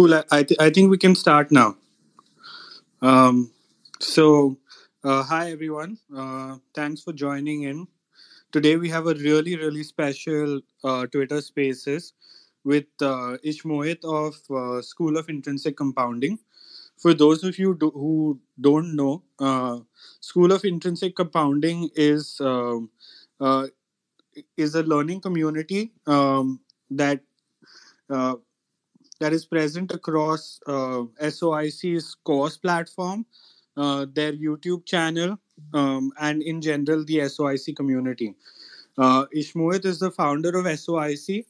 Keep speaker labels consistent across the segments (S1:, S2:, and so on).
S1: Cool. I, I, th- I think we can start now. Um, so, uh, hi everyone. Uh, thanks for joining in. Today we have a really, really special uh, Twitter Spaces with uh, Ish Mohit of uh, School of Intrinsic Compounding. For those of you do- who don't know, uh, School of Intrinsic Compounding is um, uh, is a learning community um, that that is present across uh, SOIC's course platform, uh, their YouTube channel, um, and in general the SOIC community. Uh, is the founder of SOIC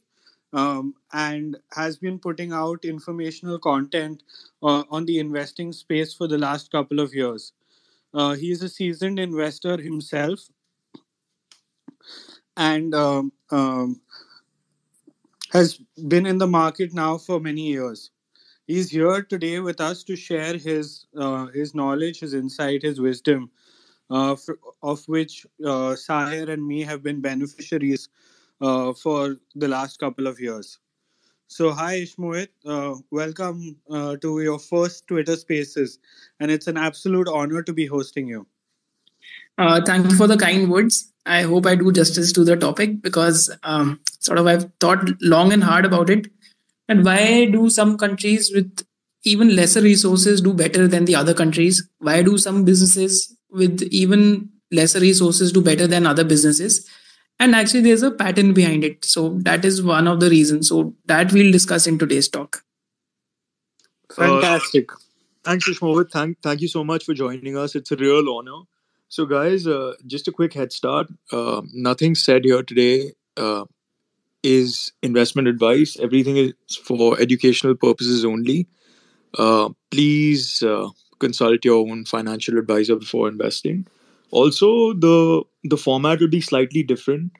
S1: um, and has been putting out informational content uh, on the investing space for the last couple of years. Uh, he is a seasoned investor himself and um, um, has been in the market now for many years. He's here today with us to share his uh, his knowledge, his insight, his wisdom, uh, f- of which uh, Sahir and me have been beneficiaries uh, for the last couple of years. So, hi Ishmohit, uh, welcome uh, to your first Twitter Spaces, and it's an absolute honor to be hosting you.
S2: Uh, thank you for the kind words. I hope I do justice to the topic because um, sort of I've thought long and hard about it. And why do some countries with even lesser resources do better than the other countries? Why do some businesses with even lesser resources do better than other businesses? And actually, there's a pattern behind it. So that is one of the reasons. So that we'll discuss in today's talk.
S1: Fantastic.
S3: Uh, thanks, Ishmohit. Thank, thank you so much for joining us. It's a real honor. So, guys, uh, just a quick head start. Uh, nothing said here today uh, is investment advice. Everything is for educational purposes only. Uh, please uh, consult your own financial advisor before investing. Also, the the format will be slightly different.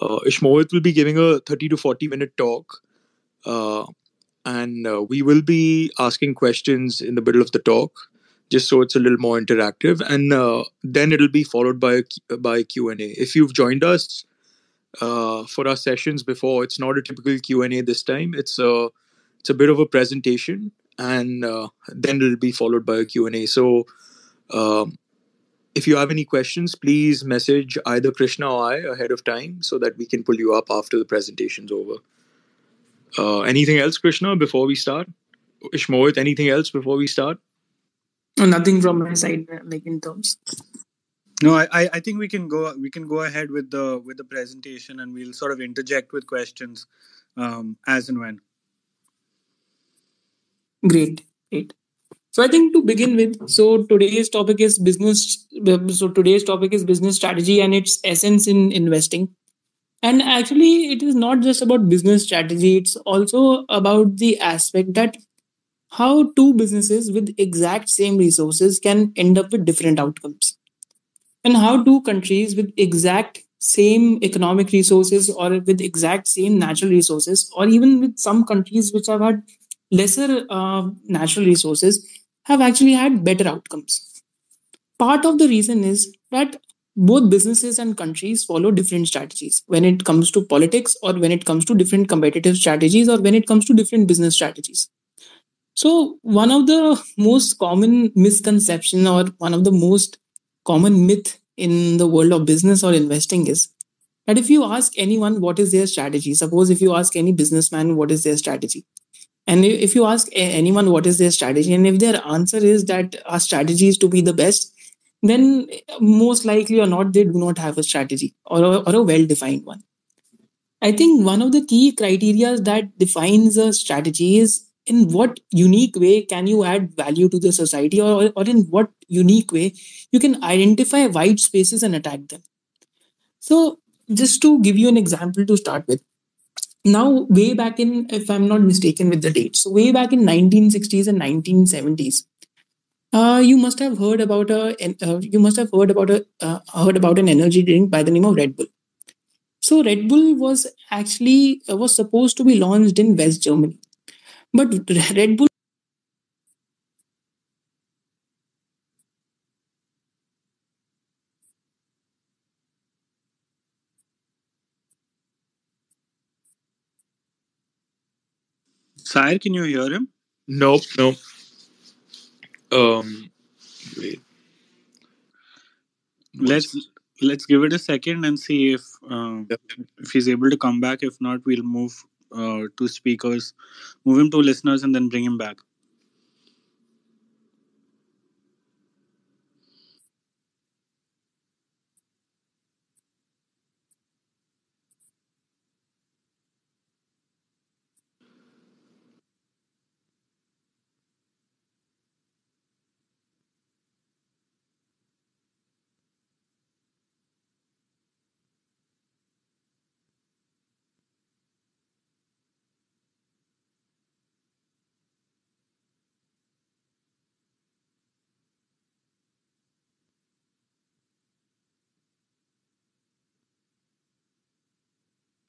S3: Uh, Ishmohit will be giving a 30 to 40 minute talk. Uh, and we will be asking questions in the middle of the talk just so it's a little more interactive. And uh, then it'll be followed by a, by q&a if you've joined us uh, for our sessions before it's not a typical q&a this time. It's a it's a bit of a presentation and uh, then it'll be followed by a q&a so um, if you have any questions please message either krishna or i ahead of time so that we can pull you up after the presentation's over. Uh, anything else, Krishna, before we start? Ishmohit, anything else before we start?
S2: No, nothing from my side, uh, like in terms.
S1: No, I, I I think we can go we can go ahead with the with the presentation and we'll sort of interject with questions um, as and when.
S2: Great, great. So I think to begin with, so today's topic is business. So today's topic is business strategy and its essence in investing. And actually, it is not just about business strategy. It's also about the aspect that how two businesses with exact same resources can end up with different outcomes, and how two countries with exact same economic resources or with exact same natural resources, or even with some countries which have had lesser uh, natural resources, have actually had better outcomes. Part of the reason is that both businesses and countries follow different strategies when it comes to politics or when it comes to different competitive strategies or when it comes to different business strategies so one of the most common misconception or one of the most common myth in the world of business or investing is that if you ask anyone what is their strategy suppose if you ask any businessman what is their strategy and if you ask anyone what is their strategy and if their answer is that our strategy is to be the best then most likely or not they do not have a strategy or a, or a well defined one. I think one of the key criteria that defines a strategy is in what unique way can you add value to the society or, or in what unique way you can identify white spaces and attack them so just to give you an example to start with now way back in if i'm not mistaken with the date so way back in 1960s and 1970s uh, you must have heard about a uh, you must have heard about a uh, heard about an energy drink by the name of Red Bull. So Red Bull was actually uh, was supposed to be launched in West Germany, but Red Bull.
S1: Sire, can you hear him?
S3: Nope, nope. Um, wait.
S1: Let's let's give it a second and see if uh,
S3: Yep.
S1: if he's able to come back. If not, we'll move uh, to speakers, move him to listeners, and then bring him back.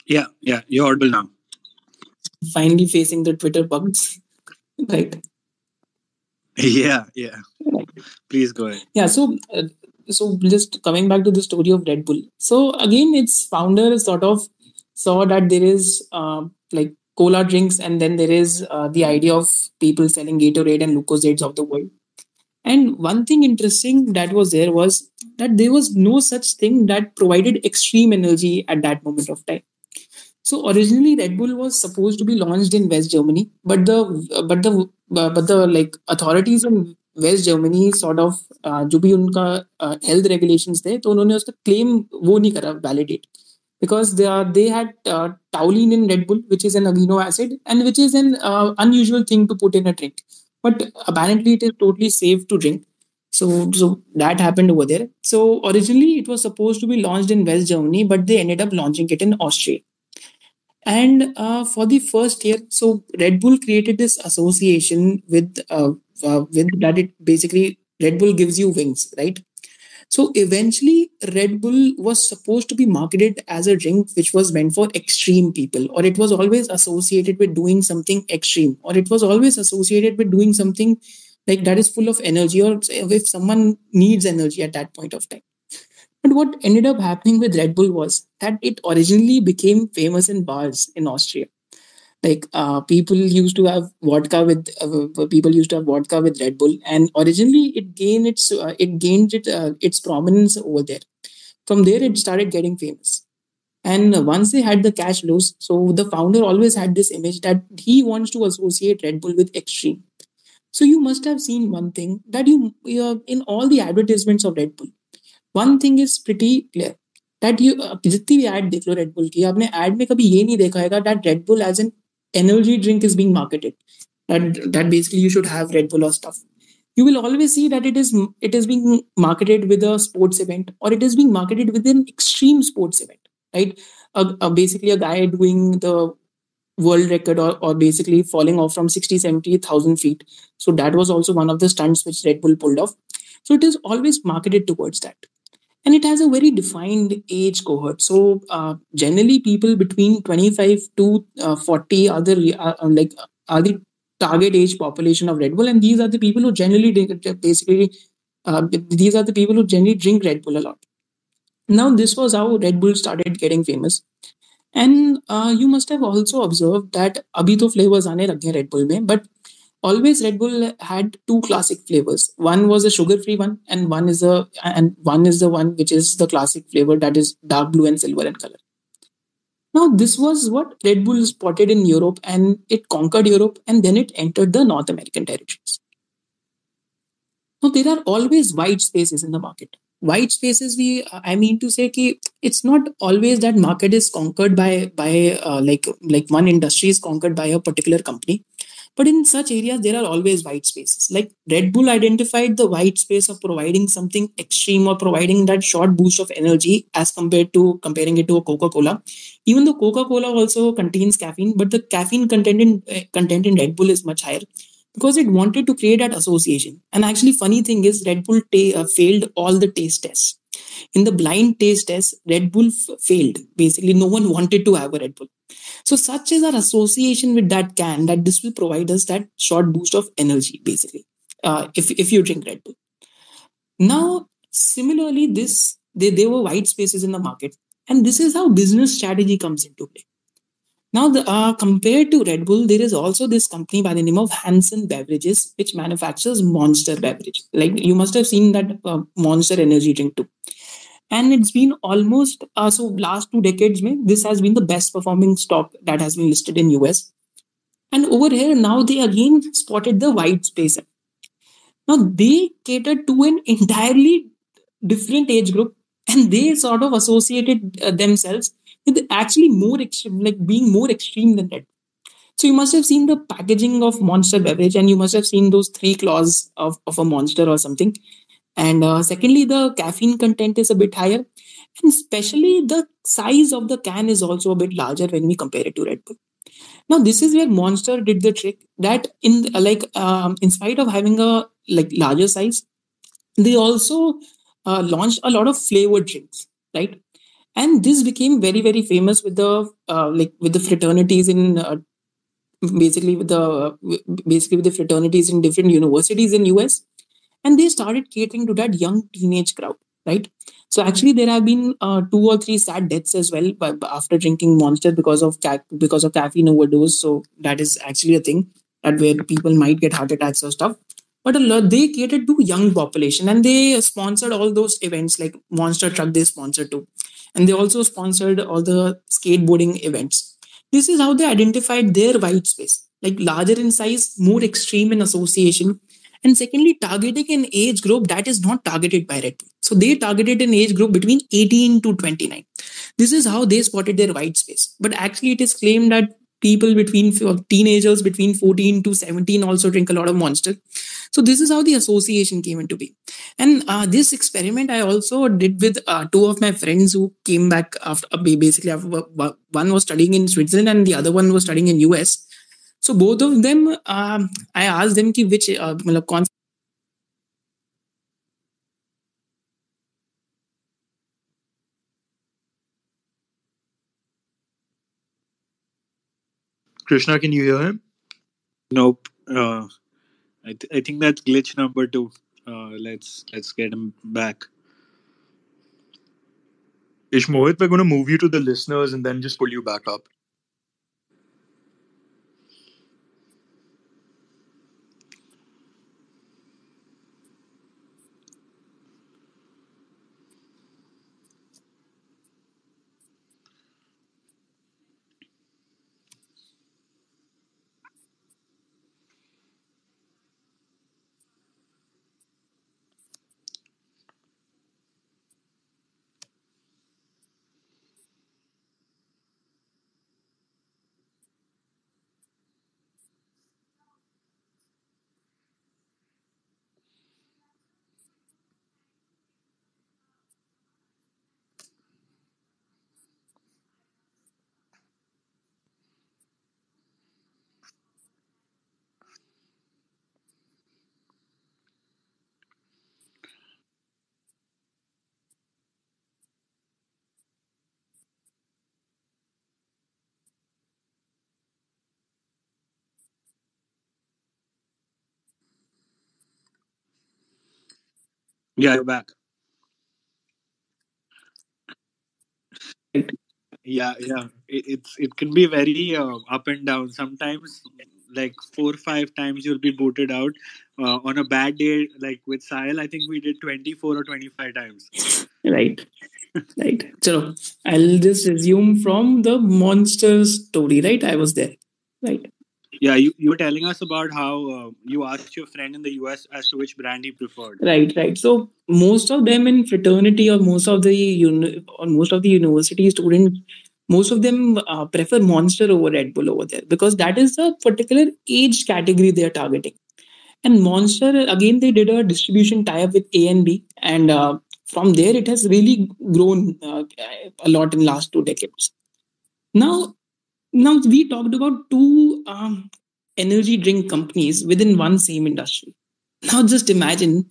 S1: Yeah, yeah, you're audible now.
S2: Finally facing the Twitter bugs. Right.
S1: yeah, yeah. Please go ahead.
S2: Yeah. So, uh, so just coming back to the story of Red Bull. So again, its founder sort of saw that there is uh, like cola drinks, and then there is uh, the idea of people selling Gatorade and Lucozades of the world. And one thing interesting that was there was that there was no such thing that provided extreme energy at that moment of time. So originally, Red Bull was supposed to be launched in West Germany, but the but the but the like authorities in West Germany sort of uh, जो भी उनका uh, health regulations थे तो उन्होंने उसका claim वो नहीं करा validate because they are they had uh, taurine in Red Bull which is an amino acid and which is an uh, unusual thing to put in a drink but apparently it is totally safe to drink. So, so that happened over there. So originally it was supposed to be launched in West Germany, but they ended up launching it in Austria. And uh, for the first year, so Red Bull created this association with uh, uh, with that it basically Red Bull gives you wings, right? So eventually, Red Bull was supposed to be marketed as a drink which was meant for extreme people, or it was always associated with doing something extreme, or it was always associated with doing something like that is full of energy, or if someone needs energy at that point of time. But what ended up happening with Red Bull was that it originally became famous in bars in Austria. Like uh, people used to have vodka with uh, people used to have vodka with Red Bull, and originally it gained its uh, it gained it, uh, its prominence over there. From there, it started getting famous. And once they had the cash flows, so the founder always had this image that he wants to associate Red Bull with extreme. So you must have seen one thing that you, you in all the advertisements of Red Bull one thing is pretty clear that you जितनी भी add देख लो red bull की आपने add में कभी ये नहीं देखा है that red bull as an energy drink is being marketed that that basically you should have red bull or stuff you will always see that it is it is being marketed with a sports event or it is being marketed with an extreme sports event right uh, uh, basically a guy doing the world record or, or basically falling off from 60 70000 feet so that was also one of the stunts which red bull pulled off so it is always marketed towards that and it has a very defined age cohort. So uh, generally, people between 25 to uh, 40 are the uh, like are the target age population of Red Bull, and these are the people who generally drink, basically uh, these are the people who generally drink Red Bull a lot. Now, this was how Red Bull started getting famous. And uh, you must have also observed that abhi to flavors aane lage Red Bull mein, but always red bull had two classic flavors. One was a sugar free one and one is a and one is the one which is the classic flavor that is dark blue and silver in color. Now this was what red bull spotted in europe and it conquered europe and then it entered the north american territories. Now there are always white spaces in the market. White spaces we i mean to say ki it's not always that market is conquered by by uh, like like one industry is conquered by a particular company but in such areas, there are always white spaces. Like Red Bull identified the white space of providing something extreme or providing that short boost of energy as compared to comparing it to a Coca Cola. Even though Coca Cola also contains caffeine, but the caffeine content in, uh, content in Red Bull is much higher because it wanted to create that association. And actually, funny thing is, Red Bull ta- uh, failed all the taste tests. In the blind taste test, Red Bull f- failed. Basically, no one wanted to have a Red Bull. So such is our association with that can that this will provide us that short boost of energy, basically, uh, if, if you drink Red Bull. Now, similarly, this they, there were white spaces in the market. And this is how business strategy comes into play. Now, the, uh, compared to Red Bull, there is also this company by the name of Hansen Beverages, which manufactures Monster beverage. Like you must have seen that uh, Monster energy drink too. And it's been almost uh, so last two decades, mein, this has been the best performing stock that has been listed in US. And over here now they again spotted the white space. Now they cater to an entirely different age group, and they sort of associated uh, themselves with actually more extreme, like being more extreme than that. So you must have seen the packaging of Monster beverage, and you must have seen those three claws of, of a monster or something. And uh, secondly, the caffeine content is a bit higher, and especially the size of the can is also a bit larger when we compare it to Red Bull. Now, this is where Monster did the trick that in like um, in spite of having a like larger size, they also uh, launched a lot of flavored drinks, right? and this became very very famous with the uh, like with the fraternities in uh, basically with the basically with the fraternities in different universities in us and they started catering to that young teenage crowd right? So actually there have been uh, two or three sad deaths as well after drinking monster because of ca- because of caffeine overdose. So that is actually a thing that where people might get heart attacks or stuff. But a lot, they catered to young population and they sponsored all those events like monster truck they sponsored too. And they also sponsored all the skateboarding events. This is how they identified their white space, like larger in size, more extreme in association, and secondly, targeting an age group that is not targeted by Red Bull. So they targeted an age group between 18 to 29. This is how they spotted their white space. But actually, it is claimed that people between teenagers between 14 to 17 also drink a lot of monster so this is how the association came into being and uh, this experiment i also did with uh, two of my friends who came back after uh, basically after, one was studying in switzerland and the other one was studying in us so both of them um, i asked them ki which uh,
S3: Krishna, can you hear him?
S1: Nope. Uh, I, th- I think that's glitch number two. Uh, let's let's get him back.
S3: Ish Mohit, we're going to move you to the listeners and then just pull you back up.
S1: Yeah, you're back. Yeah, yeah. It, it's it can be very uh, up and down. Sometimes, like four or five times, you'll be booted out. Uh, on a bad day, like with Sahil, I think we did twenty four or twenty five times.
S2: Right, right. So I'll just resume from the monster story. Right, I was there. Right
S1: yeah you, you were telling us about how uh, you asked your friend in the us as to which brand he preferred.
S2: Right right. So most of them in fraternity or most of the uni- or most of the university students most of them uh, prefer monster over red bull over there because that is the particular age category they are targeting. And monster again they did a distribution tie up with a and b and uh, from there it has really grown uh, a lot in last two decades. Now now we talked about two um, energy drink companies within one same industry. Now just imagine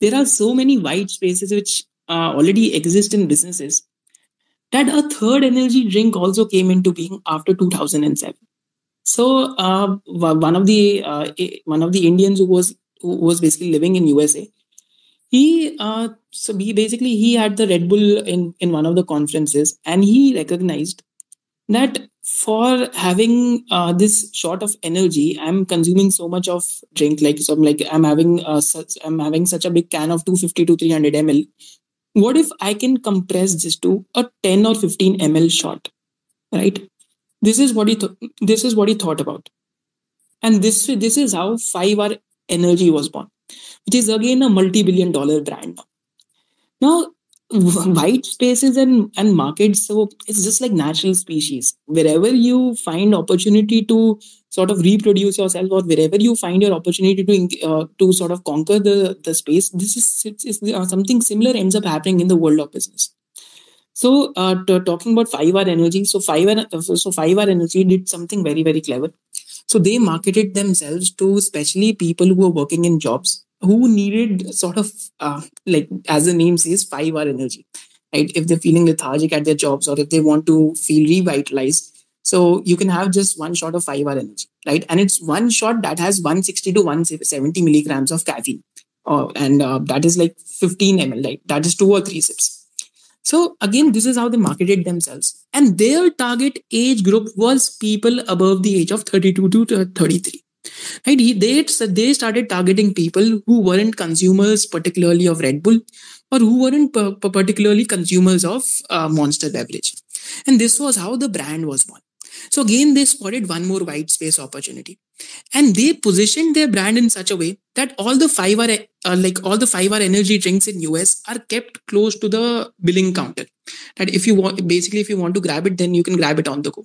S2: there are so many white spaces which uh, already exist in businesses that a third energy drink also came into being after 2007. So uh, one of the uh, one of the Indians who was who was basically living in USA, he uh, so he basically he had the Red Bull in in one of the conferences and he recognized that for having uh, this short of energy i'm consuming so much of drink like so I'm like i'm having uh, such i'm having such a big can of 250 to 300 ml what if i can compress this to a 10 or 15 ml shot right? This is what he th- this is what he thought about. And this this is how 5 hour energy was born which is again a multi-billion dollar brand now. Now white spaces and and markets so it's just like natural species. Wherever you find opportunity to sort of reproduce yourself or wherever you find your opportunity to uh, to sort of conquer the the space this is it's, it's, uh, something similar ends up happening in the world of business. So uh, t- talking about 5 hour energy so 5 hour uh, so 5 hour energy did something very very clever. So they marketed themselves to especially people who are working in jobs who needed sort of uh, like as the name says five hour energy right? If they're feeling lethargic at their jobs or if they want to feel revitalized. So you can have just one shot of five hour energy right? And it's one shot that has 160 to 170 milligrams of caffeine uh, and uh, that is like 15 ml right? That is two or three sips. So again this is how they marketed themselves. And their target age group was people above the age of 32 to 33 right they they started targeting people who weren't consumers particularly of red bull or who weren't particularly consumers of uh, monster beverage. And this was how the brand was born. So again they spotted one more white space opportunity. And they positioned their brand in such a way that all the five are uh, like all the five are energy drinks in us are kept close to the billing counter. That if you want basically if you want to grab it then you can grab it on the go.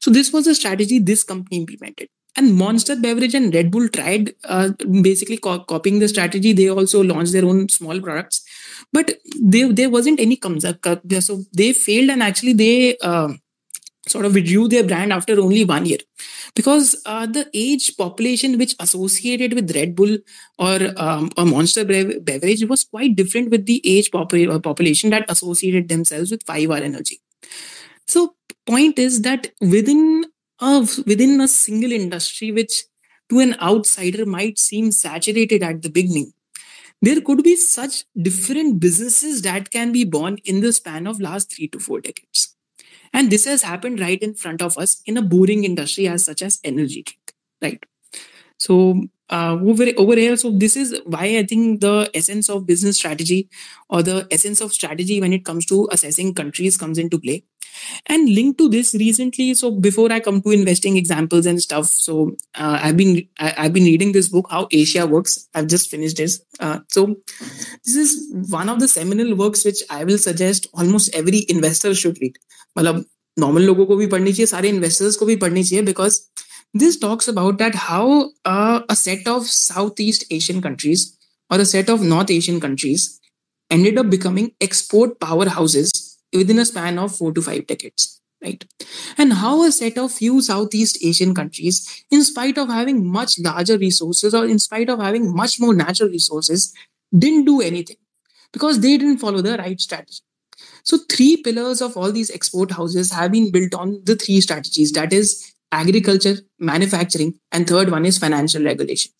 S2: So this was a strategy this company implemented and monster beverage and red bull tried uh, basically co- copying the strategy. They also launched their own small products. But they, there wasn't any comes so they failed and actually they uh, sort of withdrew their brand after only one year. Because uh, the age population which associated with red bull or um, a monster beverage was quite different with the age pop- uh, population that associated themselves with 5 hour energy. So point is that within of within a single industry which to an outsider might seem saturated at the beginning. There could be such different businesses that can be born in the span of last 3 to 4 decades. And this has happened right in front of us in a boring industry as such as energy drink right? So uh, over, over here so this is why i think the essence of business strategy or the essence of strategy when it comes to assessing countries comes into play and linked to this recently so before i come to investing examples and stuff so uh, i've been I, have been reading this book how asia works i've just finished this uh, so this is one of the seminal works which i will suggest almost every investor should read मतलब normal लोगों को भी पढ़नी चाहिए सारे investors को भी पढ़नी चाहिए because this talks about that how uh, a set of Southeast Asian countries or a set of North Asian countries ended up becoming export powerhouses within a span of four to five decades right? And how a set of few southeast asian countries in spite of having much larger resources or in spite of having much more natural resources didn't do anything because they didn't follow the right strategy. So three pillars of all these export houses have been built on the three strategies. That is agriculture, manufacturing, and third one is financial regulation.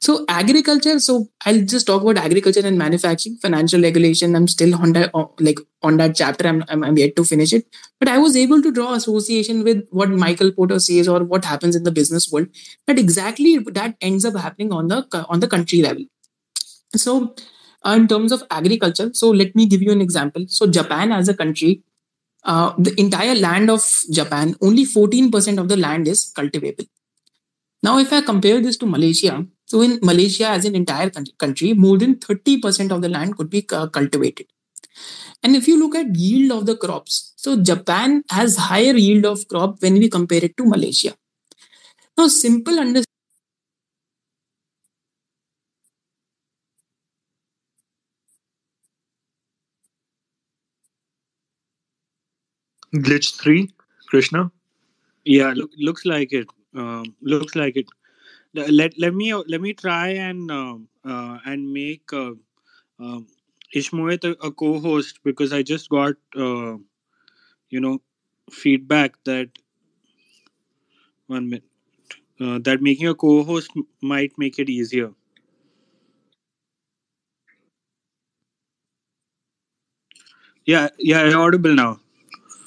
S2: So agriculture. So I'll just talk about agriculture and manufacturing, financial regulation. I'm still on that, like on that chapter. I'm, I'm, I'm yet to finish it, but I was able to draw association with what Michael Porter says or what happens in the business world. That exactly that ends up happening on the on the country level. So uh, in terms of agriculture, so let me give you an example. So Japan as a country uh, the entire land of Japan, only 14% of the land is cultivable. Now, if I compare this to Malaysia, so in Malaysia, as an entire country, more than 30% of the land could be cultivated. And if you look at yield of the crops, so Japan has higher yield of crop when we compare it to Malaysia. Now, simple understanding
S3: Glitch three, Krishna.
S1: Yeah, look, looks like it. Uh, looks like it. Let let me let me try and uh, uh, and make uh, uh, Ishmohit a, a, co-host because I just got uh, you know feedback that one minute uh, that making a co-host might make it easier. Yeah, yeah, audible now.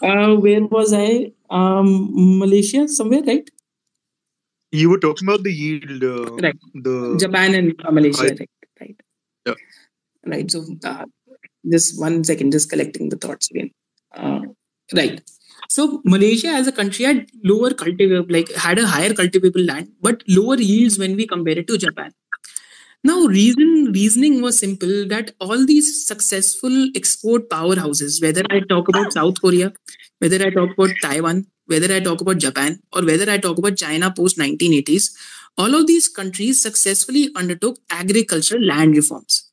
S2: Uh, where was I? Um, Malaysia, somewhere, right?
S3: You were talking about the yield, uh,
S2: Right.
S3: the
S2: Japan and uh, Malaysia,
S3: I-
S2: right? Right.
S3: Yeah.
S2: Right. So, uh, just one second, just collecting the thoughts again. Uh, right. So, Malaysia as a country had lower cultivable, like had a higher cultivable land, but lower yields when we compare it to Japan. Now, reason reasoning was simple that all these successful export powerhouses, whether I talk about South Korea, whether I talk about Taiwan, whether I talk about Japan, or whether I talk about China post 1980s, all of these countries successfully undertook agricultural land reforms.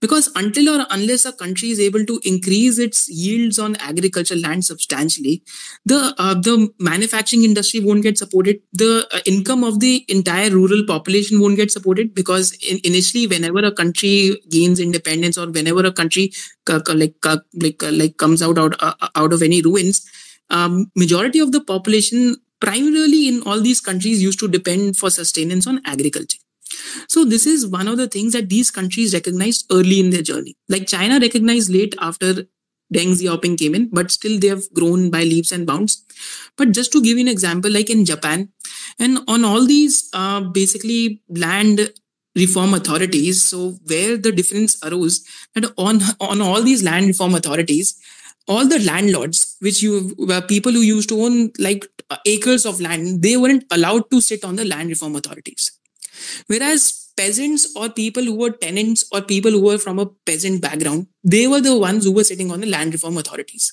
S2: Because until or unless a country is able to increase its yields on agricultural land substantially, the uh, the manufacturing industry won't get supported. The uh, income of the entire rural population won't get supported because in, initially, whenever a country gains independence or whenever a country uh, like uh, like uh, like comes out out out of any ruins, um, majority of the population primarily in all these countries used to depend for sustenance on agriculture. So this is one of the things that these countries recognized early in their journey. Like China recognized late after Deng Xiaoping came in, but still they have grown by leaps and bounds. But just to give you an example, like in Japan, and on all these uh, basically land reform authorities, so where the difference arose that on on all these land reform authorities, all the landlords, which you were people who used to own like acres of land, they weren't allowed to sit on the land reform authorities. Whereas peasants or people who were tenants or people who were from a peasant background, they were the ones who were sitting on the land reform authorities.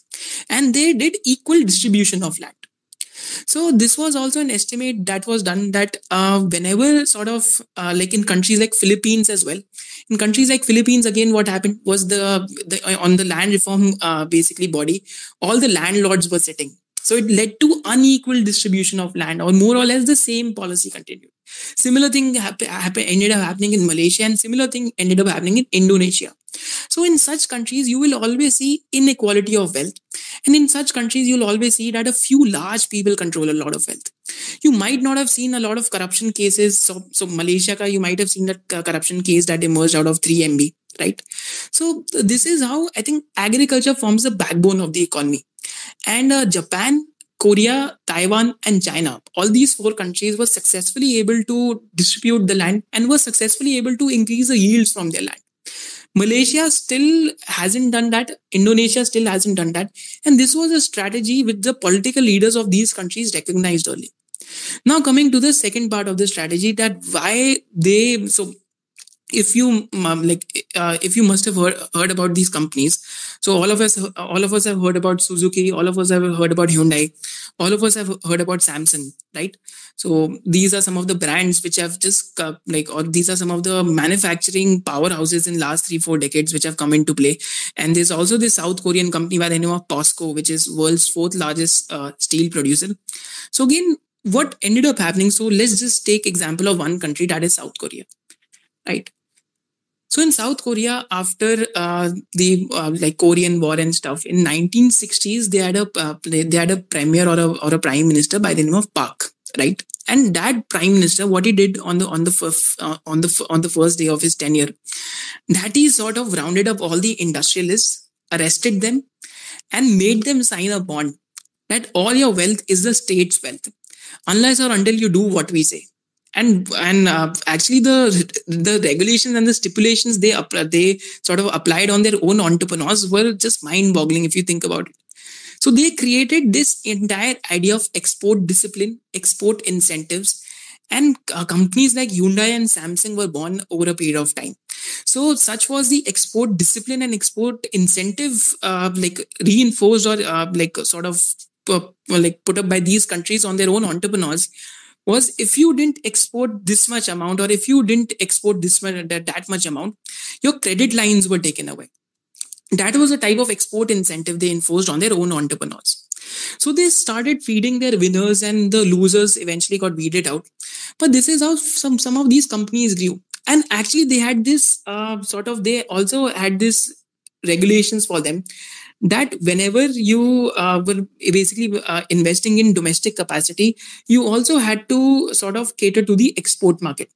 S2: And they did equal distribution of land. So this was also an estimate that was done that uh, whenever sort of uh, like in countries like Philippines as well, in countries like Philippines again, what happened was the, the on the land reform uh, basically body, all the landlords were sitting. So it led to unequal distribution of land, or more or less the same policy continued. Similar thing ended up happening in Malaysia, and similar thing ended up happening in Indonesia. So in such countries, you will always see inequality of wealth, and in such countries, you'll always see that a few large people control a lot of wealth. You might not have seen a lot of corruption cases. So, so Malaysia, ka, you might have seen that corruption case that emerged out of 3MB, right? So this is how I think agriculture forms the backbone of the economy. And uh, Japan, Korea, Taiwan, and China, all these four countries were successfully able to distribute the land and were successfully able to increase the yields from their land. Malaysia still hasn't done that. Indonesia still hasn't done that. And this was a strategy which the political leaders of these countries recognized early. Now, coming to the second part of the strategy, that why they so if you um, like uh, if you must have heard, heard about these companies so all of us all of us have heard about suzuki all of us have heard about hyundai all of us have heard about samsung right? So these are some of the brands which have just uh, like or these are some of the manufacturing powerhouses in last 3 4 decades which have come into play. And there's also this south korean company by the name of posco which is world's fourth largest uh, steel producer. So again what ended up happening so let's just take example of one country that is south korea right so in South Korea, after uh, the uh, like Korean War and stuff, in 1960s they had a uh, they had a premier or a or a prime minister by the name of Park, right? And that prime minister, what he did on the on the first, on the on the first day of his tenure, that he sort of rounded up all the industrialists, arrested them, and made them sign a bond that all your wealth is the state's wealth, unless or until you do what we say and and uh, actually the the regulations and the stipulations they they sort of applied on their own entrepreneurs were just mind boggling if you think about it. So they created this entire idea of export discipline export incentives and uh, companies like hyundai and samsung were born over a period of time. So such was the export discipline and export incentive uh, like reinforced or uh, like sort of like put up by these countries on their own entrepreneurs was if you didn't export this much amount or if you didn't export this much that, that much amount your credit lines were taken away. That was a type of export incentive they enforced on their own entrepreneurs. So they started feeding their winners and the losers eventually got weeded out. But this is how some some of these companies grew. And actually they had this uh, sort of they also had this regulations for them that whenever you uh, were basically uh, investing in domestic capacity, you also had to sort of cater to the export market.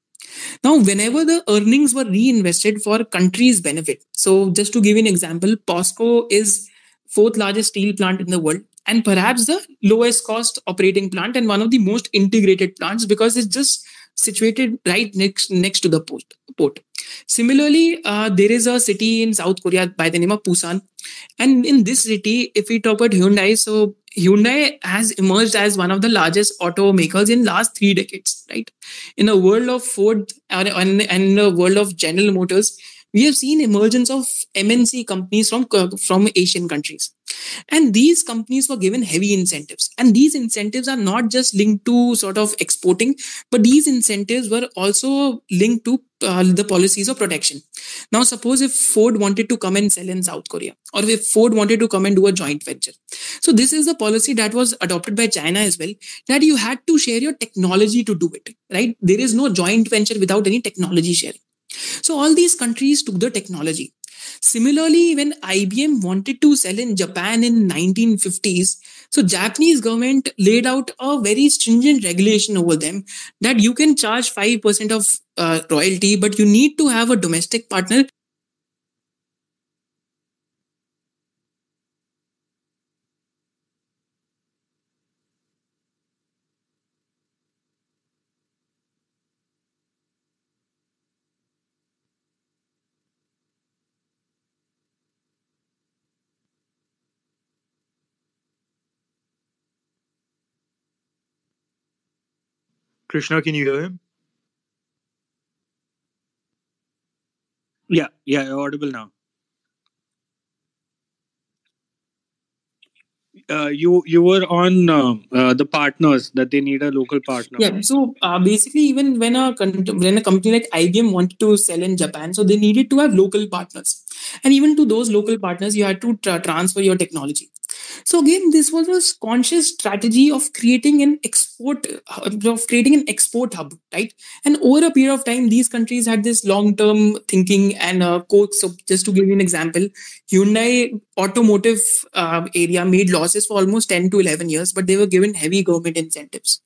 S2: Now, whenever the earnings were reinvested for country's benefit, so just to give you an example, POSCO is fourth largest steel plant in the world. and perhaps the lowest cost operating plant and one of the most integrated plants because it's just situated right next next to the port. port. Similarly, uh, there is a city in South Korea by the name of Busan, and in this city, if we talk about Hyundai, so Hyundai has emerged as one of the largest automakers in last three decades. Right, in a world of Ford and, and in the world of General Motors, we have seen emergence of MNC companies from from Asian countries. And these companies were given heavy incentives. And these incentives are not just linked to sort of exporting, but these incentives were also linked to uh, the policies of protection. Now, suppose if Ford wanted to come and sell in South Korea, or if Ford wanted to come and do a joint venture. So, this is the policy that was adopted by China as well, that you had to share your technology to do it, right? There is no joint venture without any technology sharing. So all these countries took the technology. Similarly, when IBM wanted to sell in Japan in 1950s, so Japanese government laid out a very stringent regulation over them that you can charge 5% of uh, royalty, but you need to have a domestic partner
S3: Krishna, can you hear him?
S1: Yeah, yeah, you're audible now. Uh, you you were on uh, uh, the partners that they need a local partner.
S2: Yeah. So uh, basically, even when a when a company like IBM wanted to sell in Japan, so they needed to have local partners, and even to those local partners, you had to tra- transfer your technology. So again, this was a conscious strategy of creating an export of creating an export hub, right? And over a period of time, these countries had this long-term thinking and uh, So just to give you an example, Hyundai automotive uh, area made losses for almost 10 to 11 years, but they were given heavy government incentives.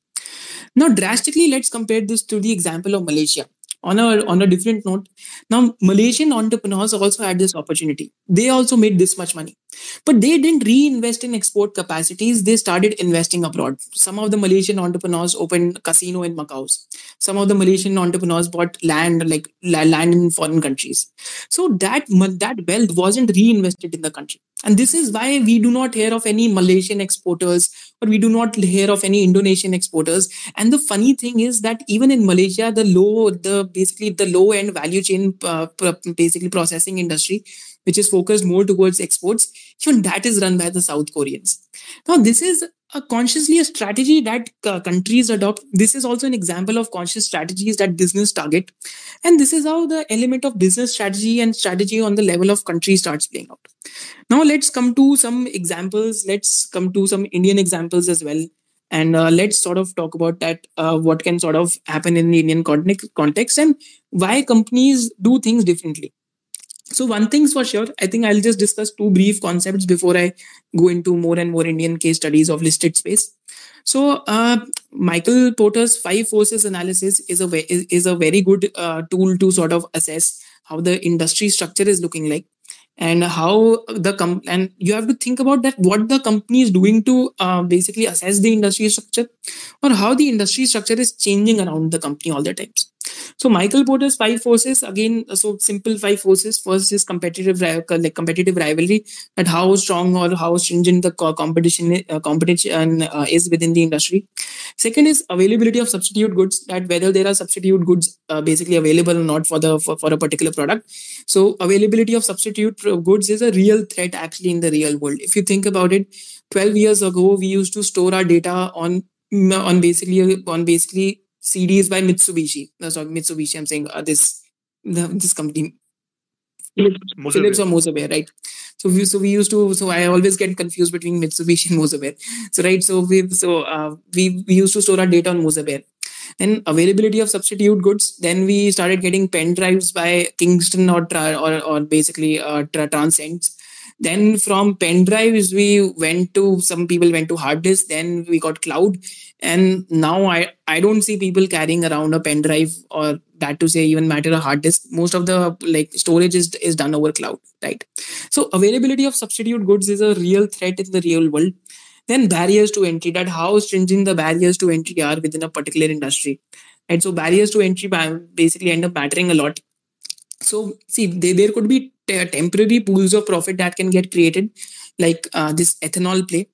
S2: Now, drastically, let's compare this to the example of Malaysia on a on a different note now malaysian entrepreneurs also had this opportunity. They also made this much money. But they didn't reinvest in export capacities. They started investing abroad. Some of the malaysian entrepreneurs opened casino in macau. Some of the malaysian entrepreneurs bought land like land in foreign countries. So that that wealth wasn't reinvested in the country and this is why we do not hear of any Malaysian exporters or we do not hear of any Indonesian exporters. And the funny thing is that even in Malaysia, the low, the basically the low end value chain, uh, basically processing industry, which is focused more towards exports, even that is run by the South Koreans. Now, this is a consciously a strategy that uh, countries adopt. This is also an example of conscious strategies that business target. And this is how the element of business strategy and strategy on the level of country starts playing out. Now, let's come to some examples. Let's come to some Indian examples as well. And uh, let's sort of talk about that, uh, what can sort of happen in the Indian context and why companies do things differently. So one thing's for sure, I think I'll just discuss two brief concepts before I go into more and more Indian case studies of listed space. So uh, Michael Porter's five forces analysis is a is, is a very good uh, tool to sort of assess how the industry structure is looking like and how the com- and you have to think about that what the company is doing to uh, basically assess the industry structure or how the industry structure is changing around the company all the times so Michael Porter's five forces again. So simple five forces. First is competitive, like competitive rivalry, that how strong or how stringent the competition uh, competition uh, is within the industry. Second is availability of substitute goods. That whether there are substitute goods uh, basically available or not for the for, for a particular product. So availability of substitute goods is a real threat actually in the real world. If you think about it, 12 years ago we used to store our data on on basically on basically CDs by Mitsubishi. No, sorry, Mitsubishi. I'm saying uh, this the, this company. Philips, Philips or Moser right? So we so we used to so I always get confused between Mitsubishi and Moser So right, so we so uh, we we used to store our data on Moser Then availability of substitute goods. Then we started getting pen drives by Kingston or or or basically uh, Transcends then from pen drives, we went to some people went to hard disk. Then we got cloud, and now I I don't see people carrying around a pen drive or that to say even matter a hard disk. Most of the like storage is is done over cloud, right? So availability of substitute goods is a real threat in the real world. then barriers to entry that how stringent the barriers to entry are within a particular industry right so barriers to entry basically end up mattering a lot so see they, there could be temporary pools of profit that can get created like uh, this ethanol play.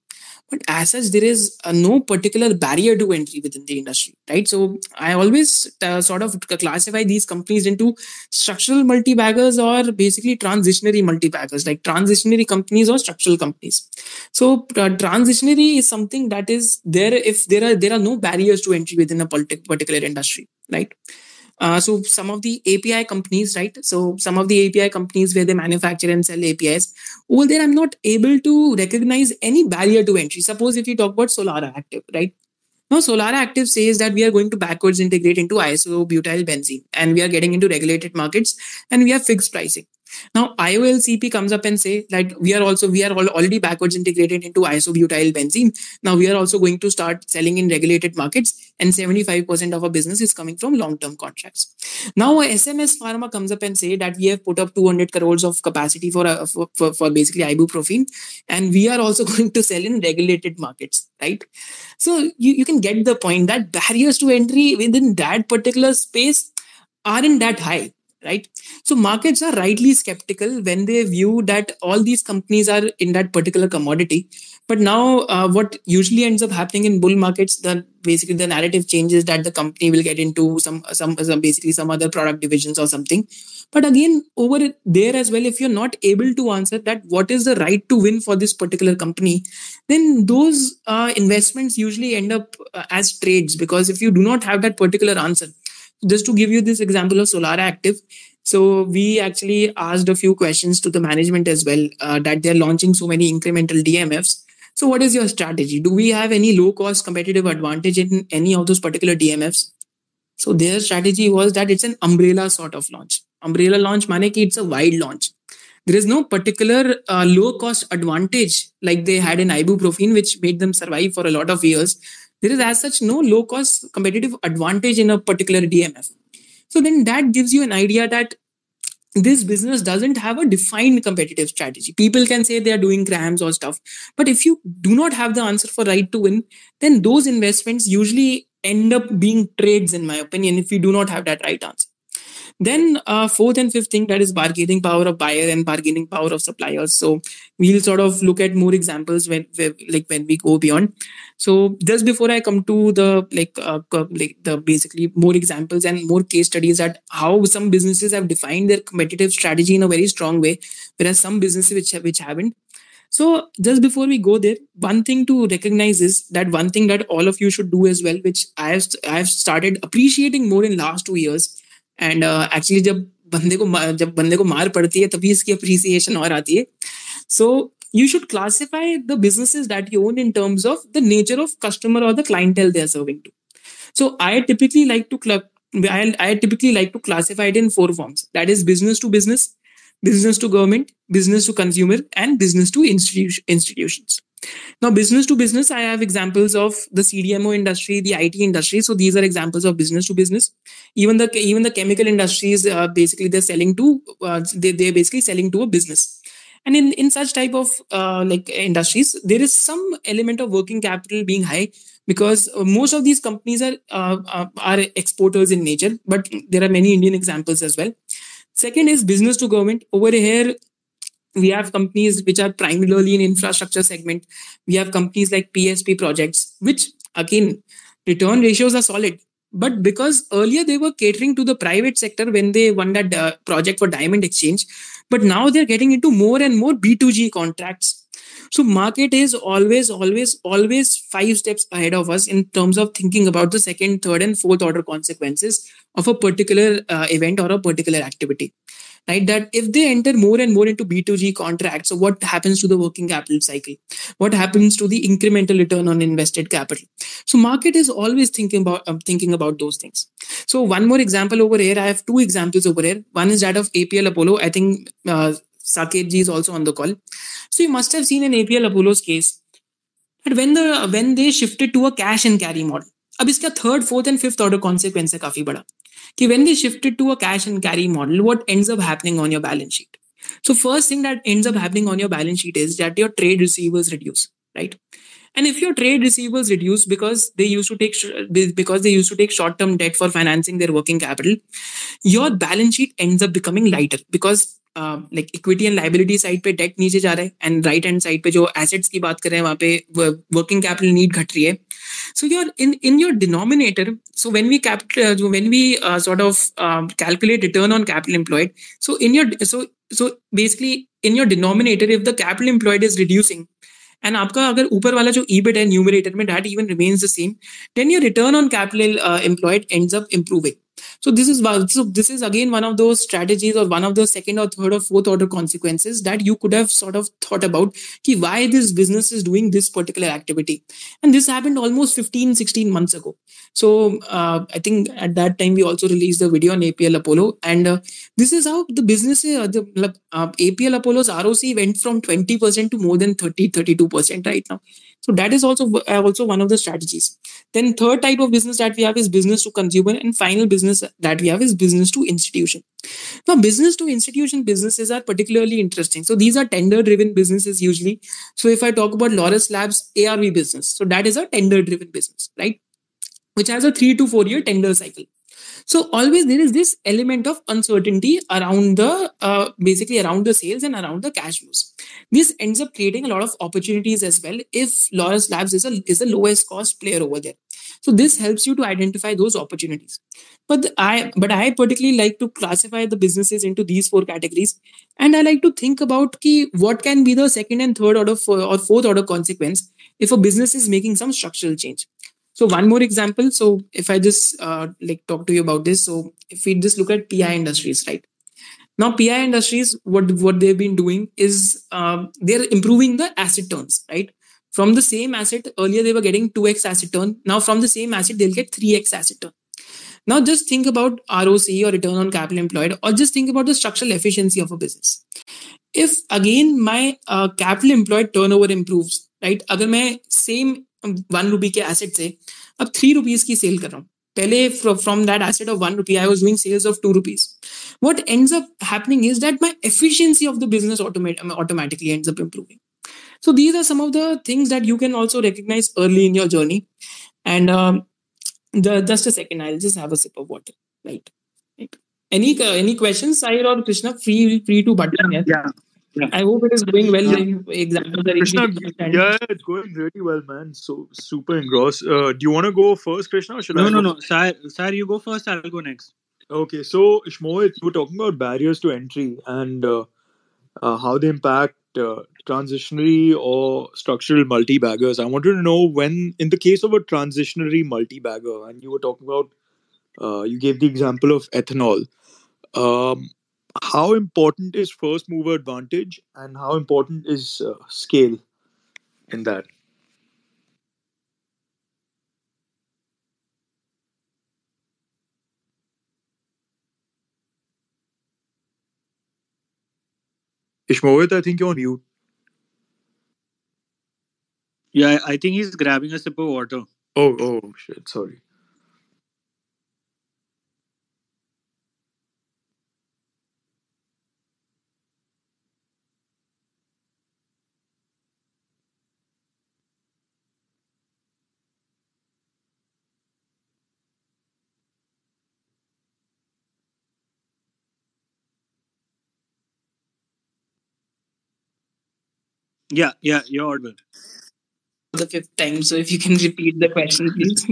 S2: But as such there is uh, no particular barrier to entry within the industry right? So i always uh, sort of classify these companies into structural multi-baggers or basically transitionary multi-baggers like transitionary companies or structural companies. So uh, transitionary is something that is there if there are there are no barriers to entry within a particular industry right uh, so some of the API companies, right? So some of the API companies where they manufacture and sell APIs, over there I'm not able to recognize any barrier to entry. Suppose if you talk about Solara Active, right? Now Solara Active says that we are going to backwards integrate into isobutyl benzene and we are getting into regulated markets and we have fixed pricing. Now IOLCP comes up and say that we are also we are already backwards integrated into isobutyl benzene. Now we are also going to start selling in regulated markets, and 75% of our business is coming from long-term contracts. Now SMS Pharma comes up and say that we have put up 200 crores of capacity for uh, for, for, for basically ibuprofen, and we are also going to sell in regulated markets, right? So you, you can get the point that barriers to entry within that particular space aren't that high right so markets are rightly skeptical when they view that all these companies are in that particular commodity. But now uh, what usually ends up happening in bull markets the basically the narrative changes that the company will get into some some, some basically some other product divisions or something. But again over there as well if you're not able to answer that what is the right to win for this particular company then those uh, investments usually end up uh, as trades. Because if you do not have that particular answer just to give you this example of Solara Active, so we actually asked a few questions to the management as well uh, that they're launching so many incremental DMFs. So what is your strategy? Do we have any low cost competitive advantage in any of those particular DMFs? So their strategy was that it's an umbrella sort of launch. Umbrella launch ki it's a wide launch. There is no particular uh, low cost advantage like they had in ibuprofen, which made them survive for a lot of years there is as such no low cost competitive advantage in a particular DMF. So then that gives you an idea that this business doesn't have a defined competitive strategy. People can say they are doing CRAMS or stuff, but if you do not have the answer for right to win, then those investments usually end up being trades, in my opinion, if you do not have that right answer. Then uh, fourth and fifth thing that is bargaining power of buyer and bargaining power of suppliers. So we'll sort of look at more examples when, like when we go beyond. So just before I come to the like uh, like the basically more examples and more case studies at how some businesses have defined their competitive strategy in a very strong way, whereas some businesses which which haven't. So just before we go there, one thing to recognize is that one thing that all of you should do as well, which I have I have started appreciating more in last two years, and actually uh, जब बंदे को जब बंदे को मार पड़ती है तभी इसकी अप्रिसिएशन और आती है सो you should classify the businesses that you own in terms of the nature of customer or the clientele they are serving to. So I typically like to club I, I typically like to classify it in four forms. That is business to business, business to government, business to consumer, and business to institu- institutions. Now, business to business, I have examples of the CDMO industry, the IT industry. So these are examples of business to business. Even the even the chemical industries, uh, basically, they're selling to uh, they they're basically selling to a business. And in in such type of uh, like industries, there is some element of working capital being high because uh, most of these companies are uh, uh, are exporters in nature. But there are many Indian examples as well. Second is business to government. Over here, we have companies which are primarily in infrastructure segment. We have companies like psp projects which again return ratios are solid. But because earlier they were catering to the private sector when they won that uh, project for diamond exchange but now they're getting into more and more b2g contracts. So market is always always always five steps ahead of us in terms of thinking about the second third and fourth order consequences of a particular uh, event or a particular activity right? That if they enter more and more into B2G contracts, so what happens to the working capital cycle? What happens to the incremental return on invested capital? So market is always thinking about um, thinking about those things. So one more example over here. I have two examples over here. One is that of APL Apollo. I think uh, Saket ji is also on the call. So you must have seen in APL Apollo's case that when the when they shifted to a cash and carry model. अब इसका third fourth and fifth order consequence है काफी बड़ा when they shifted to a cash and carry model, what ends up happening on your balance sheet? So first thing that ends up happening on your balance sheet is that your trade receivables reduce, right? and if your trade receivables reduce because they used to take because they used to take short term debt for financing their working capital your balance sheet ends up becoming lighter because like equity and liability side पे debt नीचे जा रहा है and right hand side पे जो assets की बात करें वहाँ पे वर्किंग कैपिटल नीड घट रही है। So your in in your denominator so when we capital when we sort of calculate return on capital employed so in your so so basically in your denominator if the capital employed is reducing and आपका अगर ऊपर वाला जो EBIT है numerator में that even remains the same then your return on capital employed ends up improving so this is so this is again one of those strategies or one of the second or third or fourth order consequences that you could have sort of thought about ki why this business is doing this particular activity. And this happened almost 15, 16 months ago. So uh, I think at that time we also released the video on APL Apollo. And uh, this is how the business, uh, the uh, APL Apollo's ROC went from 20% to more than 30, 32% right now. So that is also uh, also one of the strategies. Then third type of business that we have is business to consumer, and final business that we have is business to institution. Now, business to institution businesses are particularly interesting. So these are tender driven businesses usually. So if I talk about Laurus Labs ARV business, so that is a tender driven business, right? Which has a three to four year tender cycle. So always there is this element of uncertainty around the uh, basically around the sales and around the cash flows. This ends up creating a lot of opportunities as well if Laurus Labs is a is the lowest cost player over there. So this helps you to identify those opportunities. But I but I particularly like to classify the businesses into these four categories, and I like to think about key what can be the second and third order or fourth order consequence if a business is making some structural change. So one more example. So if I just uh, like talk to you about this, so if we just look at PI Industries, right? Now PI Industries, what what they've been doing is uh, they're improving the asset turns, right? From the same asset earlier they were getting two x asset turn. Now from the same asset they'll get three x asset turn. Now just think about ROC or return on capital employed, or just think about the structural efficiency of a business. If again my uh, capital employed turnover improves, right? अगर मैं same one rupee के asset से अब three rupees की cell कर रहा हूँ पहले from that asset of one rupee I was doing sales of two rupees what ends up happening is that my efficiency of the business automate, automatically ends up improving so these are some of the things that you can also recognize early in your journey and um, the, just a second i'll just have a sip of water right, right. any uh, any questions Sahir or krishna free free to button
S1: yeah, yeah
S2: yeah. I hope it is going well. Yeah. Examples
S3: Krishna, yeah, it's going really well, man. So super engrossed. Uh, do you want to go first, Krishna? Or should
S1: no,
S3: I
S1: no, no. Sir, sir, you go first. I'll go next.
S3: Okay, so Ishmohit, you were talking about barriers to entry and uh, uh, how they impact uh, transitionary or structural multi-baggers. I wanted to know when, in the case of a transitionary multi-bagger, and you were talking about, uh, you gave the example of ethanol. Um, how important is first mover advantage and how important is uh, scale in that Ishmohit, I think you're on mute.
S1: Yeah, I think he's grabbing a sip of water.
S3: Oh, oh, shit. Sorry.
S1: Yeah, yeah, you're audible.
S2: The fifth time, so if you can repeat the question, please.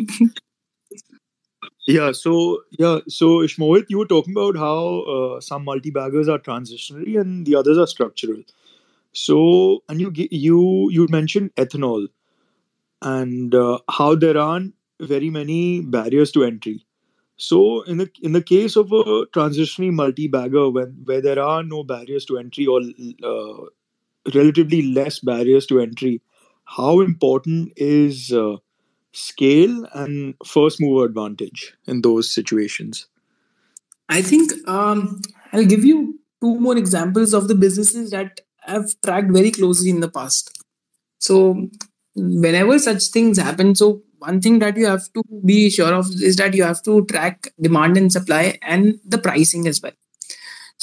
S3: yeah, so yeah, so Ishmohit, you were talking about how uh, some multi-baggers are transitionary and the others are structural. So, and you you you mentioned ethanol and uh, how there aren't very many barriers to entry. So, in the in the case of a transitionary multi-bagger, when where there are no barriers to entry or uh, relatively less barriers to entry, how important is uh, scale and first mover advantage in those situations?
S2: I think um, I'll give you two more examples of the businesses that I've tracked very closely in the past. So, whenever such things happen, so one thing that you have to be sure of is that you have to track demand and supply and the pricing as well.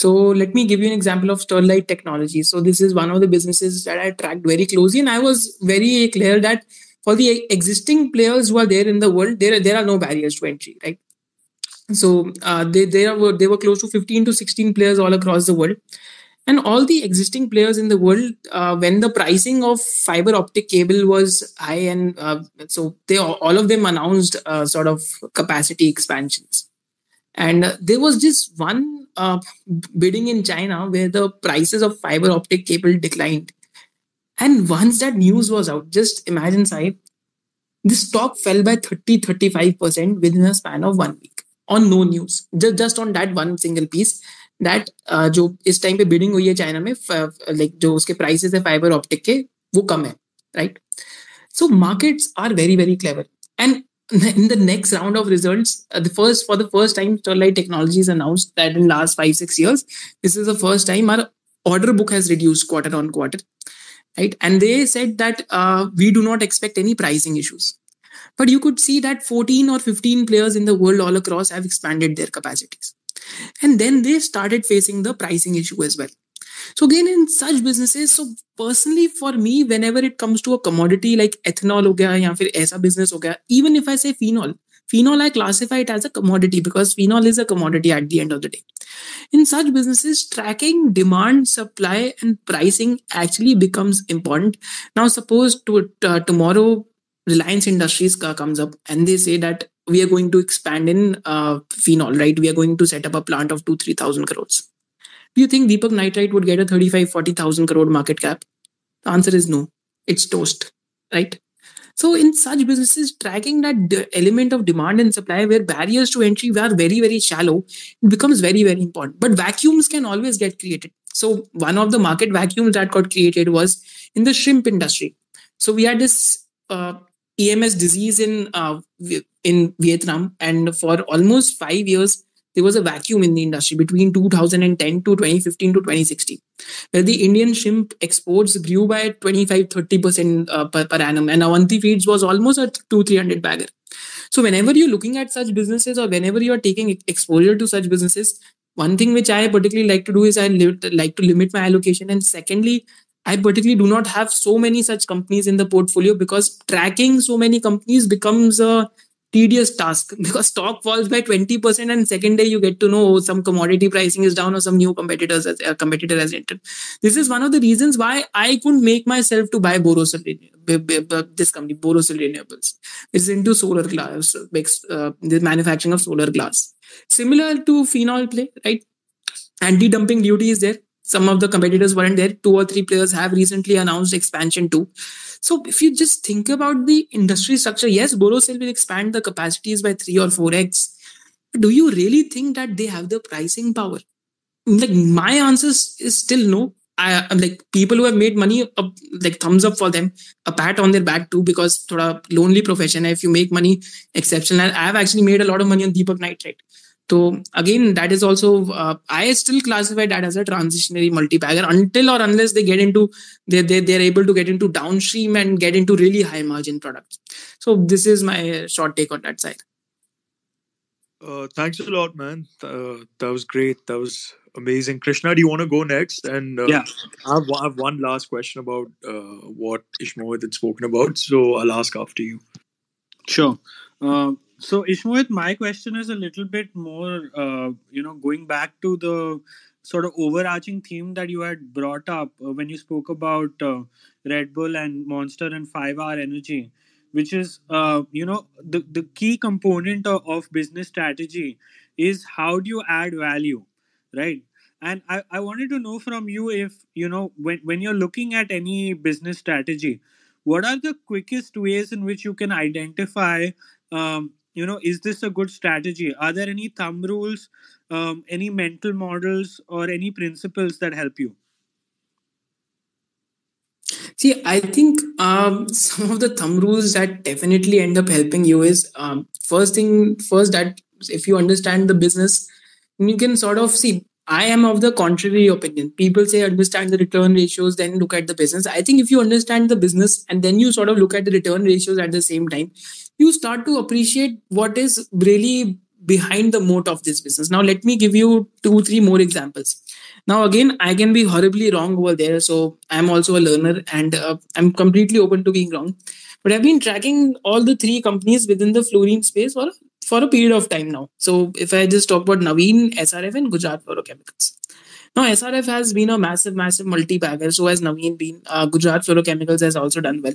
S2: So let me give you an example of Sterlite Technology. So this is one of the businesses that I tracked very closely, and I was very clear that for the existing players who are there in the world, there there are no barriers to entry, right? So uh, they they were they were close to 15 to 16 players all across the world, and all the existing players in the world uh, when the pricing of fiber optic cable was high, and uh, so they all of them announced uh, sort of capacity expansions, and there was just one uh, bidding in China where the prices of fiber optic cable declined and once that news was out, just imagine, Sai, the stock fell by 30 35% within a span of one week on no news. Just, just on that one single piece. that uh, जो इस time पे bidding हुई है China में like जो उसके prices है fibre optic के वो कम है right so markets are very very clever and in the next round of results, uh, the first for the first time, Sterlite Technologies announced that in last five six years, this is the first time our order book has reduced quarter on quarter right? And they said that uh, we do not expect any pricing issues. But you could see that 14 or 15 players in the world all across have expanded their capacities. And then they started facing the pricing issue as well. So again, in such businesses, so personally for me, whenever it comes to a commodity like ethanol fir aisa business ho gaya, even if I say phenol, phenol I classify it as a commodity because phenol is a commodity at the end of the day. In such businesses, tracking demand, supply, and pricing actually becomes important. Now, suppose to, uh, tomorrow Reliance Industries comes up and they say that we are going to expand in uh, phenol, right? We are going to set up a plant of two, 3,000 crores. Do you think Deepak Nitrite would get a 35, 40,000 crore market cap? The answer is no. It's toast, right? So in such businesses, tracking that element of demand and supply where barriers to entry are very, very shallow, it becomes very, very important. But vacuums can always get created. So one of the market vacuums that got created was in the shrimp industry. So we had this uh, EMS disease in uh, in Vietnam, and for almost five years, there was a vacuum in the industry between 2010 to 2015 to 2016 where the indian shrimp exports grew by 25 30% uh, per, per annum. And avanti feeds was almost a 2 300 bagger. So whenever you're looking at such businesses or whenever you're taking exposure to such businesses one thing which i particularly like to do is i like to limit my allocation. And secondly I particularly do not have so many such companies in the portfolio because tracking so many companies becomes a tedious task. Because stock falls by 20% and second day you get to know some commodity pricing is down or some new competitors as a uh, competitor has entered. This is one of the reasons why i couldn't make myself to buy borosil this company borosil renewables it's into solar glass makes uh, the manufacturing of solar glass. Similar to phenol play right? Anti-dumping duty is there. Some of the competitors weren't there. Two or three players have recently announced expansion too so if you just think about the industry structure, yes, Borosil will expand the capacities by three or four x. Do you really think that they have the pricing power? Like my answer is still no. I am like people who have made money, uh, like thumbs up for them, a pat on their back too, because thoda lonely profession. If you make money, exceptional. I have actually made a lot of money on Deepak Nitrite. So again, that is also uh, I still classify that as a transitionary multi-bagger until or unless they get into they they they're able to get into downstream and get into really high margin products. So this is my short take on that side.
S3: Uh, thanks a lot, man. Uh, that was great. That was amazing. Krishna, do you want to go next? And uh,
S1: yeah,
S3: I have, I have, one last question about uh, what Ishmohit had spoken about. So I'll ask after you.
S1: Sure. So, Ishmohit, my question is a little bit more, uh, you know, going back to the sort of overarching theme that you had brought up uh, when you spoke about uh, Red Bull and Monster and 5 Hour Energy, which is, uh, you know, the, the key component of, of business strategy is how do you add value, right? And I, I wanted to know from you if, you know, when, when you're looking at any business strategy, what are the quickest ways in which you can identify um, you know is this a good strategy are there any thumb rules um, any mental models or any principles that help you
S2: see i think um, some of the thumb rules that definitely end up helping you is um, first thing first that if you understand the business you can sort of see I am of the contrary opinion. People say understand the return ratios, then look at the business. I think if you understand the business and then you sort of look at the return ratios at the same time, you start to appreciate what is really behind the moat of this business. Now, let me give you two, three more examples. Now, again, I can be horribly wrong over there. So I'm also a learner and uh, I'm completely open to being wrong. but I've been tracking all the three companies within the fluorine space for for a period of time now. So if I just talk about Navin, SRF, and Gujarat Fluorochemicals. Now, SRF has been a massive, massive multi-bagger. So has Navin been. Uh, Gujarat Fluorochemicals has also done well.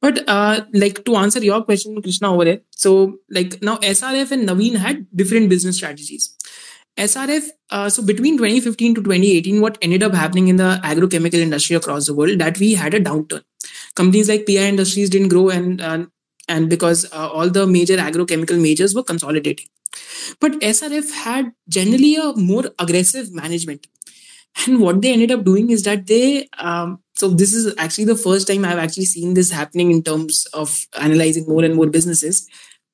S2: But uh, like to answer your question, Krishna, over here. So like now SRF and Navin had different business strategies. SRF, uh, so between 2015 to 2018, what ended up happening in the agrochemical industry across the world, that we had a downturn. Companies like PI Industries didn't grow, and uh, and because uh, all the major agrochemical majors were consolidating. But SRF had generally a more aggressive management and what they ended up doing is that they um, so this is actually the first time i've actually seen this happening in terms of analyzing more and more businesses.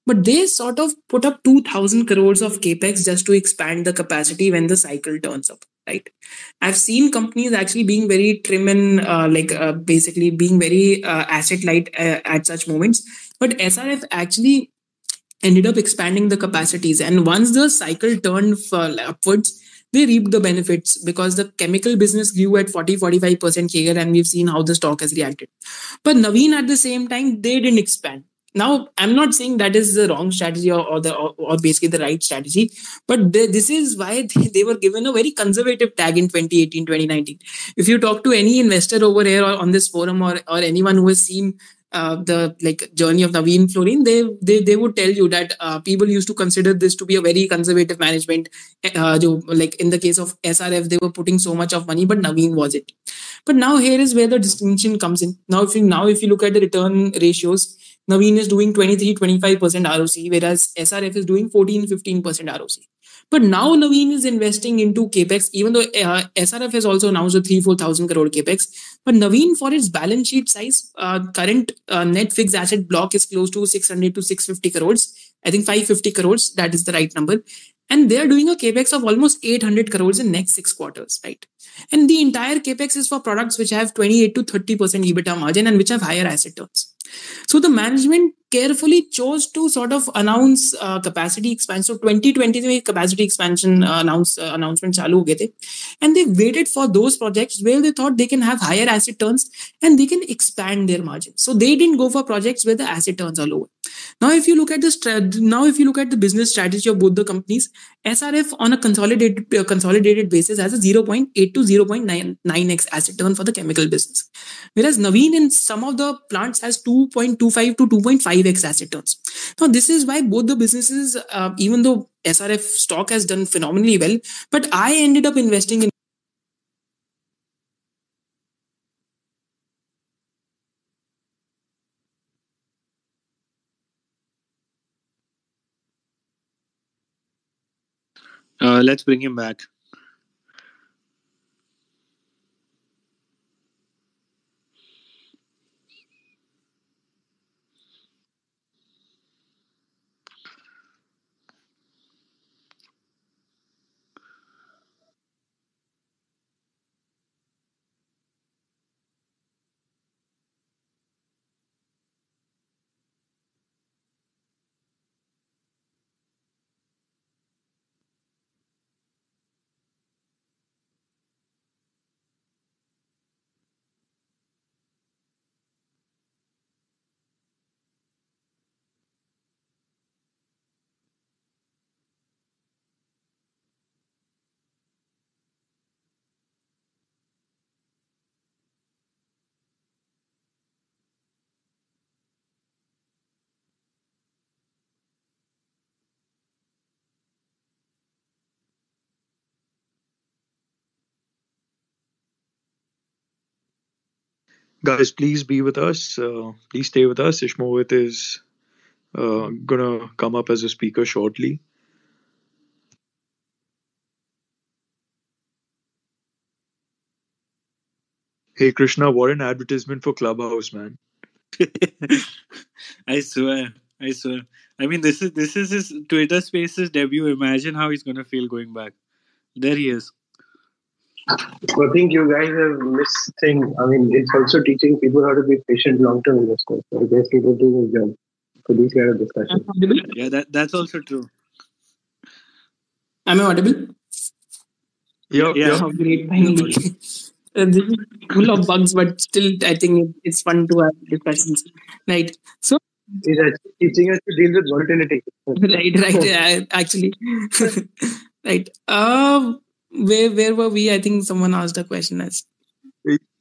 S2: But they sort of put up 2000 crores of capex just to expand the capacity when the cycle turns up right? I've seen companies actually being very trim and uh, like uh, basically being very uh, asset light uh, at such moments. But srf actually ended up expanding the capacities. And once the cycle turned upwards they reaped the benefits because the chemical business grew at 40 45% CAGR and we've seen how the stock has reacted. But Navin at the same time, they didn't expand. Now, I'm not saying that is the wrong strategy or, or the or, or, basically the right strategy, but they, this is why they, they, were given a very conservative tag in 2018, 2019. If you talk to any investor over here or on this forum or, or anyone who has seen uh, the like journey of Navin Fluorine, they they they would tell you that uh, people used to consider this to be a very conservative management. Uh, like in the case of SRF, they were putting so much of money, but Navin was it. But now here is where the distinction comes in. Now if you now if you look at the return ratios, Navin is doing 23 25% ROC, whereas SRF is doing 14 15% ROC. But now Navin is investing into capex, even though uh, SRF has also announced a three four thousand crore capex. But Navin, for its balance sheet size, uh, current uh, net fixed asset block is close to six hundred to six fifty crores. I think five fifty crores. That is the right number. And they are doing a capex of almost 800 crores in next six quarters, right? And the entire capex is for products which have 28 to 30% EBITDA margin and which have higher asset turns. So the management carefully chose to sort of announce uh, capacity expansion. So 2020 capacity expansion uh, announce uh, announcement chalu हो and they waited for those projects where they thought they can have higher asset turns and they can expand their margins. So they didn't go for projects where the asset turns are lower. Now, if you look at the stra- now if you look at the business strategy of both the companies, SRF on a consolidated uh, consolidated basis has a 0.8 to 0.9x asset turn for the chemical business, whereas Navin in some of the plants has 2.25 to 2.5 2.5x asset turns. Now, this is why both the businesses, uh, even though SRF stock has done phenomenally well, but I ended up investing in
S1: Uh, let's bring him back.
S3: Guys, please be with us. Uh, please stay with us. Ishmohit is uh, gonna come up as a speaker shortly. Hey Krishna, what an advertisement for Clubhouse, man.
S1: I swear. I swear. I mean, this is this is his Twitter Spaces debut. Imagine how he's gonna feel going back. There he is.
S4: I think you guys have missed thing. I mean, it's also teaching people how to be patient long-term investors. So I guess people do his job for these kind of discussions.
S1: Yeah, that that's also true.
S2: Am I audible?
S3: Yeah,
S1: Yeah.
S3: yeah.
S2: Oh, great. Finally. this is full of bugs, but still, I think it's fun to have discussions. Right. So,
S4: He's actually teaching us to deal with volatility.
S2: right, right. actually, right. Um, where where were we? I think someone asked a question as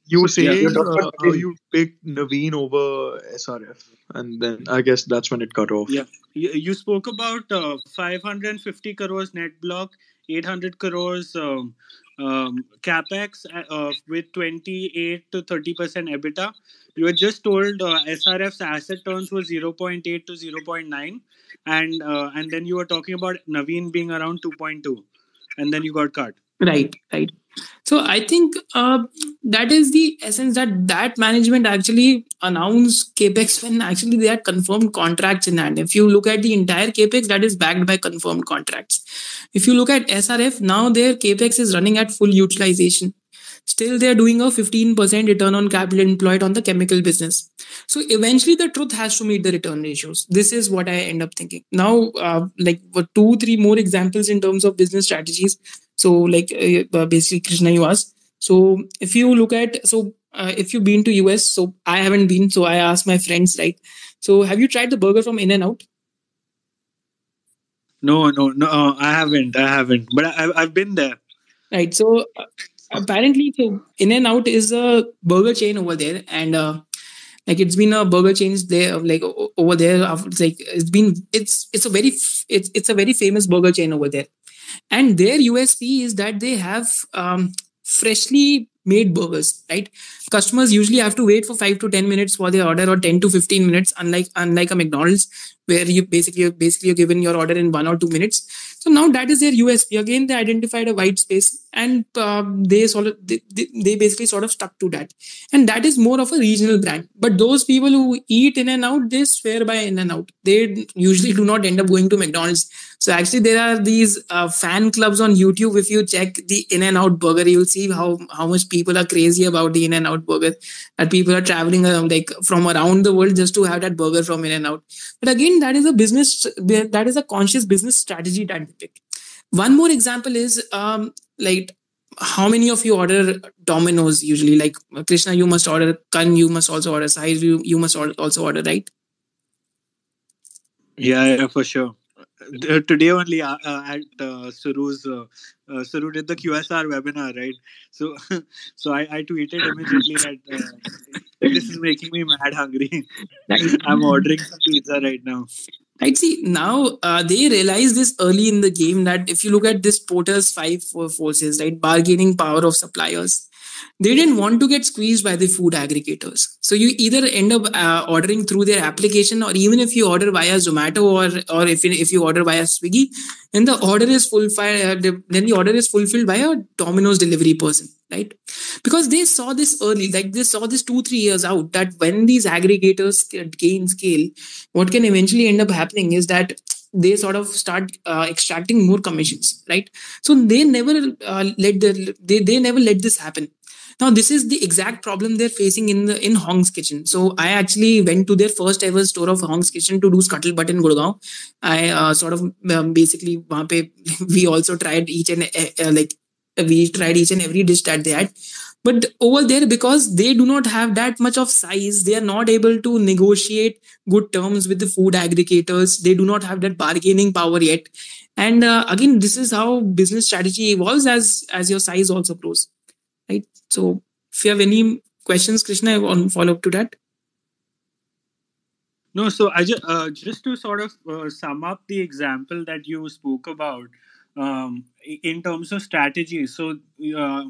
S3: You were
S1: Yeah,
S3: saying
S4: you're
S3: uh, how you picked Navin over SRF, and then I guess that's when it cut off.
S1: Yeah. You, you spoke about uh, 550 crores net block, 800 crores um, um, capex uh, with 28 to 30 percent EBITDA. You had just told uh, SRF's asset turns was 0.8 to 0.9, and uh, and then you were talking about Navin being around 2.2, and then you got cut.
S2: Right, right. So I think uh, that is the essence that that management actually announced capex when actually they had confirmed contracts in hand. If you look at the entire capex, that is backed by confirmed contracts. If you look at SRF, now their capex is running at full utilization. Still, they are doing a 15% return on capital employed on the chemical business. So eventually, the truth has to meet the return ratios. This is what I end up thinking. Now, uh, like two, three more examples in terms of business strategies. So, like uh, basically, Krishna, you asked. So, if you look at so uh, if you've been to US, so I haven't been. So I asked my friends, right? So have you tried the burger from In-N-Out?
S1: No, no, no. Uh, I haven't. I haven't. But I, I've been there.
S2: Right. So uh, apparently, so In-N-Out is a burger chain over there, and uh, like it's been a burger chain there, like over there. It's like it's been it's it's a very it's it's a very famous burger chain over there, and their USP is that they have um, freshly made burgers. Right. Customers usually have to wait for five to ten minutes for their order, or ten to fifteen minutes. Unlike unlike a McDonald's, where you basically basically you're given your order in one or two minutes. So now that is their USP. Again, they identified a white space and um, they sort of they they basically sort of stuck to that. And that is more of a regional brand. But those people who eat In-N-Out, they swear by In-N-Out. They usually do not end up going to McDonald's. So actually, there are these uh, fan clubs on YouTube. If you check the In-N-Out burger, you'll see how how much people are crazy about the In-N-Out burger. That people are traveling around like from around the world just to have that burger from In-N-Out. But again, that is a business. That is a conscious business strategy that they pick. One more example is um, like how many of you order Domino's usually? Like Krishna, you must order. Kan, you must also order. Sahil, you you must also order, right?
S1: Yeah, yeah, for sure. Uh, Today only uh, uh, at uh, Suru's, uh, uh, Suru did the QSR webinar, right? So, so I, I tweeted immediately that uh, this is making me mad hungry. I'm ordering some pizza right now.
S2: Right. See, now uh, they realize this early in the game that if you look at this Porter's five fo- forces, right, bargaining power of suppliers, they didn't want to get squeezed by the food aggregators. So you either end up uh, ordering through their application, or even if you order via Zomato or or if if you order via Swiggy, then the order is fulfilled. Uh, then the order is fulfilled by a Domino's delivery person, right? Because they saw this early, like they saw this two three years out that when these aggregators gain scale, what can eventually end up happening is that they sort of start uh, extracting more commissions right so they never uh, let the they, they never let this happen now this is the exact problem they're facing in the in hong's kitchen. So i actually went to their first ever store of hong's kitchen to do scuttlebutt in gurgaon. I uh, sort of um, basically we also tried each and uh, like we tried each and every dish that they had. But over there because they do not have that much of size they are not able to negotiate good terms with the food aggregators. They do not have that bargaining power yet. And uh, again this is how business strategy evolves as as your size also grows right so if you have any questions krishna on follow up to that
S1: No, so I just uh, just to sort of uh, sum up the example that you spoke about um, in terms of strategy. So uh,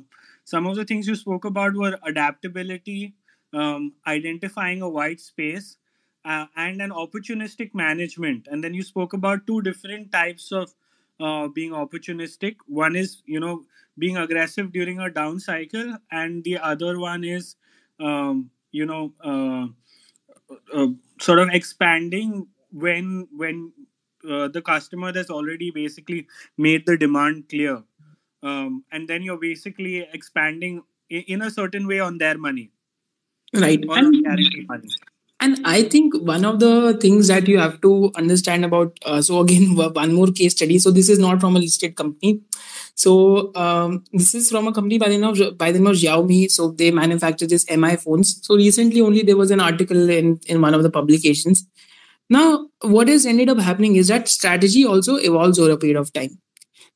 S1: some of the things you spoke about were adaptability, um, identifying a white space, uh, and an opportunistic management. And then you spoke about two different types of uh, being opportunistic. One is you know being aggressive during a down cycle, and the other one is um, you know. Uh, uh, sort of expanding when when uh, the customer has already basically made the demand clear um, and then you're basically expanding i- in a certain way on their money
S2: right
S1: or on
S2: and
S1: money
S2: And I think one of the things that you have to understand about, uh, so again, one more case study. So this is not from a listed company. So um, this is from a company by the name of by the name of Xiaomi. So they manufacture this Mi phones. So recently, only there was an article in in one of the publications. Now, what has ended up happening is that strategy also evolves over a period of time.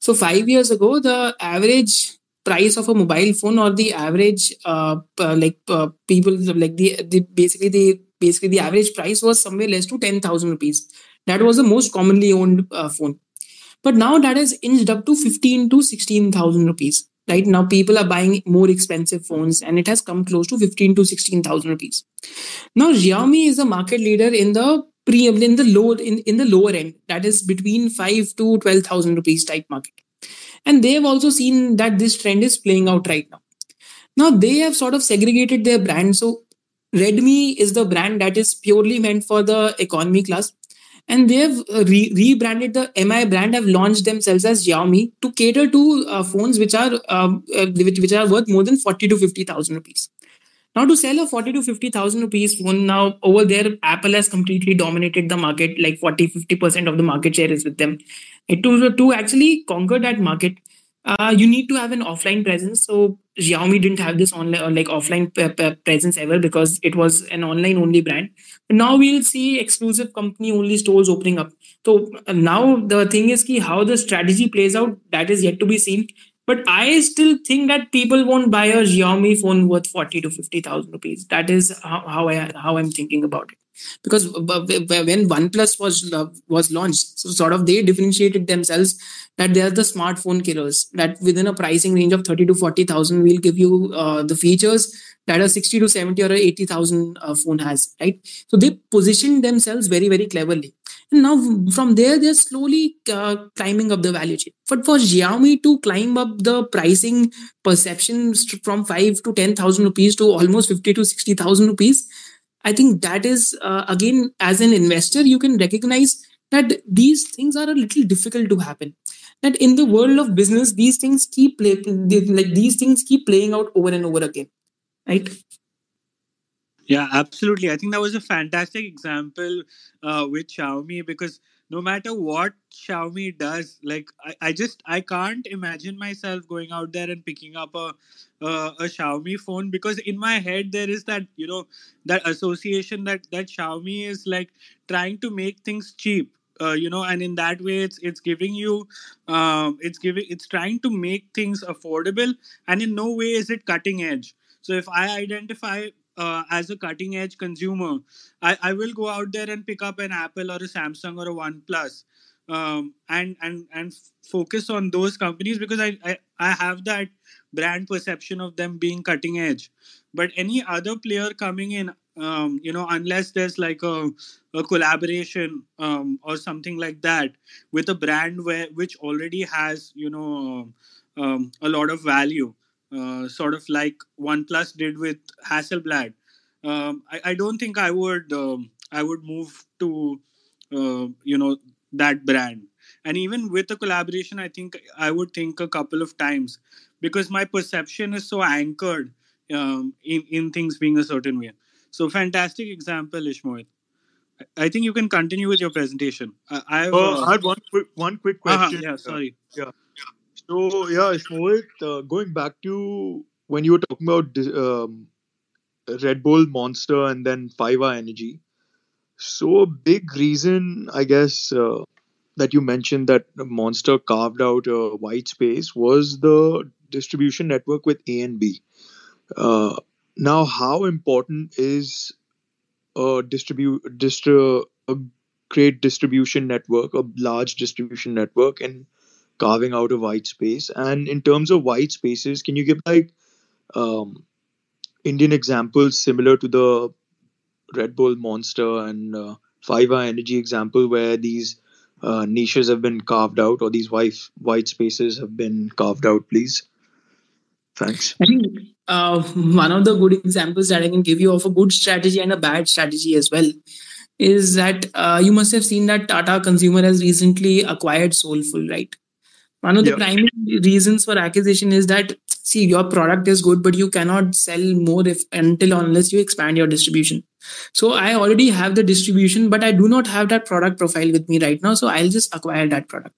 S2: So five years ago, the average price of a mobile phone or the average uh, like uh, people like the, the basically the basically the average price was somewhere less to 10000 rupees that was the most commonly owned uh, phone but now that has inched up to 15 to 16000 rupees. Right? Now people are buying more expensive phones and it has come close to 15 to 16000 rupees. Now xiaomi is a market leader in the pre in the lower in, in the lower end. That is between 5 to 12000 rupees type market. And they've also seen that this trend is playing out right now. Now they have sort of segregated their brand. So redmi is the brand that is purely meant for the economy class and they've uh, re- rebranded the mi brand have launched themselves as xiaomi to cater to uh, phones which are um, uh, which, which are worth more than 40 to 50000 rupees now, to sell a 40 to 50,000 rupees phone, now over there, Apple has completely dominated the market, like 40 50% of the market share is with them. It, to, to actually conquer that market, uh, you need to have an offline presence. So, Xiaomi didn't have this online or like offline p- p- presence ever because it was an online only brand. But now we'll see exclusive company only stores opening up. So, uh, now the thing is ki how the strategy plays out, that is yet to be seen. But I still think that people won't buy a Xiaomi phone worth 40 to 50,000 rupees. That is how, how I how I'm thinking about it. Because when OnePlus was uh, was launched, so sort of they differentiated themselves that they are the smartphone killers. That within a pricing range of 30 to 40,000, we'll give you uh, the features that a 60 to 70 or 80,000 uh, phone has, right? So they positioned themselves very, very cleverly. Now from there, they're slowly uh, climbing up the value chain. But for Xiaomi to climb up the pricing perceptions from 5 to 10,000 rupees to almost 50 to 60,000 rupees, I think that is, uh, again, as an investor, you can recognize that these things are a little difficult to happen that in the world of business these things keep play, like these things keep playing out over and over again right
S1: yeah, absolutely. I think that was a fantastic example uh, with Xiaomi because no matter what Xiaomi does, like I, I just I can't imagine myself going out there and picking up a uh, a Xiaomi phone because in my head there is that you know that association that that Xiaomi is like trying to make things cheap. Uh, you know, and in that way, it's it's giving you, um, it's giving, it's trying to make things affordable, and in no way is it cutting edge. So if I identify uh, as a cutting edge consumer, I, I will go out there and pick up an Apple or a Samsung or a OnePlus um, and and and focus on those companies because I, I I have that brand perception of them being cutting edge. But any other player coming in, um, you know, unless there's like a, a collaboration um, or something like that with a brand where which already has you know um, a lot of value, uh, sort of like OnePlus did with Hasselblad. Um, I, I, don't think I would um, I would move to uh, you know that brand. And even with a collaboration, I think I would think a couple of times because my perception is so anchored um, in in things being a certain way. So fantastic example, Ishmohit. I think you can continue with your presentation. I, I've,
S3: uh, I had one quick one quick
S1: uh-huh,
S3: question.
S1: yeah, sorry.
S3: Yeah. So yeah, Ishmohit, uh, going back to when you were talking about um, Red Bull, Monster, and then 5 Hour Energy. So a big reason, I guess, uh, that you mentioned that Monster carved out a white space was the distribution network with A and B. Uh, now, how important is a distribute distri- a great distribution network, a large distribution network, and carving out a white space. And in terms of white spaces, can you give like um, Indian examples similar to the Red Bull Monster and uh, 5 Hour Energy example where these uh, niches have been carved out or these white white spaces have been carved out, please? Thanks.
S2: I think uh, one of the good examples that I can give you of a good strategy and a bad strategy as well is that uh, you must have seen that Tata Consumer has recently acquired Soulful, right? One of the
S3: Yeah.
S2: primary reasons for acquisition is that see your product is good, but you cannot sell more if until unless you expand your distribution. so i already have the distribution but i do not have that product profile with me right now so i'll just acquire that product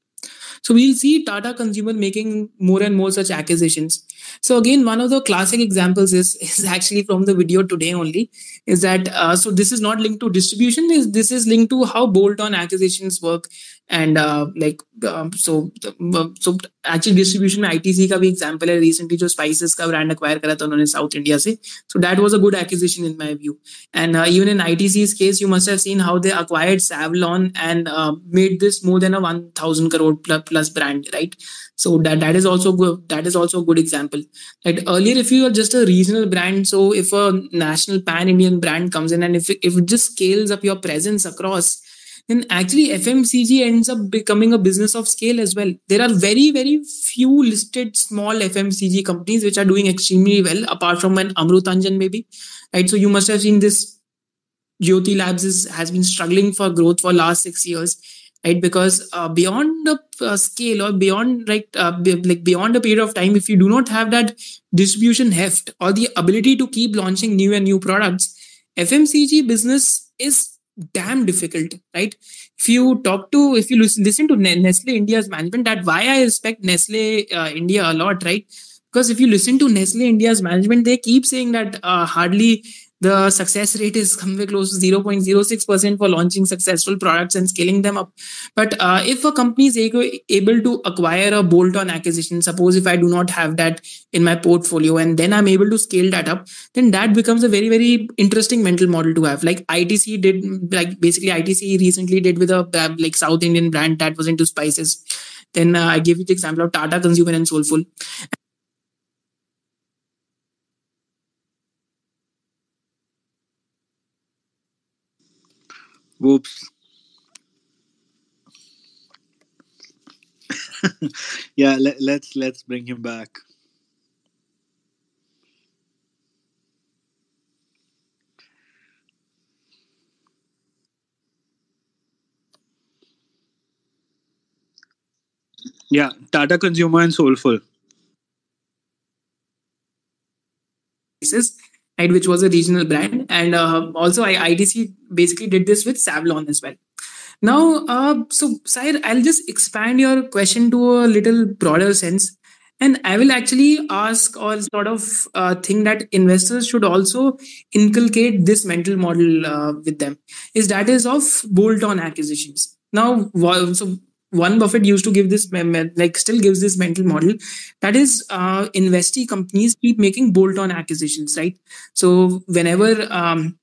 S2: so we'll see Tata Consumer making more and more such acquisitions. So again, one of the classic examples is, is actually from the video today only. Is that uh, so? This is not linked to distribution. Is this is linked to how bolt-on acquisitions work and uh, like um, so uh, so actually distribution में ITC का भी example है recently जो spices का brand acquire करा था उन्होंने South India से so that was a good acquisition in my view and uh, even in ITC's case you must have seen how they acquired Savlon and uh, made this more than a 1000 crore plus brand right so that that is also good that is also a good example like earlier if you are just a regional brand so if a national pan Indian brand comes in and if it, if it just scales up your presence across then actually FMCG ends up becoming a business of scale as well. There are very, very few listed small FMCG companies which are doing extremely well, apart from an Amrutanjan maybe. Right. So you must have seen this Jyothy Labs is, has been struggling for growth for last six years. Right, because uh, beyond the uh, scale or beyond like uh, like beyond a period of time, if you do not have that distribution heft or the ability to keep launching new and new products, FMCG business is damn difficult, right? If you talk to, if you listen to Nestle India's management, that why I respect Nestle uh, India a lot, right? Because if you listen to Nestle India's management, they keep saying that uh, hardly the success rate is somewhere close to 0.06% for launching successful products and scaling them up. But uh, if a company is able to acquire a bolt on acquisition, suppose if I do not have that in my portfolio and then I'm able to scale that up, then that becomes a very, very interesting mental model to have. Like ITC did, like basically ITC recently did with a like South Indian brand that was into spices. Then uh, I gave you the example of Tata Consumer and Soulfull.
S1: Whoops. yeah, let, let's let's bring him back. Yeah, Tata Consumer and Soulfull.
S2: Right, which was a regional brand. And uh, also, I, ITC basically did this with Savlon as well. Now, uh, so Sair, I'll just expand your question to a little broader sense. And I will actually ask or sort of uh, think that investors should also inculcate this mental model uh, with them. Is that is of bolt-on acquisitions. Now, so Warren Buffett used to give this like still gives this mental model. That is uh, investee companies keep making bolt-on acquisitions right? So whenever um,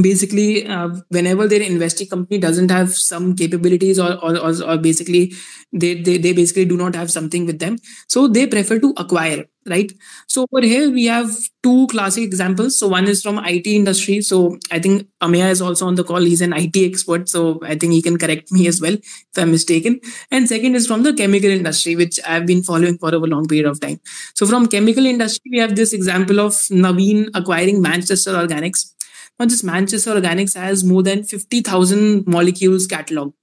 S2: basically uh, whenever their investing company doesn't have some capabilities or or, or, or basically they, they they basically do not have something with them so they prefer to acquire right? So over here we have two classic examples. So one is from it industry. So i think ameya is also on the call. He's an it expert so i think he can correct me as well if i'm mistaken. And second is from the chemical industry which i've been following for a long period of time. So from chemical industry we have this example of navin acquiring manchester organics now, this Manchester Organics has more than 50,000 molecules catalog.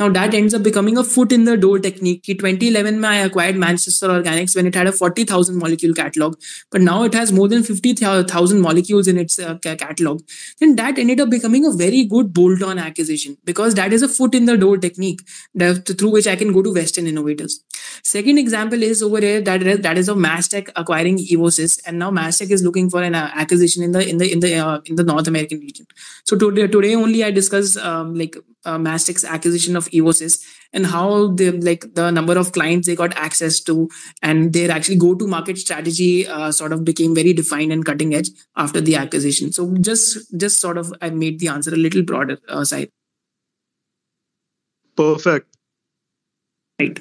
S2: Now that ends up becoming a foot in the door technique. In 2011, I acquired Manchester Organics when it had a 40,000 molecule catalog, but now it has more than 50,000 molecules in its uh, catalog. Then that ended up becoming a very good bolt-on acquisition because that is a foot in the door technique that, through which I can go to Western innovators. Second example is over here that that is of Mastek acquiring Evosys, and now Mastek is looking for an uh, acquisition in the in the in the uh, in the North American region. So today today only I discuss um, like uh, Mastek's acquisition of Evosys and how the like the number of clients they got access to and their actually go to market strategy uh, sort of became very defined and cutting edge after the acquisition. So just just sort of I made the answer a little broader uh, side.
S3: Perfect.
S2: Right.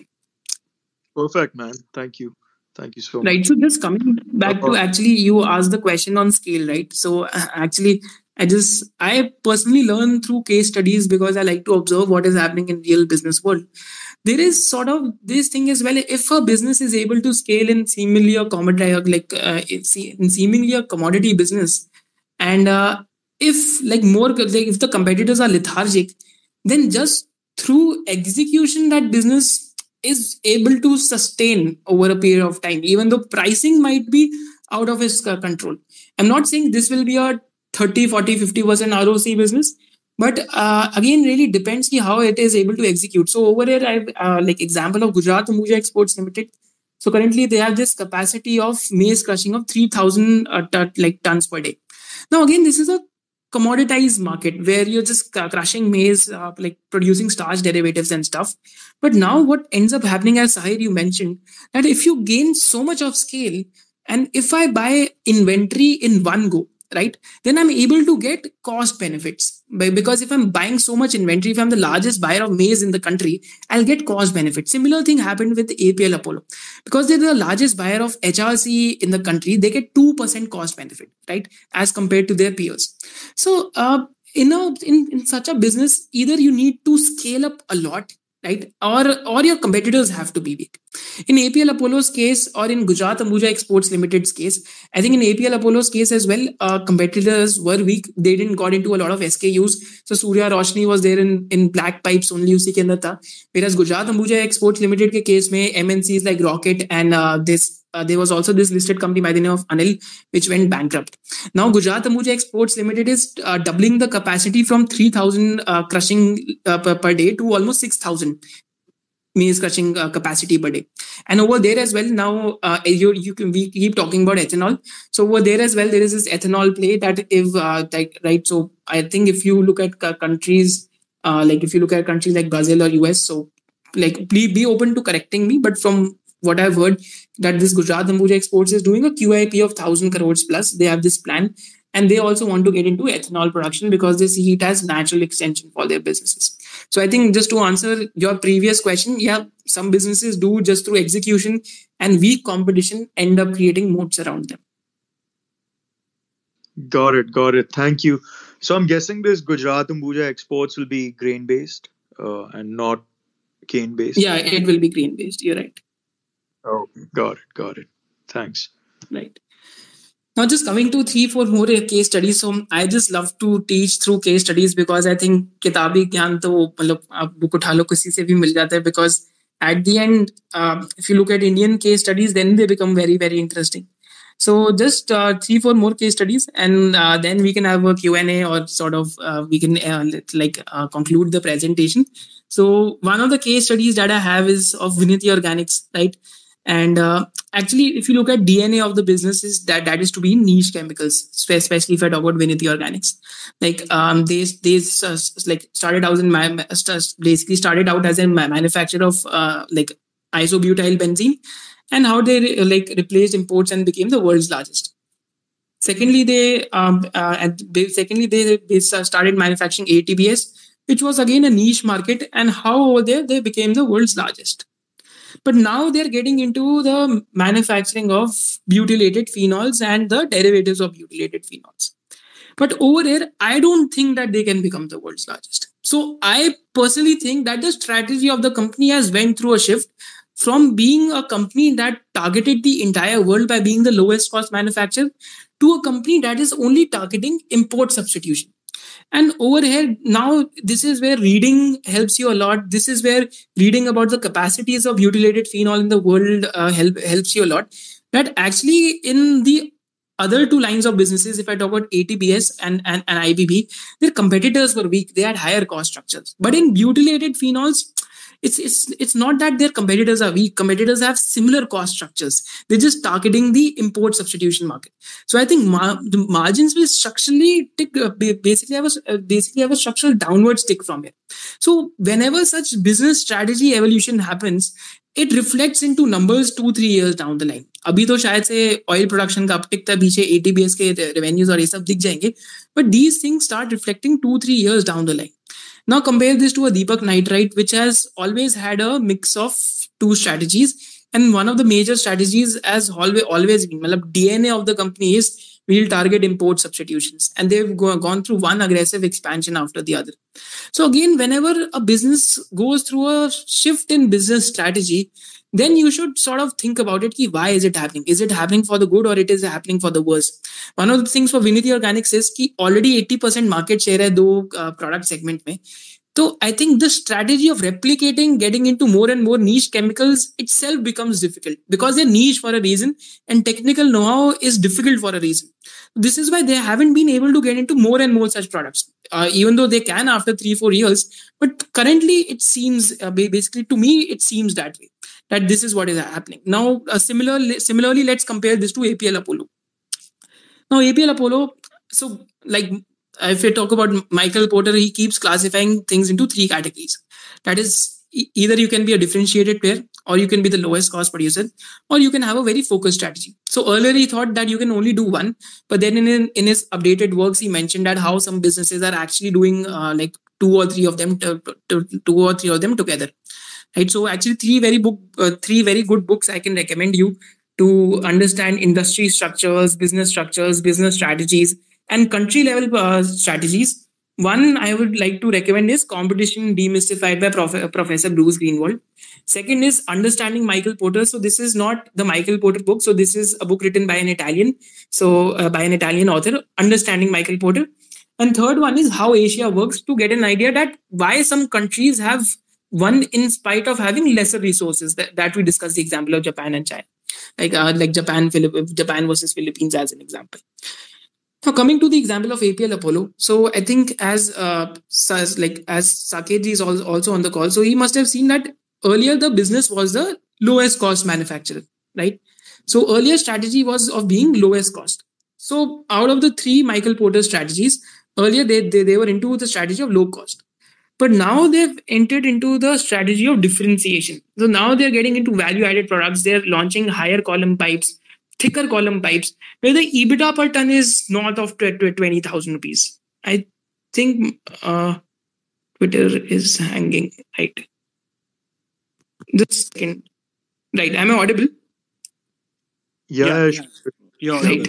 S3: Perfect, man. Thank you. Thank you so
S2: much. Right. So just coming back to actually you asked the question on scale, right? So actually I just I personally learn through case studies because I like to observe what is happening in real business world. There is sort of this thing as well. If a business is able to scale in seemingly a commodity, like uh, in seemingly a commodity business, and uh, if like more like if the competitors are lethargic, then just through execution that business is able to sustain over a period of time, even though pricing might be out of his control. I'm not saying this will be a 30 40 50% roc business. But uh, again really depends how it is able to execute. So over here i uh, like example of gujarat ambuja exports limited. So currently they have this capacity of maize crushing of 3000 uh, t- like tons per day. Now again this is a commoditized market where you're just crushing maize, uh, like producing starch derivatives and stuff. But now what ends up happening, as Sahir you mentioned, that if you gain so much of scale, and if I buy inventory in one go, right? Then i'm able to get cost benefits. Because if i'm buying so much inventory if i'm the largest buyer of maize in the country i'll get cost benefits. Similar thing happened with apl apollo. Because they're the largest buyer of hrc in the country they get 2% cost benefit right? As compared to their peers. So uh, in a in, in such a business either you need to scale up a lot right? Or or your competitors have to be weak. In APL Apollo's case, or in Gujarat Ambuja Exports Limited's case, I think in APL Apollo's case as well, uh, competitors were weak. They didn't got into a lot of SKUs. So Surya Roshni was there in, in black pipes only usi ke andar tha. Whereas Gujarat Ambuja Exports Limited ke case mein MNCs like Roquette and uh, this uh, there was also this listed company by the name of Anil, which went bankrupt. Now, Gujarat Ambuja Exports Limited is uh, doubling the capacity from 3,000 uh, crushing uh, per, per, day to almost 6,000 maize crushing uh, capacity per day. And over there as well, now uh, you, you can we keep talking about ethanol. So over there as well, there is this ethanol play that if like right. So I think if you look at countries like if you look at countries like Brazil or US, so like please be open to correcting me, but from what I've heard that this Gujarat Ambuja Exports is doing a QIP of 1000 crores plus. They have this plan and they also want to get into ethanol production because they see it as natural extension for their businesses. So I think just to answer your previous question, yeah, some businesses do just through execution and weak competition end up creating moats around them.
S3: Got it, got it. Thank you. So I'm guessing this Gujarat Ambuja exports will be grain based uh, and not cane based.
S2: Yeah, it will be grain based. You're right.
S3: Oh, got it, got it. Thanks.
S2: Right. Now, just coming to three, four more case studies. So, I just love to teach through case studies because I think किताबी ज्ञान तो मतलब आप book उठा लो किसी से भी मिल जाता है because at the end, uh, if you look at Indian case studies, then they become very, very interesting. So just uh, three, four more case studies, and uh, then we can have a Q&A or sort of uh, we can uh, like uh, conclude the presentation. So one of the case studies that I have is of Vinati Organics, right? And uh, actually, if you look at DNA of the business, is that that is to be niche chemicals, especially if I talk about Vinati Organics. Like um, they they uh, like started out in my basically started out as a manufacturer of uh, like isobutyl benzene, and how they like replaced imports and became the world's largest. Secondly, they um, uh, secondly they, they started manufacturing ATBS, which was again a niche market, and how over there they became the world's largest. But now they're getting into the manufacturing of butylated phenols and the derivatives of butylated phenols. But over here, I don't think that they can become the world's largest. So I personally think that the strategy of the company has went through a shift from being a company that targeted the entire world by being the lowest cost manufacturer to a company that is only targeting import substitution. And over here, now this is where reading helps you a lot. This is where reading about the capacities of butylated phenol in the world uh, help, helps you a lot. That actually, in the other two lines of businesses, if I talk about ATBS and, and, and IBB, their competitors were weak. They had higher cost structures. But in butylated phenols, it's it's it's not that their competitors are weak competitors have similar cost structures they're just targeting the import substitution market so i think ma- the margins will structurally tick uh, basically have a uh, basically have a structural downward stick from here so whenever such business strategy evolution happens it reflects into numbers two three years down the line अभी तो शायद से oil production का uptick था पीछे एटीबीएस के revenues और ये सब दिख जाएंगे but these things start reflecting two three years down the line now compare this to a Deepak Nitrite, which has always had a mix of two strategies. And one of the major strategies has always, always been, the DNA of the company is we'll target import substitutions. And they've go, gone through one aggressive expansion after the other. So again, whenever a business goes through a shift in business strategy, then you should sort of think about it ki why is it happening is it happening for the good or it is happening for the worse one of the things for vinati organics is ki already 80% market share hai do uh, product segment mein So I think the strategy of replicating, getting into more and more niche chemicals itself becomes difficult because they're niche for a reason and technical know-how is difficult for a reason. This is why they haven't been able to get into more and more such products, uh, even though they can after three, four years. But currently, it seems uh, basically to me, it seems that way that this is what is happening. Now, uh, similarly, similarly, let's compare this to APL Apollo. Now, APL Apollo, so like if we talk about Michael Porter, he keeps classifying things into three categories. That is, either you can be a differentiated player, or you can be the lowest cost producer, or you can have a very focused strategy. So earlier he thought that you can only do one, but then in in his updated works he mentioned that how some businesses are actually doing uh, like two or three of them, to, to, two or three of them together. Right. So actually, three very book, uh, three very good books I can recommend you to understand industry structures, business structures, business strategies and country level uh, strategies. One I would like to recommend is Competition Demystified by Prof- Professor Bruce Greenwald. Second is Understanding Michael Porter. So this is not the Michael Porter book. So this is a book written by an Italian. So uh, by an Italian author, Understanding Michael Porter. And third one is How Asia Works to get an idea that why some countries have won in spite of having lesser resources. That, that we discussed the example of Japan and China, like uh, like Japan, Philipp- Japan versus Philippines as an example. Now coming to the example of APL Apollo, so I think as uh, as like as Sakeji is also on the call, so he must have seen that earlier the business was the lowest cost manufacturer, right? So earlier strategy was of being lowest cost. So out of the three Michael Porter strategies, earlier they, they, they were into the strategy of low cost. But now they've entered into the strategy of differentiation. So now they're getting into value added products. They're launching higher column pipes thicker column pipes where the EBITDA per ton is north of 20,000 rupees. I think uh, Twitter is hanging, right? This second. Right. Am I audible?
S3: Yeah,
S1: yeah, yeah.
S2: right.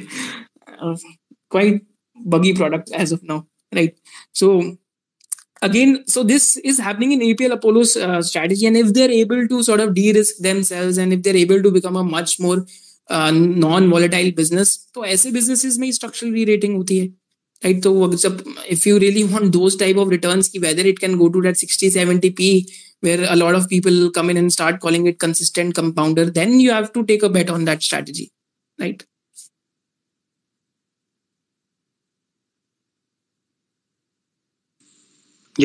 S2: Uh, quite buggy product as of now. Right. So again, so this is happening in APL Apollo's uh, strategy, and if they're able to sort of de-risk themselves, and if they're able to become a much more non volatile business तो ऐसे businesses में structural री rating होती है right तो जब if you really want those type of returns की whether it can go to that 60 70 p where a lot of people come in and start calling it consistent compounder then you have to take a bet on that strategy right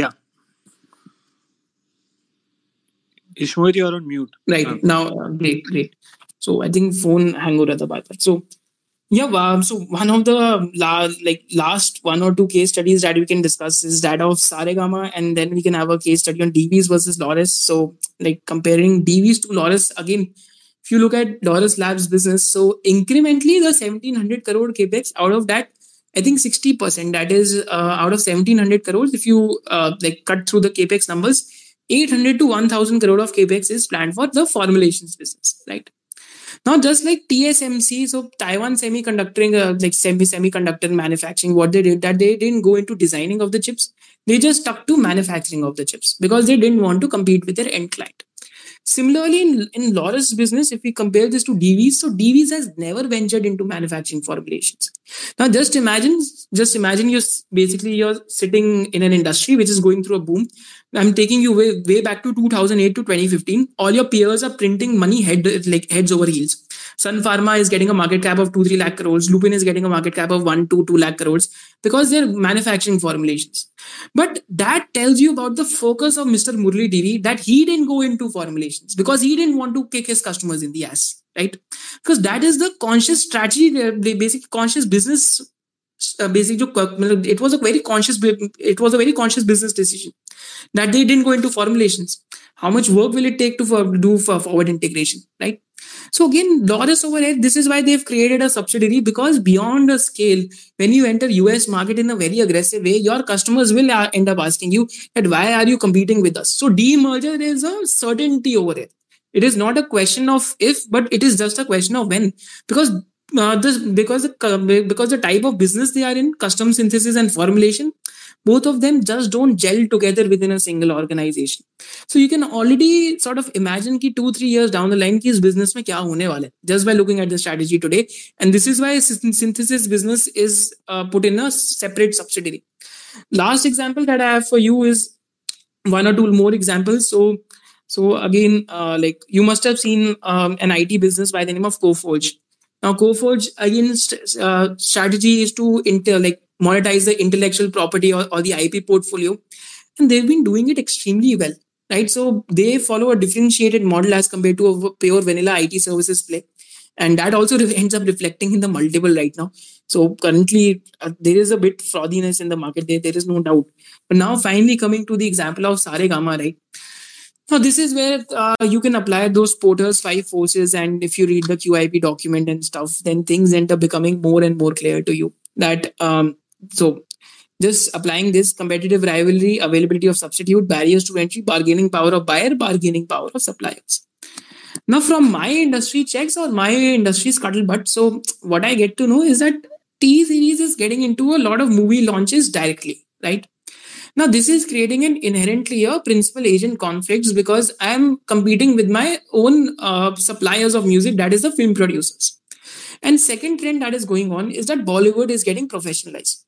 S1: yeah Ishmohit, you're on mute.
S2: Right. Now, uh, great, great. So I think phone hang over the baat. So yeah, um, so one of the la- like last one or two case studies that we can discuss is that of Saregama, and then we can have a case study on Divi's versus Laurus. So like comparing Divi's to Laurus again. If you look at Laurus Labs business, so incrementally the 1700 crore capex out of that, I think 60% that is uh, out of 1700 crores. If you uh, like cut through the capex numbers, 800 to 1000 crore of capex is planned for the formulations business, right? Now, just like TSMC, so Taiwan Semiconductor, uh, like semi semiconductor manufacturing, what they did that they didn't go into designing of the chips. They just stuck to manufacturing of the chips because they didn't want to compete with their end client. Similarly, in, in Laurus business, if we compare this to Divi's, so Divi's has never ventured into manufacturing formulations. Now, just imagine, just imagine you're basically you're sitting in an industry which is going through a boom. I'm taking you way, way back to 2008 to 2015. All your peers are printing money head like heads over heels. Sun Pharma is getting a market cap of 2 3 lakh crores. Lupin is getting a market cap of 1 to 2 lakh crores because they're manufacturing formulations. But that tells you about the focus of Mr. Murali Divi that he didn't go into formulations because he didn't want to kick his customers in the ass, right? Because that is the conscious strategy, the basic conscious business uh, basic it was a very conscious it was a very conscious business decision that they didn't go into formulations how much work will it take to for, do for forward integration right so again Laurus over here this is why they've created a subsidiary because beyond a scale when you enter us market in a very aggressive way your customers will end up asking you that why are you competing with us? So demerger is a certainty over it it is not a question of if but it is just a question of when. Because uh, this because the because the type of business they are in custom synthesis and formulation both of them just don't gel together within a single organization so you can already sort of imagine ki 2 3 years down the line ki is business mein kya hone wala just by looking at the strategy today and this is why synthesis business is uh, put in a separate subsidiary last example that i have for you is one or two more examples. So, so again, uh, like you must have seen um, an IT business by the name of Coforge. Now, Coforge again st- uh, strategy is to inter like monetize the intellectual property or, or the IP portfolio, and they've been doing it extremely well, right? So they follow a differentiated model as compared to a pure vanilla IT services play, and that also ends up reflecting in the multiple right now. So currently, uh, there is a bit fraudiness in the market. There, there is no doubt. But now, finally, coming to the example of Saregama, right? Now, this is where uh, you can apply those Porter's five forces, and if you read the QIP document and stuff, then things end up becoming more and more clear to you. That um, so just applying this competitive rivalry, availability of substitute, barriers to entry, bargaining power of buyer, bargaining power of suppliers. Now, from my industry checks or my industry scuttlebutt, so what I get to know is that T series is getting into a lot of movie launches directly, right? Now, this is creating an inherently a principal agent conflicts because I'm competing with my own uh, suppliers of music, that is the film producers. And second trend that is going on is that Bollywood is getting professionalized.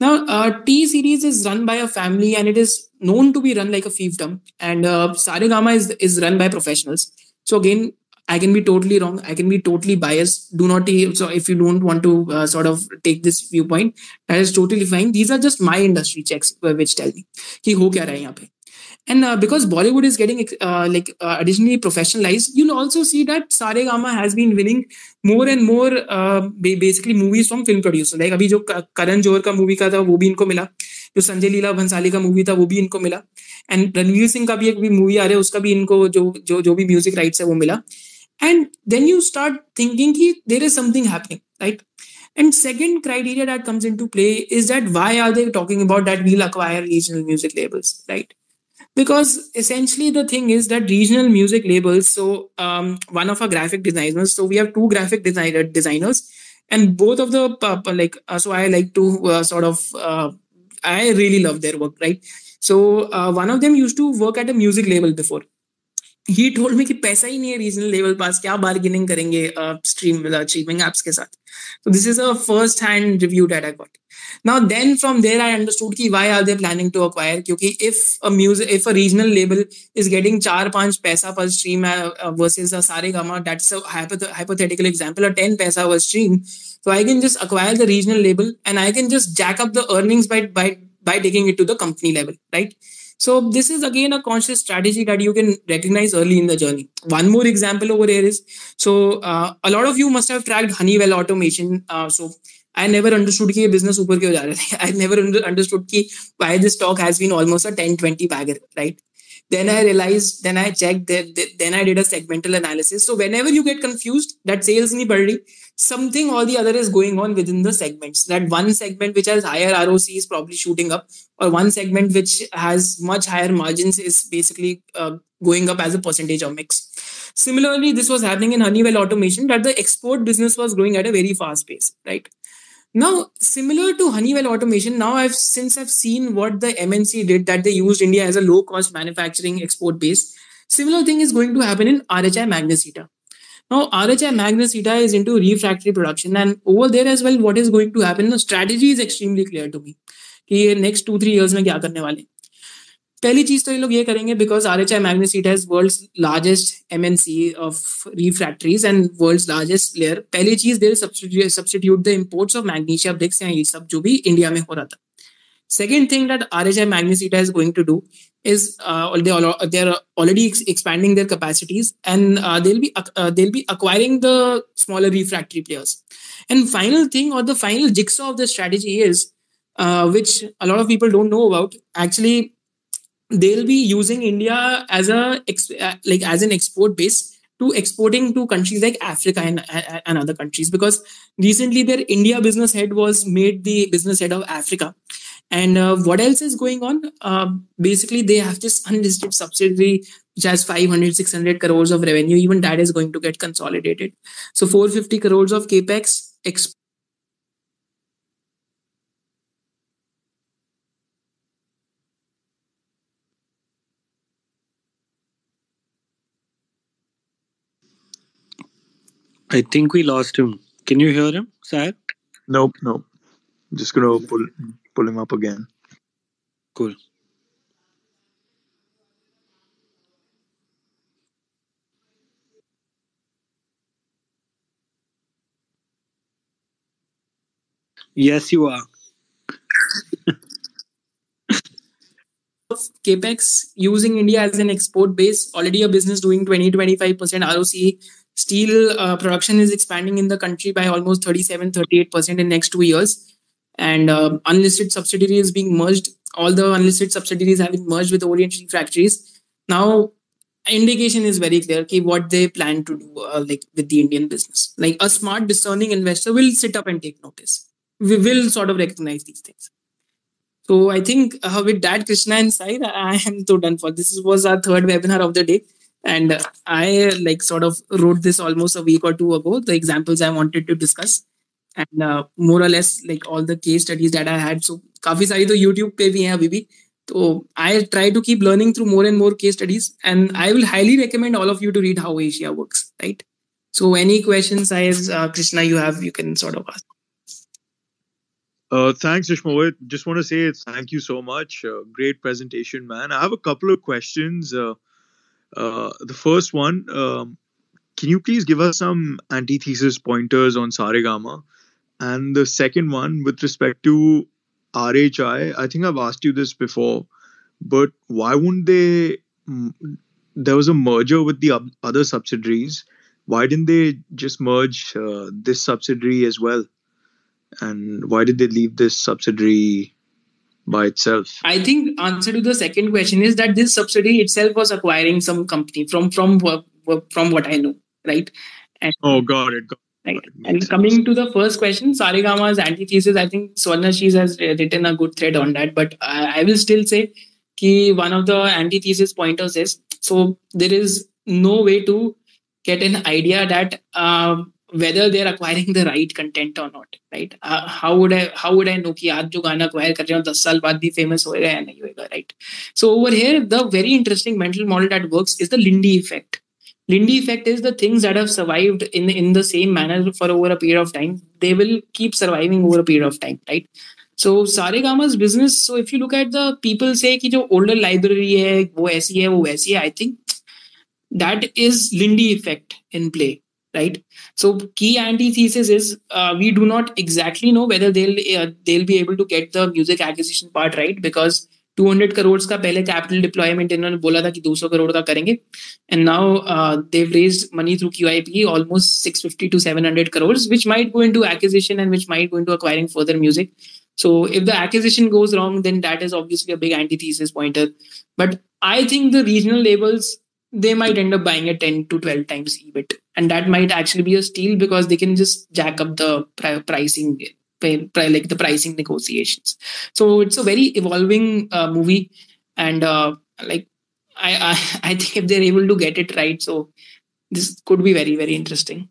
S2: Now, uh, T series is run by a family and it is known to be run like a fiefdom. And uh, Saregama is, is run by professionals. So again, I can be totally wrong. I can be totally biased. Do not so if you don't want to uh, sort of take this viewpoint, that is totally fine. These are just my industry checks uh, which tell me कि हो क्या रहा है यहाँ पे. And uh, because Bollywood is getting uh, like uh, additionally professionalized, you'll also see that Saregama has been winning more and more uh, basically movies from film producers. Like अभी जो करण जोहर का मूवी का था वो भी इनको मिला जो संजय लीला भंसाली का मूवी था वो भी इनको मिला एंड रणवीर सिंह का भी एक भी मूवी आ रहा है उसका भी इनको जो जो जो भी म्यूजिक राइट्स है वो मिला and then you start thinking ki there is something happening right and second criteria that comes into play is that why are they talking about that we'll acquire regional music labels right Because essentially the thing is that regional music labels so um, one of our graphic designers so we have two graphic designer designers and both of the uh, like uh, so i like to uh, sort of uh, i really love their work right? So uh, one of them used to work at a music label before ही told me कि पैसा ही नहीं है regional level pass, क्या bargaining करेंगे stream achieving apps के साथ? तो this is a first hand review that I got now then from there I understood की why are they're planning to acquire क्योंकि if a music if a regional level is getting चार पाँच paisa per stream versus a Saregama that's hypothetical example और ten पैसा per stream तो I can just acquire the regional level and I can just jack up the earnings by by by taking it to the company level right so this is again a conscious strategy that you can recognize early in the journey. One more example over here is so uh, a lot of you must have tracked Honeywell automation. Uh, so I never understood कि business ऊपर क्यों जा रहे थे. I never understood कि why this stock has been almost a 10-20 bagger, right? then i realized then i checked that, that then i did a segmental analysis. So whenever you get confused that sales ni badri something or the other is going on within the segments. That one segment which has higher roc is probably shooting up or one segment which has much higher margins is basically uh, going up as a percentage of mix. Similarly this was happening in honeywell automation that the export business was growing at a very fast pace right? Now, similar to Honeywell Automation, now I've since I've seen what the MNC did that they used India as a low cost manufacturing export base. Similar thing is going to happen in RHI Magnesita. Now, RHI Magnesita is into refractory production, and over there as well, what is going to happen? The strategy is extremely clear to me. कि next two three years में क्या करने वाले पहली चीज़ तो ये लोग ये करेंगे because R H I Magnesita has world largest M N C of refractories and world largest player पहली चीज़ there substitute the imports of magnesium डिक्स या ये सब जो भी इंडिया में हो रहा था। Second thing that R H I Magnesita is going to do is they are already expanding their capacities and they'll be they'll be acquiring the smaller refractory players and final thing और the final जिक्स of the strategy is which a lot of people don't know about actually they'll be using India as a uh, like as an export base to exporting to countries like Africa and, and other countries because recently their India business head was made the business head of Africa. And uh, what else is going on? Uh, basically, they have this unlisted subsidiary which has 500, 600 crores of revenue. Even that is going to get consolidated. So 450 crores of capex
S1: I think we lost him. Can you hear him, sir?
S3: Nope, nope. Just gonna pull pull him up again.
S1: Cool. Yes, you are.
S2: capex using India as an export base, already a business doing 20 25% ROC Steel uh, production is expanding in the country by almost 37 38% in next two years. And uh, unlisted subsidiaries being merged. All the unlisted subsidiaries have been merged with Orient Refractories. Now, indication is very clear okay, what they plan to do uh, like with the Indian business. Like a smart, discerning investor will sit up and take notice. We will sort of recognize these things. So I think uh, with that, Krishna and Sai, I am so done for. This was our third webinar of the day and i like sort of wrote this almost a week or two ago the examples i wanted to discuss and uh, more or less like all the case studies that i had so kafi sari to youtube pe bhi hai abhi bhi so i try to keep learning through more and more case studies and i will highly recommend all of you to read how asia works right so any questions i as uh, krishna you have you can sort of ask
S3: uh, thanks, Ishmohit. Just want to say thank you so much. Great presentation, man. I have a couple of questions uh the first one, um, can you please give us some antithesis pointers on Saregama? And the second one, with respect to RHI, I think I've asked you this before, but why wouldn't they? There was a merger with the other subsidiaries. Why didn't they just merge uh, this subsidiary as well? and why did they leave this subsidiary by itself?
S2: I think answer to the second question is that this subsidy itself was acquiring some company from from from what i know right?
S3: And oh got it, got
S2: Right. And coming to the first question, Saregama's antithesis, I think Swarnashi's has written a good thread on that, but I, I will still say that one of the antithesis pointers is so there is no way to get an idea that um, whether they're acquiring the right content or not right uh, how would i how would i know कि आज जो गाना acquire कर रहे हो 10 साल बाद भी famous होएगा या नहीं होएगा right so over here the very interesting mental model that works is the lindy effect lindy effect is the things that have survived in in the same manner for over a period of time they will keep surviving over a period of time right so saregama's business so if you look at the people say कि जो older library है वो ऐसी है वो वैसी है i think that is lindy effect in play right so key antithesis is uh, we do not exactly know whether they'll uh, they'll be able to get the music acquisition part right because 200 crores का पहले capital deployment इन्होंने बोला था कि 200 करोड़ का करेंगे and now uh, they've raised money through QIP almost 650 to 700 crores which might go into acquisition and which might go into acquiring further music so if the acquisition goes wrong then that is obviously a big antithesis pointer but I think the regional labels they might end up buying a 10 to 12 times EBIT. and that might actually be a steal because they can just jack up the pricing, like the pricing negotiations. So it's a very evolving uh, movie. And uh, like, I, I, I think if they're able to get it right, so this could be very, very interesting.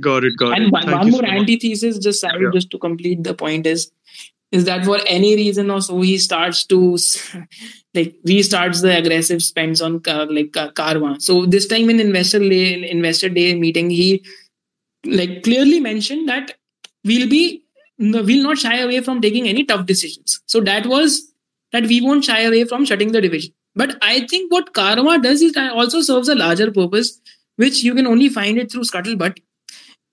S3: Got it, got
S2: and
S3: it.
S2: one, one more so antithesis, just yeah. just to complete the point, is is that for any reason or so he starts to like restarts the aggressive spends on uh, like uh, so this time in investor day investor day meeting he like clearly mentioned that we'll be we'll not shy away from taking any tough decisions. So that was that we won't shy away from shutting the division. But i think what Carvaan does is also serves a larger purpose which you can only find it through scuttlebutt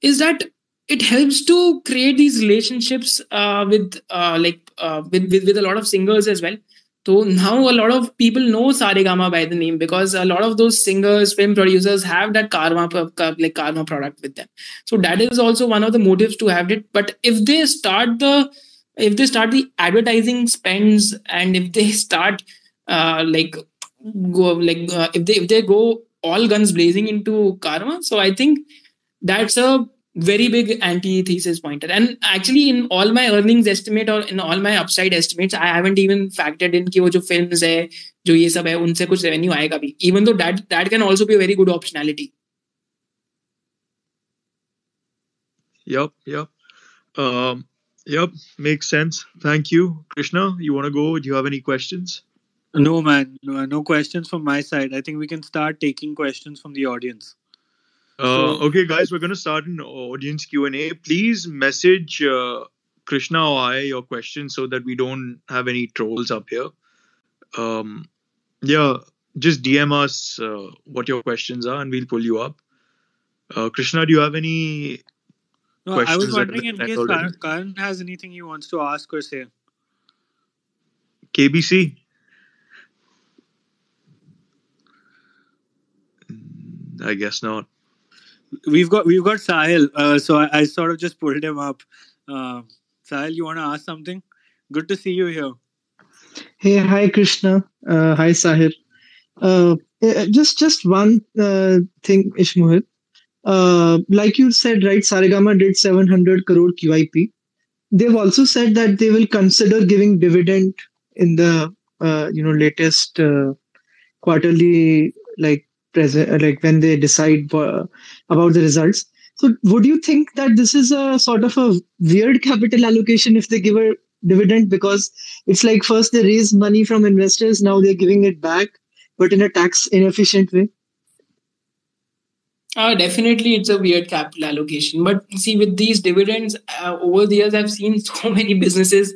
S2: is that it helps to create these relationships uh, with uh, like uh, with, with, with a lot of singers as well so now a lot of people know Saregama by the name because a lot of those singers, film producers have that Carvaan like Carvaan product with them. So that is also one of the motives to have it. But if they start the if they start the advertising spends and if they start uh, like go like uh, if they if they go all guns blazing into Carvaan, so I think that's a very big antithesis pointer. And actually, in all my earnings estimate or in all my upside estimates, I haven't even factored in कि वो जो films है जो ये सब है उनसे कुछ revenue आएगा भी. Even though that that can also be a very good optionality.
S3: Yep, yep. Um, yep, makes sense. Thank you, Krishna. You want to go? Do you have any questions?
S1: No, man. No, no questions from my side. I think we can start taking questions from the audience.
S3: Uh, okay, guys, we're going to start an audience Q and A. Please message uh, Krishna or I your questions so that we don't have any trolls up here. Um, yeah, just DM us uh, what your questions are, and we'll pull you up. Uh, Krishna, do you have any
S1: No, I was
S3: questions that have
S1: wondering
S3: been
S1: in case. Karan, Karan has anything he wants to ask or say.
S3: KBC. Mm, I guess not.
S1: We've got we've got Sahil, uh, so I, I sort of just pulled him up. Uh, Sahil, you want to ask something? Good to see you here.
S5: Hey, hi Krishna. Uh, hi Sahir. Uh, eh, just just one uh, thing, Ishmohit. Uh, like you said, right? Saregama did 700 crore QIP. They've also said that they will consider giving dividend in the you know latest quarterly like present like when they decide uh, about the results. So, would you think that this is a sort of a weird capital allocation if they give a dividend because it's like first they raise money from investors, now they're giving it back, but in a tax inefficient way.
S2: Uh, definitely, it's a weird capital allocation. But see, with these dividends, uh, over the years, I've seen so many businesses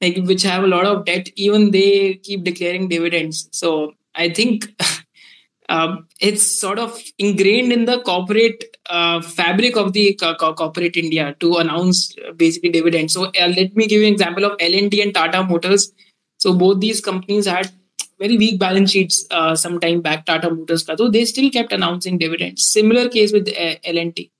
S2: like which have a lot of debt. Even they keep declaring dividends. So I think um, it's sort of ingrained in the corporate uh, fabric of the co- co- corporate India to announce uh, basically dividends. So uh, let me give you an example of L&T and Tata Motors. So both these companies had very weak balance sheets uh, some time back, Tata Motors so they still kept announcing dividends. Similar case with uh, L&T.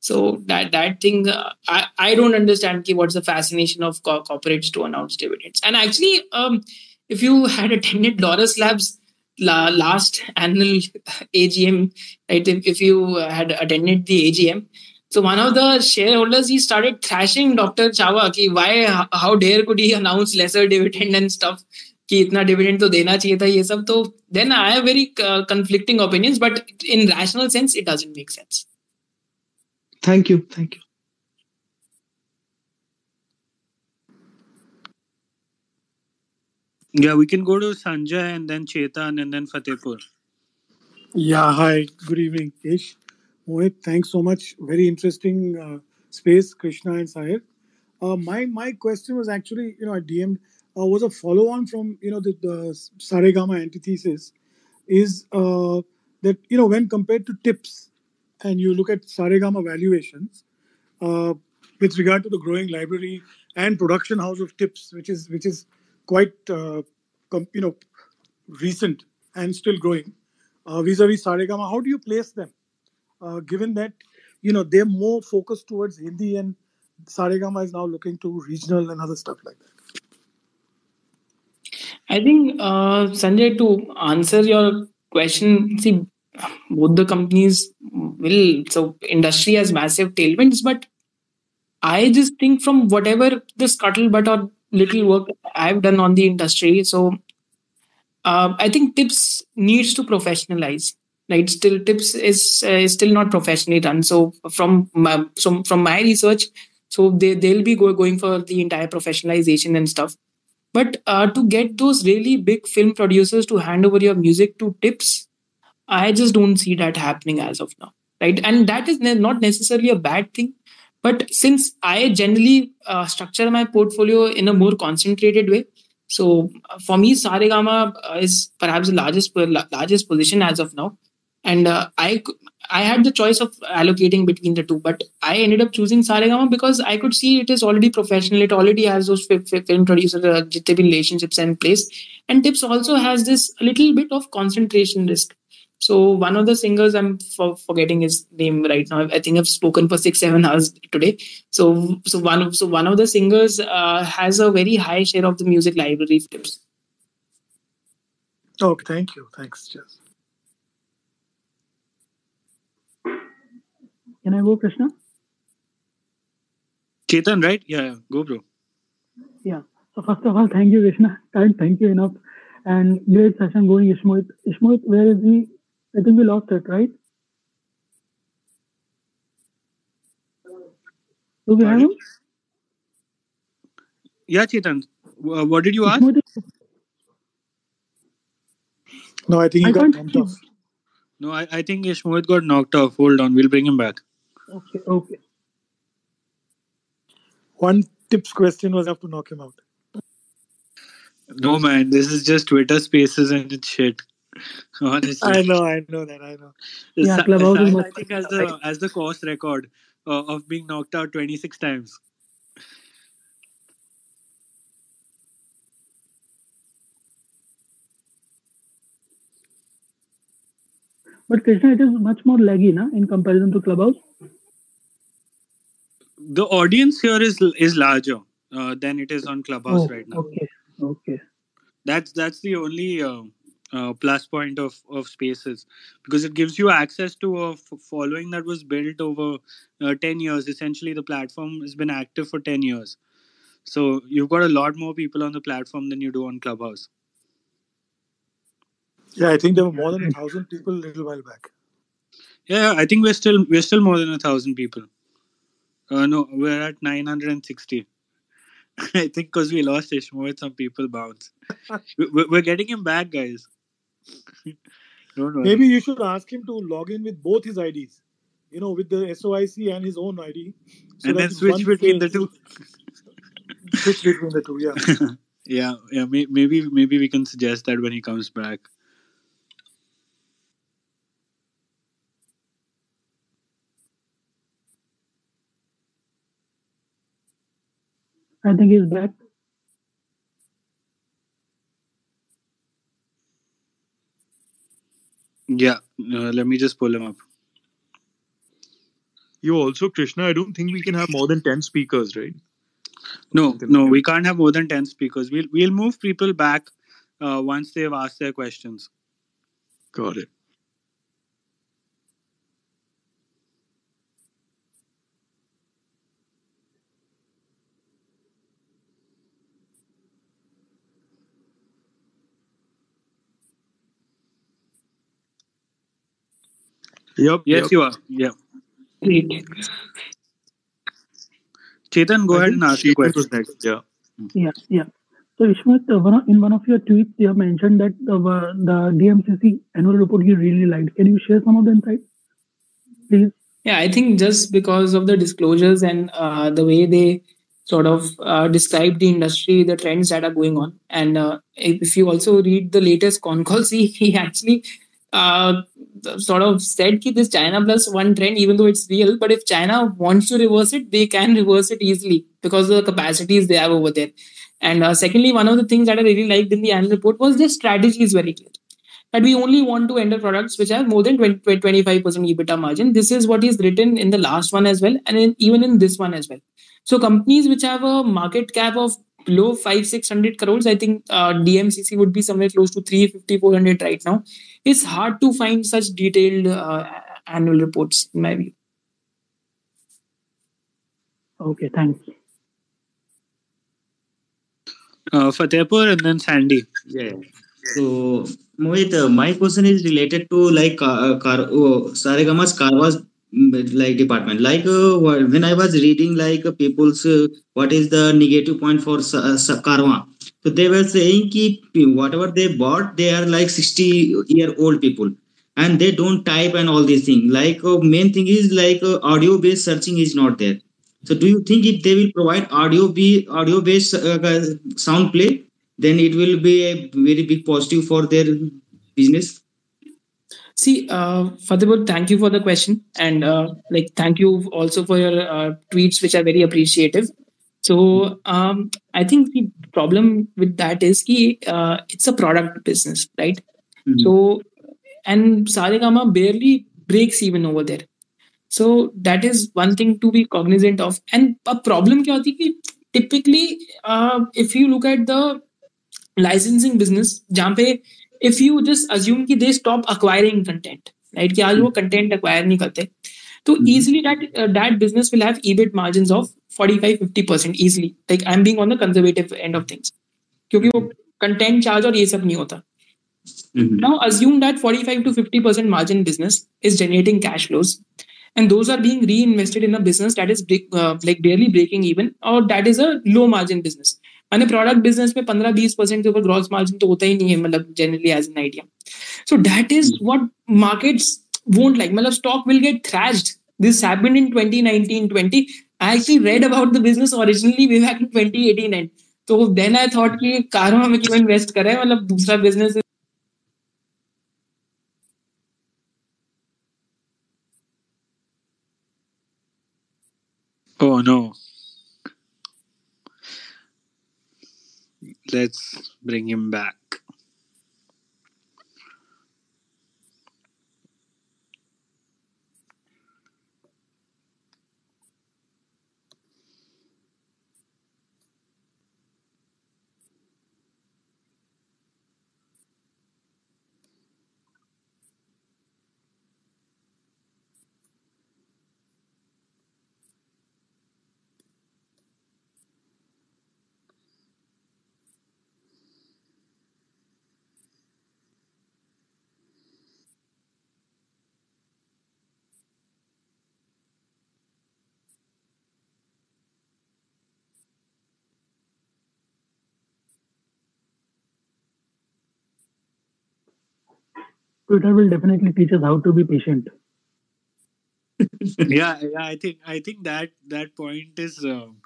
S2: So that that thing, uh, I I don't understand ki what's the fascination of co- corporates to announce dividends. And actually, um, if you had attended Laurus Labs la- last annual AGM, right, if, if you uh, had attended the AGM, so one of the shareholders he started thrashing Dr. Chava ki why how dare could he announce lesser dividend and stuff? कि इतना dividend तो देना चाहिए था ये सब तो then I have very conflicting opinions but in rational sense it doesn't make sense
S5: thank you thank you
S1: Yeah, we can go to Sanjay and then Chetan and then Fatehpur.
S6: Yeah, hi. Good evening, Ish. Mohit, thanks so much. Very interesting uh, space, Krishna and Sahir. Uh, my my question was actually, you know, I DM'd, uh, was a follow on from, you know, the, the Saregama antithesis is uh, that, you know, when compared to tips and you look at Saregama valuations, uh, with regard to the growing library and production house of tips, which is which is quite, uh, com- you know, recent and still growing uh, vis-a-vis Saregama, how do you place them? Uh, given that you know they're more focused towards Hindi and Saregama is now looking to regional and other stuff like that.
S2: I think, uh, Sanjay, to answer your question, see, both the companies will, so industry has massive tailwinds, but I just think from whatever the scuttlebutt or little work I've done on the industry, so uh, I think tips needs to professionalize. Right, still tips is uh, still not professionally done. So from my, so from my research, so they they'll be go, going for the entire professionalization and stuff. But uh, to get those really big film producers to hand over your music to tips, I just don't see that happening as of now. Right, and that is ne- not necessarily a bad thing. But since I generally uh, structure my portfolio in a more concentrated way, so uh, for me, Saregama uh, is perhaps the largest largest position as of now, and uh, I I had the choice of allocating between the two, but I ended up choosing Saregama because I could see it is already professional. It already has those fi- fi- film producer uh, relationships in place, and Tips also has this little bit of concentration risk. So one of the singers I'm for, forgetting his name right now. I think I've spoken for six seven hours today. So so one of so one of the singers uh, has a very high share of the music library of Tips.
S6: Okay, thank you. Thanks, Jess.
S7: Can I go, Krishna?
S1: Chetan, right? Yeah, yeah. go, bro.
S7: Yeah. So first of all, thank you, Krishna. Can't thank you enough. And great session going, Ishmohit. Ishmohit, where is he? I think we lost it, right? Do we have him?
S1: Yeah, Chetan. Uh, what did you ask?
S6: No, I think he
S7: I
S6: got
S7: can't
S6: bumped
S7: see.
S6: off.
S1: No, I, I think Ishmohit got knocked off. Hold on, we'll bring him back.
S7: Okay, okay.
S6: One tips question was have to knock him out.
S1: No, man, this is just Twitter spaces and it's shit. Honestly.
S6: I know, I know that, I know.
S7: Yeah,
S1: Sa-
S7: Clubhouse is
S1: I think as the as the course record, uh, of being knocked out 26 times.
S7: But Krishna, it is much more laggy, na, in comparison to Clubhouse.
S1: The audience here is is larger uh, than it is on Clubhouse
S7: Oh,
S1: right now.
S7: okay, okay.
S1: That's that's the only uh, uh, plus point of of Spaces because it gives you access to a f- following that was built over uh, 10 years. Essentially, the platform has been active for 10 years. So you've got a lot more people on the platform than you do on Clubhouse.
S6: Yeah, I think there were more than a thousand people a little while back.
S1: Yeah, I think we're still we're still more than a thousand people. Uh, no, we're at 960. I think because we lost Ishmael, some people bounce. We- we- We're getting him back, guys. Don't worry.
S6: Maybe you should ask him to log in with both his IDs. You know, with the SOIC and his own ID. So
S1: and
S6: that
S1: then
S6: it's
S1: switch between the two.
S6: Switch between the two, yeah.
S1: Yeah, yeah. May, maybe maybe we can suggest that when he comes back.
S7: I think he's back.
S1: Yeah. Uh, let me just pull him up.
S3: You also, Krishna, I don't think we can have more than 10 speakers, right?
S1: No, no, we can't have more than ten speakers. We'll we'll move people back uh, once they've asked their questions.
S3: Got it. Yep.
S1: Yes,
S3: yep.
S1: you are. Yeah.
S2: Great.
S1: Chetan, go
S3: I
S1: ahead and ask your
S3: Chetan
S1: question.
S3: next. Yeah.
S7: Yeah, yeah. So Ishmat, uh, one in one of your tweets, you have mentioned that the, uh, the DMCC annual report you really liked. Can you share some of the insights, please?
S2: Yeah, I think just because of the disclosures and uh, the way they sort of uh, describe the industry, the trends that are going on, and uh, if if you also read the latest con calls, he, he actually uh, sort of said that this China plus one trend, even though it's real, but if China wants to reverse it, they can reverse it easily because the capacities they have over there. And uh, secondly, one of the things that I really liked in the annual report was their strategy is very clear that we only want to enter products which have more than 20, 25% EBITDA margin. This is what is written in the last one as well, and in, even in this one as well. So companies which have a market cap of below 5 600 crores, I think uh, DMCC would be somewhere close to 350 400 right now. It's hard to find such detailed uh, annual reports, in my view.
S7: Okay, thanks.
S1: Uh, Fatehpur and then Sandy.
S8: Yeah. So, Mohit, uh, my question is related to like uh, car, oh, Saregama's Carvaan's mm, like department. Like uh, when I was reading like uh, people's uh, what is the negative point for Sa- uh, Sa- Carvaan. So they were saying ki whatever they bought, they are like 60 year old people and they don't type and all these things. Like uh, main thing is like uh, audio based searching is not there. So do you think if they will provide audio be audio based uh, sound play, then it will be a very big positive for their business?
S2: See, uh, Fatehpur, thank you for the question, and uh, like thank you also for your uh, tweets, which are very appreciative. So um, I think problem with that is कि it's a product business right so and Saregama barely breaks even over there so that is one thing to be cognizant of and अब problem क्या होती है कि typically if you look at the licensing business जहाँ पे if you just assume की they stop acquiring content right कि आज वो hmm. कंटेंट अक्वायर नहीं करते तो
S8: Mhm.
S2: easily that uh, that business will have EBIT margins of 45 50% easily like I'm being on the conservative end of things क्योंकि वो content charge और ये सब नहीं होता
S8: Mhm.
S2: now assume that 45 to 50% margin business is generating cash flows and those are being reinvested in a business that is break, uh, like barely breaking even or that is a low margin business मैंने product business में 15 20 percent के ऊपर gross margin तो होता ही नहीं है मतलब generally as an idea so that is what markets won't like मतलब stock will get thrashed this happened in 2019 20 I actually read about the business originally way back in 2018 and तो then I thought कि कारों में क्यों invest करें मतलब दूसरा business
S1: Oh no. Let's bring him back.
S7: Twitter will definitely teach us how to be patient.
S1: yeah, yeah. I think I think that that point is um,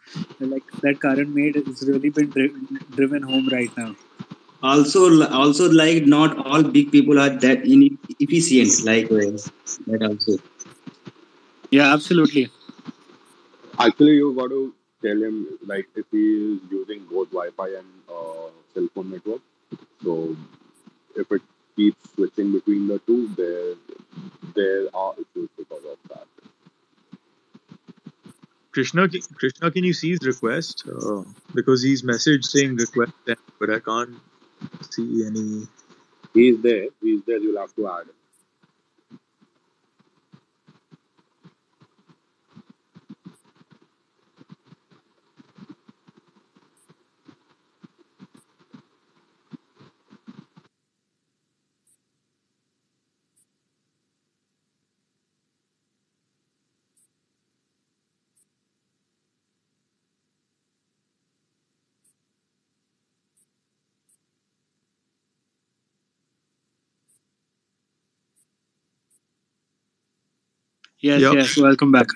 S1: like that Karan made has really been dri- driven home right now.
S8: Also, also like not all big people are that in- efficient. Like that also.
S1: Yeah, absolutely.
S9: Actually, you got to tell him like if he is using both Wi-Fi and uh, cell phone network. So if it keeps switching between the two, there there are issues because of that.
S3: Krishna, Krishna, can you see his request? Uh, because he's messaged saying request, but I can't see any.
S9: He's there. He's there. You'll have to add.
S1: Yes,
S3: Yep.
S1: yes. Welcome back.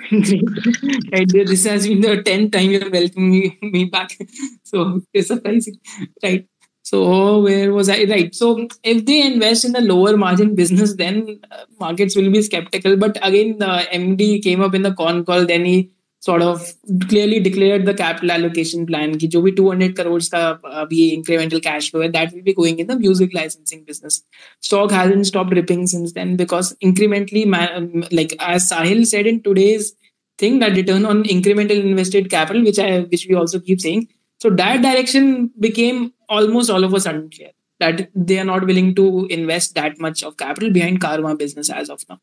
S2: right, this has been the tenth time you're welcoming me, me back. So it's surprising, right? So where was I? Right. So if they invest in the lower margin business, then uh, markets will be skeptical. But again, the MD came up in the con call. Then he sort of clearly declared the capital allocation plan ki jo bhi 200 crores ka uh, abhi incremental cash flow and that will be going in the music licensing business. Stock hasn't stopped ripping since then because incrementally um, like as sahil said in today's thing that return on incremental invested capital which i which we also keep saying so that direction became almost all of a sudden clear that they are not willing to invest that much of capital behind Carvaan business as of now.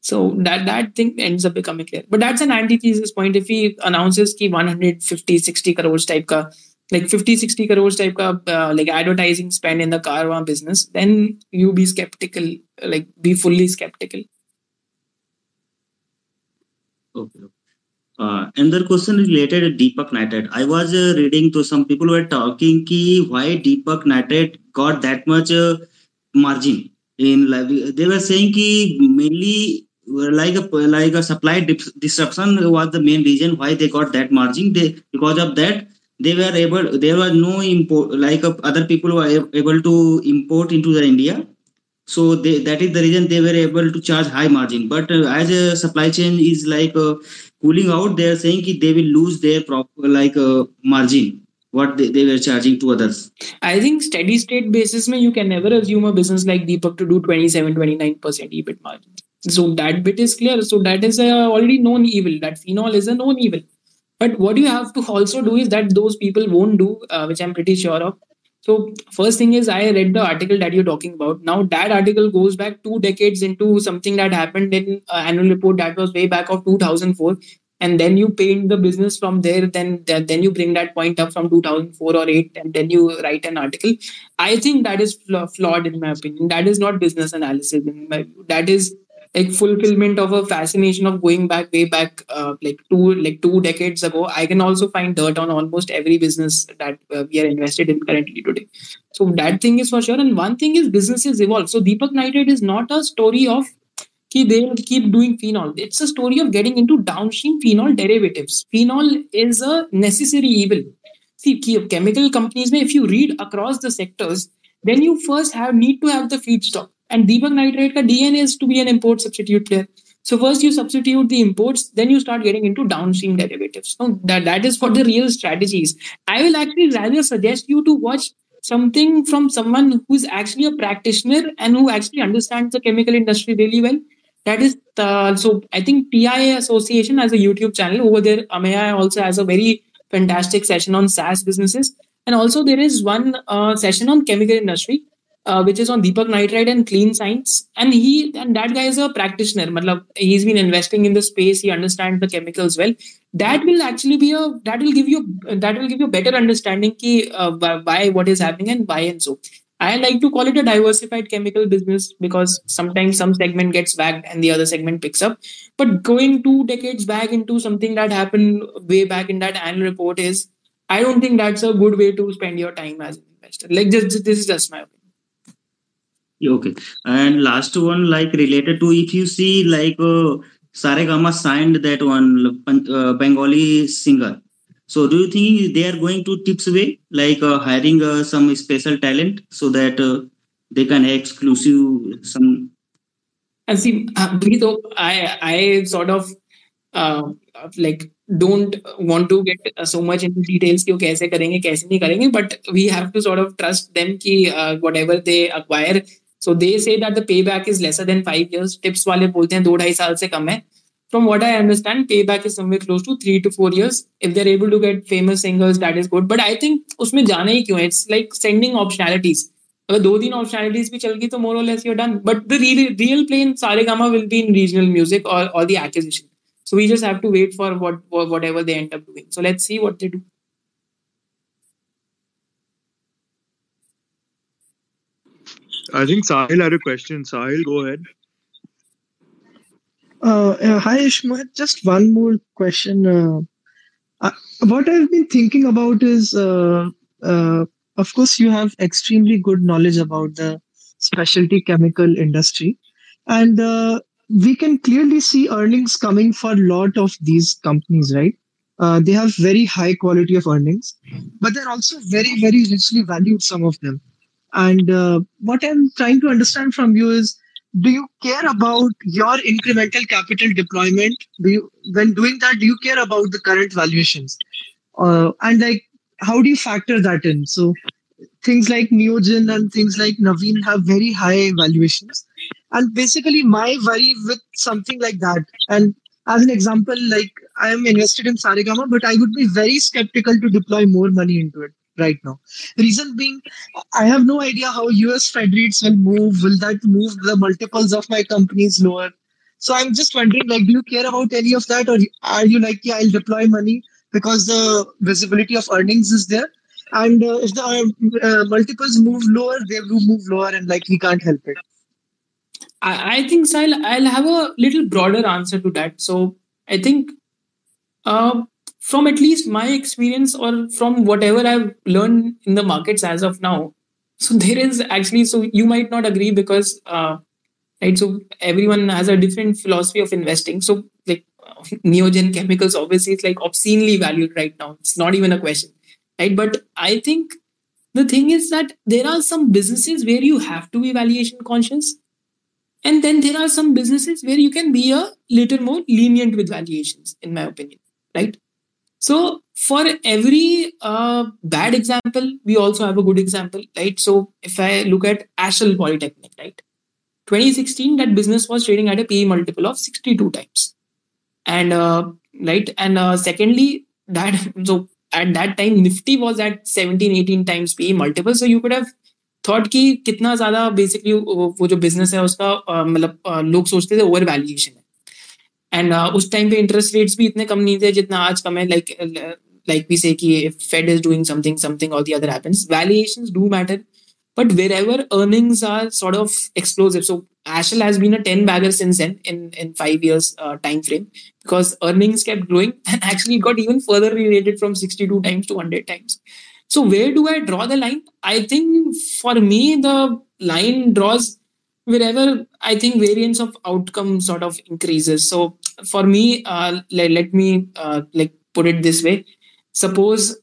S2: So that that thing ends up becoming clear. But that's an antithesis point. If he announces ki 150, 60 crores type ka, like 50, 60 crores type ka, uh, like advertising spend in the Carvaan business, then you be skeptical, like be fully skeptical.
S8: Okay. Uh, another question related to Deepak Nitrate. I was uh, reading to some people were talking ki why Deepak Nitrate got that much uh, margin in like they were saying ki mainly like a like a supply disruption was the main reason why they got that margin. They because of that they were able there was no import like uh, other people were able to import into the India so they, that is the reason they were able to charge high margin but uh, as a supply chain is like uh, cooling out they are saying ki they will lose their proper like uh, margin what they, they were charging to others
S2: I think steady state basis mein you can never assume a business like Deepak to do 27, 29% EBIT margin. So that bit is clear. So that is a already known evil. That phenol is a known evil. But what you have to also do is that those people won't do, uh, which I'm pretty sure of. So first thing is I read the article that you're talking about. Now that article goes back two decades into something that happened in uh, annual report that was way back of 2004 and then you paint the business from there then then you bring that point up from 2004 or 8 and then you write an article. I think that is flaw- flawed in my opinion. That is not business analysis. In my that is like fulfillment of a fascination of going back way back uh, like two like two decades ago i can also find dirt on almost every business that uh, we are invested in currently today so that thing is for sure and one thing is businesses evolve so deepak nitrite is not a story of कि they will keep doing phenol. It's a story of getting into downstream phenol derivatives. Phenol is a necessary evil. See, chemical companies, mein, if you read across the sectors, then you first have need to have the feedstock. And Deepak Nitrite ka DNA is to be an import substitute player. So first you substitute the imports, then you start getting into downstream derivatives. So that, that is what the real strategy is. I will actually rather suggest you to watch something from someone who's actually a practitioner and who actually understands the chemical industry really well. That is the, so I think TIA Association has a YouTube channel over there. Ameya also has a very fantastic session on SaaS businesses. And also there is one uh, session on chemical industry, uh, which is on Deepak Nitrite and Clean Science. And he and that guy is a practitioner. Matlab, he's been investing in the space. He understands the chemicals well. That will actually be a that will give you that will give you better understanding ki, uh, why what is happening and why and so. I like to call it a diversified chemical business because sometimes some segment gets bagged and the other segment picks up. But going two decades back into something that happened way back in that annual report is, I don't think that's a good way to spend your time as an investor. Like just this is just my opinion.
S8: Okay, and last one, like related to if you see like uh, Saregama signed that one uh, Bengali singer so do you think they are going to tips way, like uh, hiring uh, some special talent so that uh, they can exclusive some?
S2: And see, uh, I I sort of uh, like don't want to get uh, so much into details कि वो कैसे करेंगे कैसे नहीं करेंगे but we have to sort of trust them कि uh, whatever they acquire so they say that the pay back is lesser than five years Tips वाले बोलते हैं दो ढाई साल से कम है from what I understand pay back is somewhere close to three to four years if they're able to get famous singers that is good but I think उसमें जाना ही क्यों है? इट्स लाइक सेंडिंग ऑप्शनैलिटीज अगर दो तीन optionalities भी चल गई तो more or less you're done but the real play in Saregama will be in regional music और all the acquisition so we just have to wait for what whatever they end up doing so let's see what they do
S3: I think Sahil had a question. Sahil, go ahead.
S5: Uh, uh, hi, Ishmael. Just one more question. Uh, uh, what I've been thinking about is, uh, uh, of course, you have extremely good knowledge about the specialty chemical industry, and we can clearly see earnings coming for a lot of these companies, right? they have very high quality of earnings, but they're also very, very richly valued. Some of them, and what I'm trying to understand from you is do you care about your incremental capital deployment? Do you when doing that do you care about the current valuations? Uh, and like how do you factor that in? So things like neogen and things like navin have very high valuations. And basically my worry with something like that and as an example like i am invested in saregama but i would be very skeptical to deploy more money into it right now. Reason being, I have no idea how US Fed rates will move. Will that move the multiples of my companies lower? So I'm just wondering, like, do you care about any of that, or are you like, yeah, I'll deploy money because the visibility of earnings is there, and uh, if the uh, multiples move lower, they will move lower, and like we can't help it.
S2: I, I think so I'll, I'll have a little broader answer to that. So I think uh, from at least my experience or from whatever I've learned in the markets as of now, so there is actually so you might not agree because uh, right so everyone has a different philosophy of investing. So like Neogen chemicals obviously it's like obscenely valued right now. It's not even a question, right? But I think the thing is that there are some businesses where you have to be valuation conscious and then there are some businesses where you can be a little more lenient with valuations in my opinion right so for every uh, bad example, we also have a good example, right? So if I look at Astral Poly Technik, right? 2016, that business was trading at a PE multiple of 62 times. And uh, right, and uh, secondly, that so at that time Nifty was at 17, 18 times PE multiple. So you could have thought कि कितना ज्यादा basically uh, वो जो business है उसका मतलब लोग सोचते थे ओवर and us उस टाइम पे इंटरेस्ट रेट्स भी इतने कम नहीं थे जितना आज like है लाइक लाइक वी से कि Fed is doing something something और the other happens valuations do but wherever earnings are sort of explosive. So astral has been a 10 bagger since then in in five years uh, time frame because earnings kept growing and actually got even further related from 62 times to 100 times. So where do i draw the line? I think for me the line draws wherever I think variance of outcome sort of increases. So for me, uh, let, let me uh, like put it this way. Suppose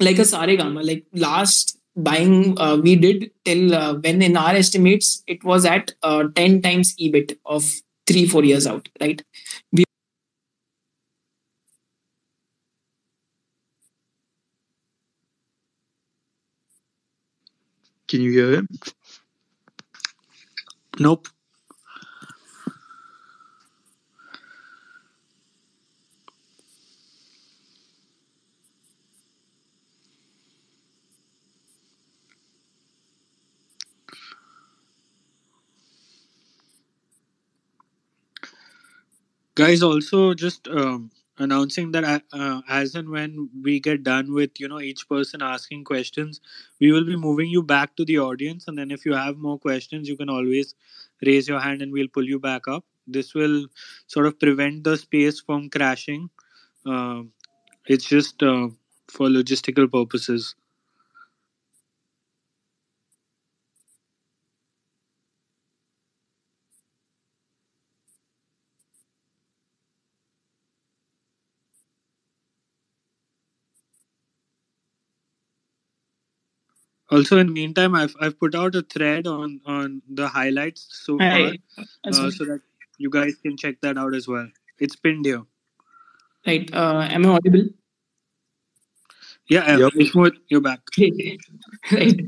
S2: like a Saregama, like last buying uh, we did till uh, when in our estimates it was at uh, 10 times EBIT of three four years out right we
S3: Can you hear him?
S1: Nope. guys also just um, announcing that uh, uh, as and when we get done with you know each person asking questions we will be moving you back to the audience. And then if you have more questions you can always raise your hand and we'll pull you back up. This will sort of prevent the space from crashing. Um it's just uh, for logistical purposes also in the meantime i've, I've put out a thread on on the highlights so far
S2: I,
S1: uh, so that you guys can check that out as well. It's pinned here.
S2: Right uh, am i audible?
S1: Yeah
S3: Yep.
S1: Ishmood, you're back.
S2: Right.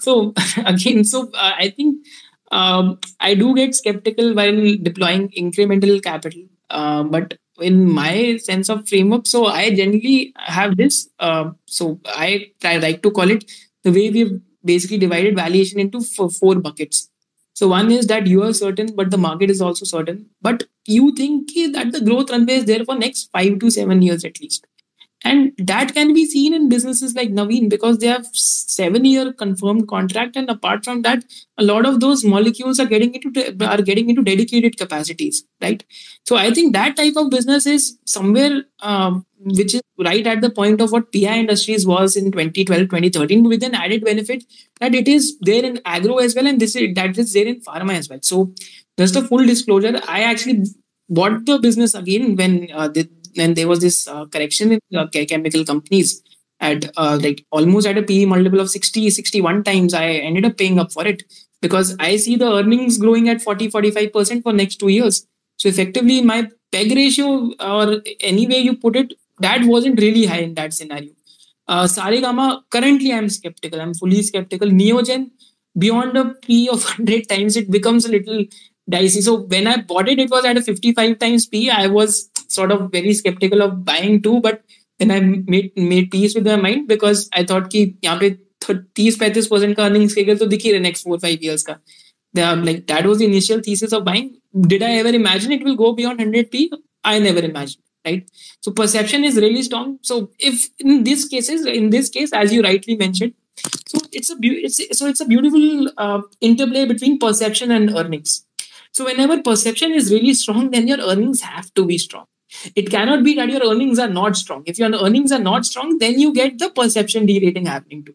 S2: So again so uh, i think um, i do get skeptical while deploying incremental capital uh, but in my sense of framework so i generally have this uh, so i try like to call it the way we've basically divided valuation into four, buckets. So one is that you are certain but the market is also certain. But you think that the growth runway is there for next five to seven years at least and that can be seen in businesses like Navin because they have seven year confirmed contract. And apart from that, a lot of those molecules are getting into are getting into dedicated capacities, right? So I think that type of business is somewhere um, which is right at the point of what PI Industries was in 2012, 2013, with an added benefit that it is there in agro as well, and this is that is there in pharma as well. So just a full disclosure, I actually bought the business again when uh, the, when there was this uh, correction in uh, chemical companies at uh, like almost at a PE multiple of 60, 61 times. I ended up paying up for it because I see the earnings growing at 40, 45% for next two years. So effectively, my peg ratio or any way you put it, that wasn't really high in that scenario. Uh, Saregama, currently I'm skeptical. I'm fully skeptical. Neogen, beyond a P of 100 times, it becomes a little dicey. So when I bought it, it was at a 55 times P. I was sort of very skeptical of buying too, but then I made made peace with my mind because I thought कि यहाँ पे 30 35 percent का earnings Kaggle तो दिख ही रहे next four five years का like that was the initial thesis of buying did i ever imagine it will go beyond 100p i never imagined right so perception is really strong so if in these cases in this case as you rightly mentioned so it's a beau- it's so it's a beautiful uh, interplay between perception and earnings so whenever perception is really strong then your earnings have to be strong it cannot be that your earnings are not strong if your earnings are not strong then you get the perception derating happening too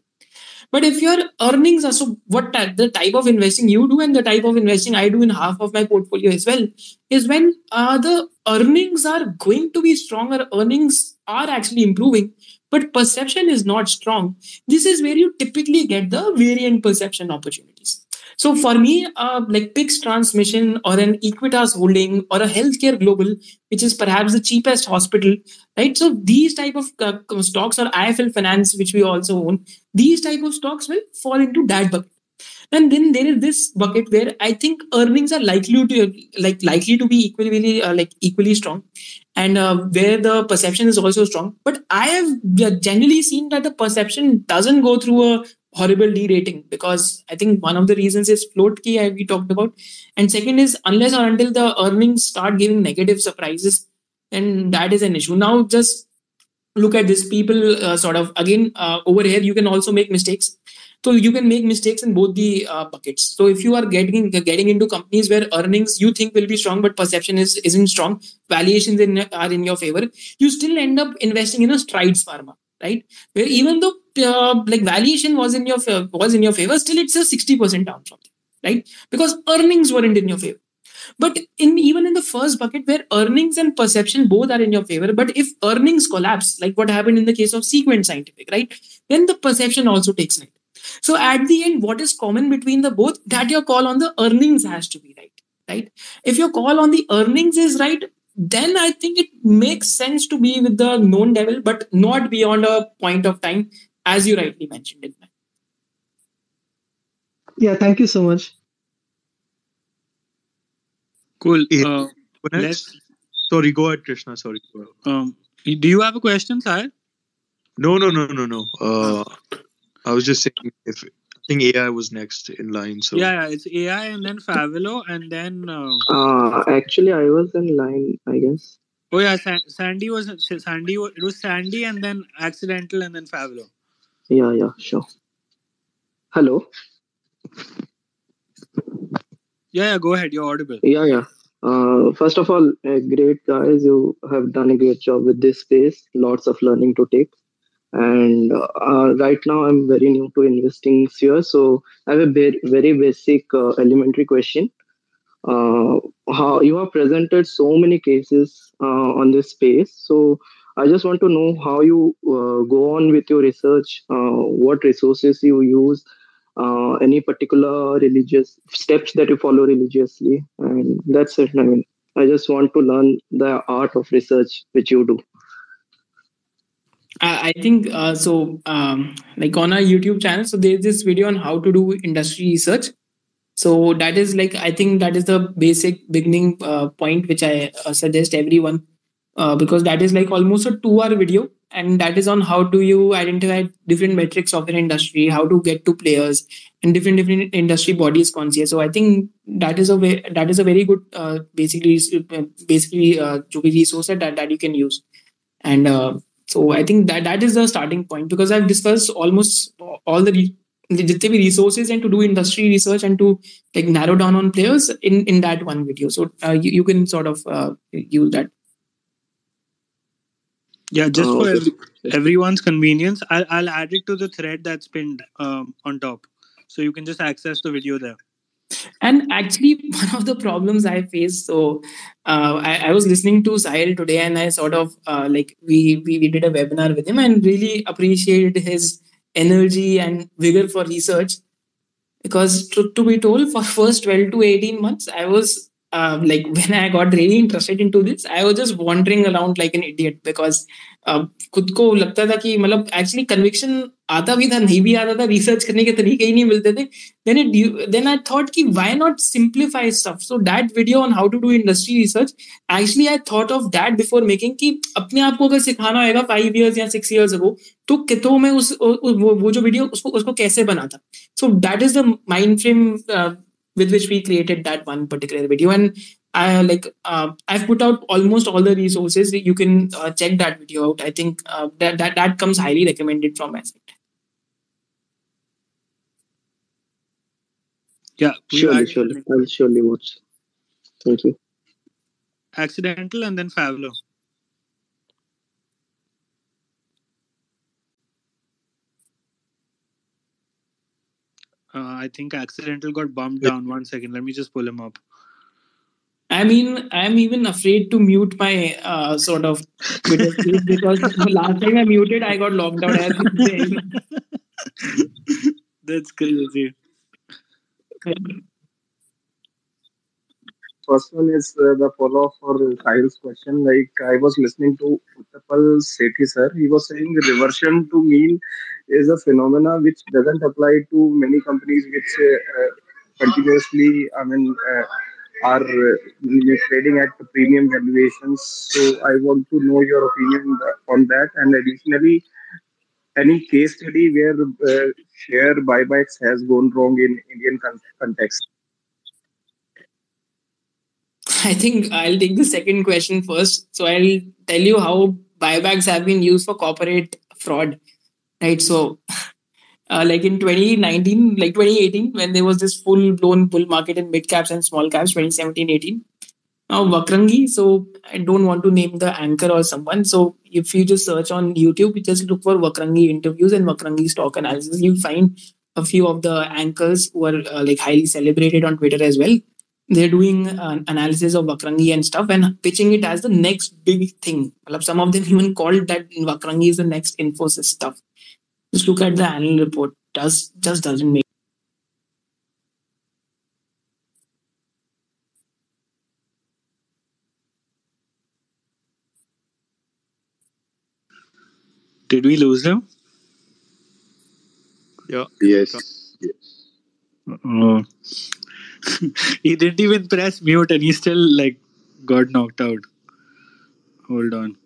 S2: but if your earnings are so, what the type of investing you do and the type of investing I do in half of my portfolio as well is when uh, the earnings are going to be stronger, earnings are actually improving, but perception is not strong. This is where you typically get the variant perception opportunities. So for me, uh, like Pix Transmission or an Equitas Holding or a Healthcare Global, which is perhaps the cheapest hospital, right? So these type of uh, stocks or IIFL Finance, which we also own, these type of stocks will fall into that bucket. And then there is this bucket where I think earnings are likely to like likely to be equally uh, like equally strong, and uh, where the perception is also strong. But I have generally seen that the perception doesn't go through a horrible derating because I think one of the reasons is float key we talked about, and second is unless or until the earnings start giving negative surprises, then that is an issue. Now just look at this. People uh, sort of again uh, over here you can also make mistakes. So you can make mistakes in both the uh, buckets. So if you are getting getting into companies where earnings you think will be strong but perception is isn't strong valuations in, are in your favor you still end up investing in a strides pharma right? Where even though uh, like valuation was in your was in your favor still it's a 60% down from there right because earnings weren't in your favor but in even in the first bucket where earnings and perception both are in your favor, but if earnings collapse, like what happened in the case of Sequent Scientific, right, then the perception also takes hit. So at the end, what is common between the both? That your call on the earnings has to be right. right? If your call on the earnings is right, then I think it makes sense to be with the known devil, but not beyond a point of time, as you rightly mentioned it.
S5: Yeah, thank you so much.
S1: Cool. Uh,
S3: next.
S1: let's.
S3: Sorry, go ahead, Krishna. Sorry.
S1: Um, do you have a question, Sahil?
S3: No, no, no, no, no. Uh, I was just saying if I think AI was next in line. So
S1: Yeah, yeah, it's AI and then Favelo and then. Uh,
S10: Uh, actually, I was in line, I guess.
S1: oh yeah, Sa- Sandy was Sandy. It was Sandy and then accidental and then Favelo.
S10: Yeah, yeah, sure. Hello.
S1: Yeah, yeah. Go ahead. You're audible.
S10: Yeah, yeah. Uh, first of all, uh, great guys. You have done a great job with this space. Lots of learning to take. And uh, right now, I'm very new to investing here, so I have a very, very basic uh, elementary question. Uh, how you have presented so many cases uh, on this space, so I just want to know how you uh, go on with your research, uh, what resources you use, uh, any particular religious steps that you follow religiously, and that's it. I mean, I just want to learn the art of research which you do.
S2: I I think uh, so. Um, like on our YouTube channel, so there's this video on how to do industry research. So that is like I think that is the basic beginning uh, point which I uh, suggest everyone uh, because that is like almost a two-hour video, and that is on how do you identify different metrics of an industry, how to get to players, and different different industry bodies conscious. So I think that is a way that is a very good uh, basically basically uh, जो भी resource है that that you can use and. Uh, so I think that that is the starting point because I've discussed almost all the re- जितने भी resources and to do industry research and to like narrow down on players in in that one video. So uh, you, you can sort of uh, use that.
S1: Yeah, just
S10: Uh,
S1: for everyone's convenience, I'll, I'll add it to the thread that's pinned um, on top, so you can just access the video there.
S2: And actually, one of the problems I faced. so uh, I, I was listening to Sahil today, and I sort of uh, like we, we we did a webinar with him, and really appreciated his energy and vigor for research. Because truth to be told, for first twelve to eighteen months, I was uh, like when I got really interested into this, I was just wandering around like an idiot because uh, खुद को लगता था कि मतलब actually conviction आता भी था नहीं भी आता था रिसर्च करने के तरीके ही नहीं मिलते थे then it then I thought ki why not simplify stuff so that video on how to do industry research actually I thought of that before making कि अपने आप को अगर सिखाना होगा five years या six years ago तो कितो में उस वो, वो जो वीडियो उसको उसको कैसे बना था so that is the mind frame uh, with which we created that one particular video and I like uh, I've put out almost all the resources you can uh, check that video out I think uh, that that that comes highly recommended from my side
S1: Yeah,
S10: Surely, surely, I'll surely watch. Thank you.
S1: accidental and then Favelo. Uh, I think accidental got bumped down. One second, let me just pull him up.
S2: I mean, I'm even afraid to mute my uh, sort of Twitter feed because the last time I muted, I got locked out. As.
S1: That's crazy.
S4: First one is uh, the follow up for Sahil's question. Like I was listening to Utpal Sheth sir. He was saying reversion to mean is a phenomena which doesn't apply to many companies which uh, uh, continuously, I mean, uh, are uh, trading at the premium valuations. So I want to know your opinion on that. And additionally, any case study where uh, share buybacks has gone wrong in Indian context?
S2: I think I'll take the second question first. So I'll tell you how buybacks have been used for corporate fraud. Right. So, uh, like in 2019, like 2018, when there was this full blown bull market in mid caps and small caps, 2017 18. Now, Vakrangee, so I don't want to name the anchor or someone. So, if you just search on YouTube, you just look for Vakrangee interviews and Vakrangee stock analysis, you'll find a few of the anchors who are uh, like highly celebrated on Twitter as well they're doing uh, analysis of Vakrangee and stuff and pitching it as the next big thing. Some of them even called that Vakrangee is the next Infosys stuff just look at the annual report. Does just doesn't make.
S1: Did we lose them?
S3: Yeah.
S9: Yes. Yes.
S1: Oh. he didn't even press mute, and he still like got knocked out. Hold on.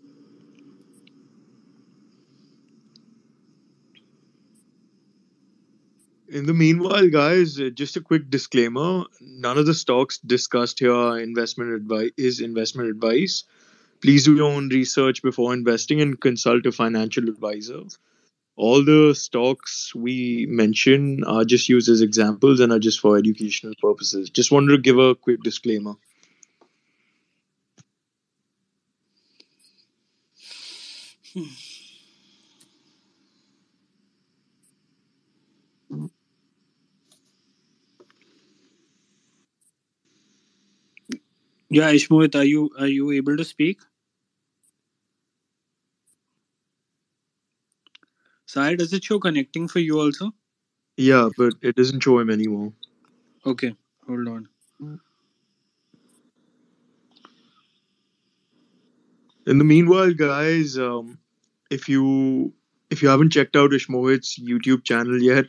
S3: In the meanwhile, guys, uh, just a quick disclaimer: none of the stocks discussed here are investment advice. Is investment advice. Please do your own research before investing and consult a financial advisor. All the stocks we mention are just used as examples and are just for educational purposes. Just wanted to give a quick disclaimer.
S1: Yeah, Ishmohit, are you are you able to speak? Sai, does it show connecting for you also?
S3: Yeah, but it doesn't show him anymore.
S1: Okay, hold on.
S3: In the meanwhile, guys, um, if you if you haven't checked out Ishmohit's YouTube channel yet,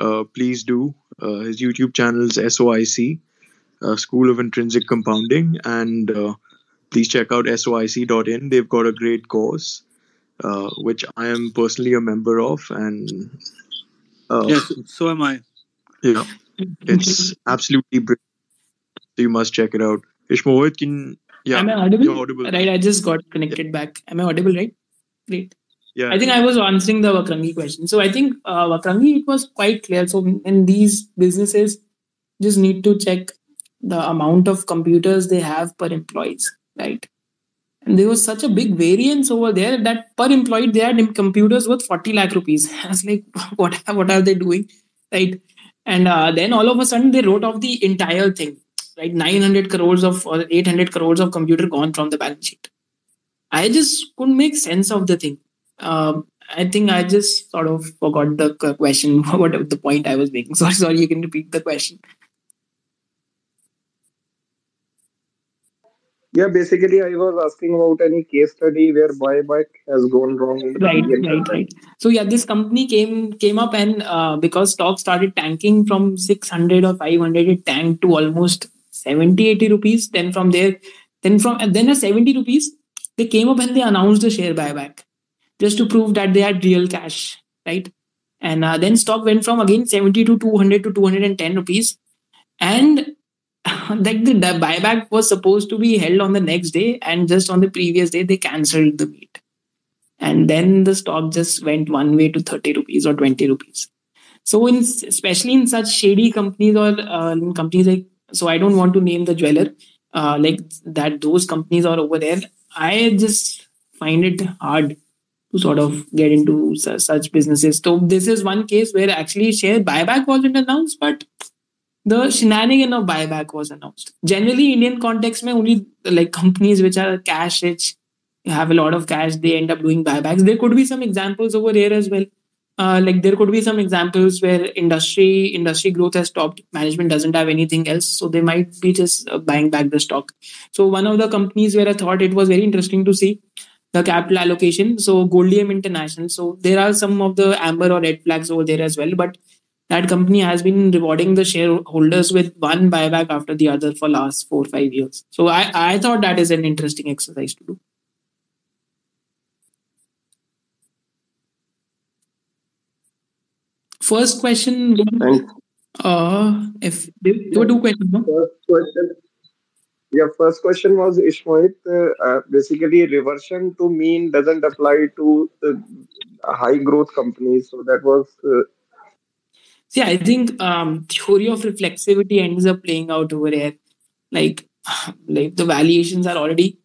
S3: uh, please do. Uh, his YouTube channel is SOIC, uh, School of Intrinsic Compounding, and uh, please check out SOIC.in. They've got a great course, uh, which I am personally a member of, and uh,
S1: Yes, so am I.
S3: yeah, it's absolutely brilliant. So you must check it out. Ishmohit, can yeah,
S2: Am I audible?
S3: you're audible.
S2: Right, I just got connected back. Am I audible, right? Great.
S3: Yeah,
S2: I think I was answering the Vakrangee question. So I think uh, Vakrangee, it was quite clear. So in these businesses, just need to check the amount of computers they have per employees, right? And there was such a big variance over there that per employee they had computers worth 40 lakh rupees. I was like, what, what are they doing, right? And uh, then all of a sudden they wrote off the entire thing, right? 900 crores of or 800 crores of computer gone from the balance sheet. I just couldn't make sense of the thing. Um, I think I just sort of forgot the question, what the point I was making. Sorry, sorry, you can repeat the question.
S4: Yeah, basically, I was asking about any case study where buyback has gone wrong.
S2: Right, right, right. So yeah, this company came came up and uh, because stock started tanking from 600 or 500, it tanked to almost 70, 80 rupees. Then from there, then from and then at 70 rupees, they came up and they announced a share buyback just to prove that they had real cash, right? And uh, then stock went from again 70 to 200 to 210 rupees. And like the buyback was supposed to be held on the next day, and just on the previous day, they cancelled the meet. And then the stock just went one way to 30 rupees or 20 rupees. So, in especially in such shady companies or uh, companies like, so I don't want to name the jeweler, uh, like that, those companies are over there. I just find it hard to sort of get into su- such businesses. So this is one case where actually share buyback wasn't announced, but the shenanigan of buyback was announced. Generally, Indian context, mein only like companies which are cash rich, have a lot of cash, they end up doing buybacks. There could be some examples over here as well. Uh, like there could be some examples where industry industry growth has stopped management doesn't have anything else so they might be just uh, buying back the stock so one of the companies where i thought it was very interesting to see the capital allocation. So Goldiam International. So there are some of the amber or red flags over there as well. But that company has been rewarding the shareholders with one buyback after the other for last four five years. So I, I thought that is an interesting exercise to do. First question.
S4: Thanks.
S2: Uh, if there were two questions, no?
S4: First question. Yeah, first question was Ishmohit. Uh, basically, reversion to mean doesn't apply to high growth companies. So that was uh,
S2: See, I think um, theory of reflexivity ends up playing out over here. Like, like the valuations are already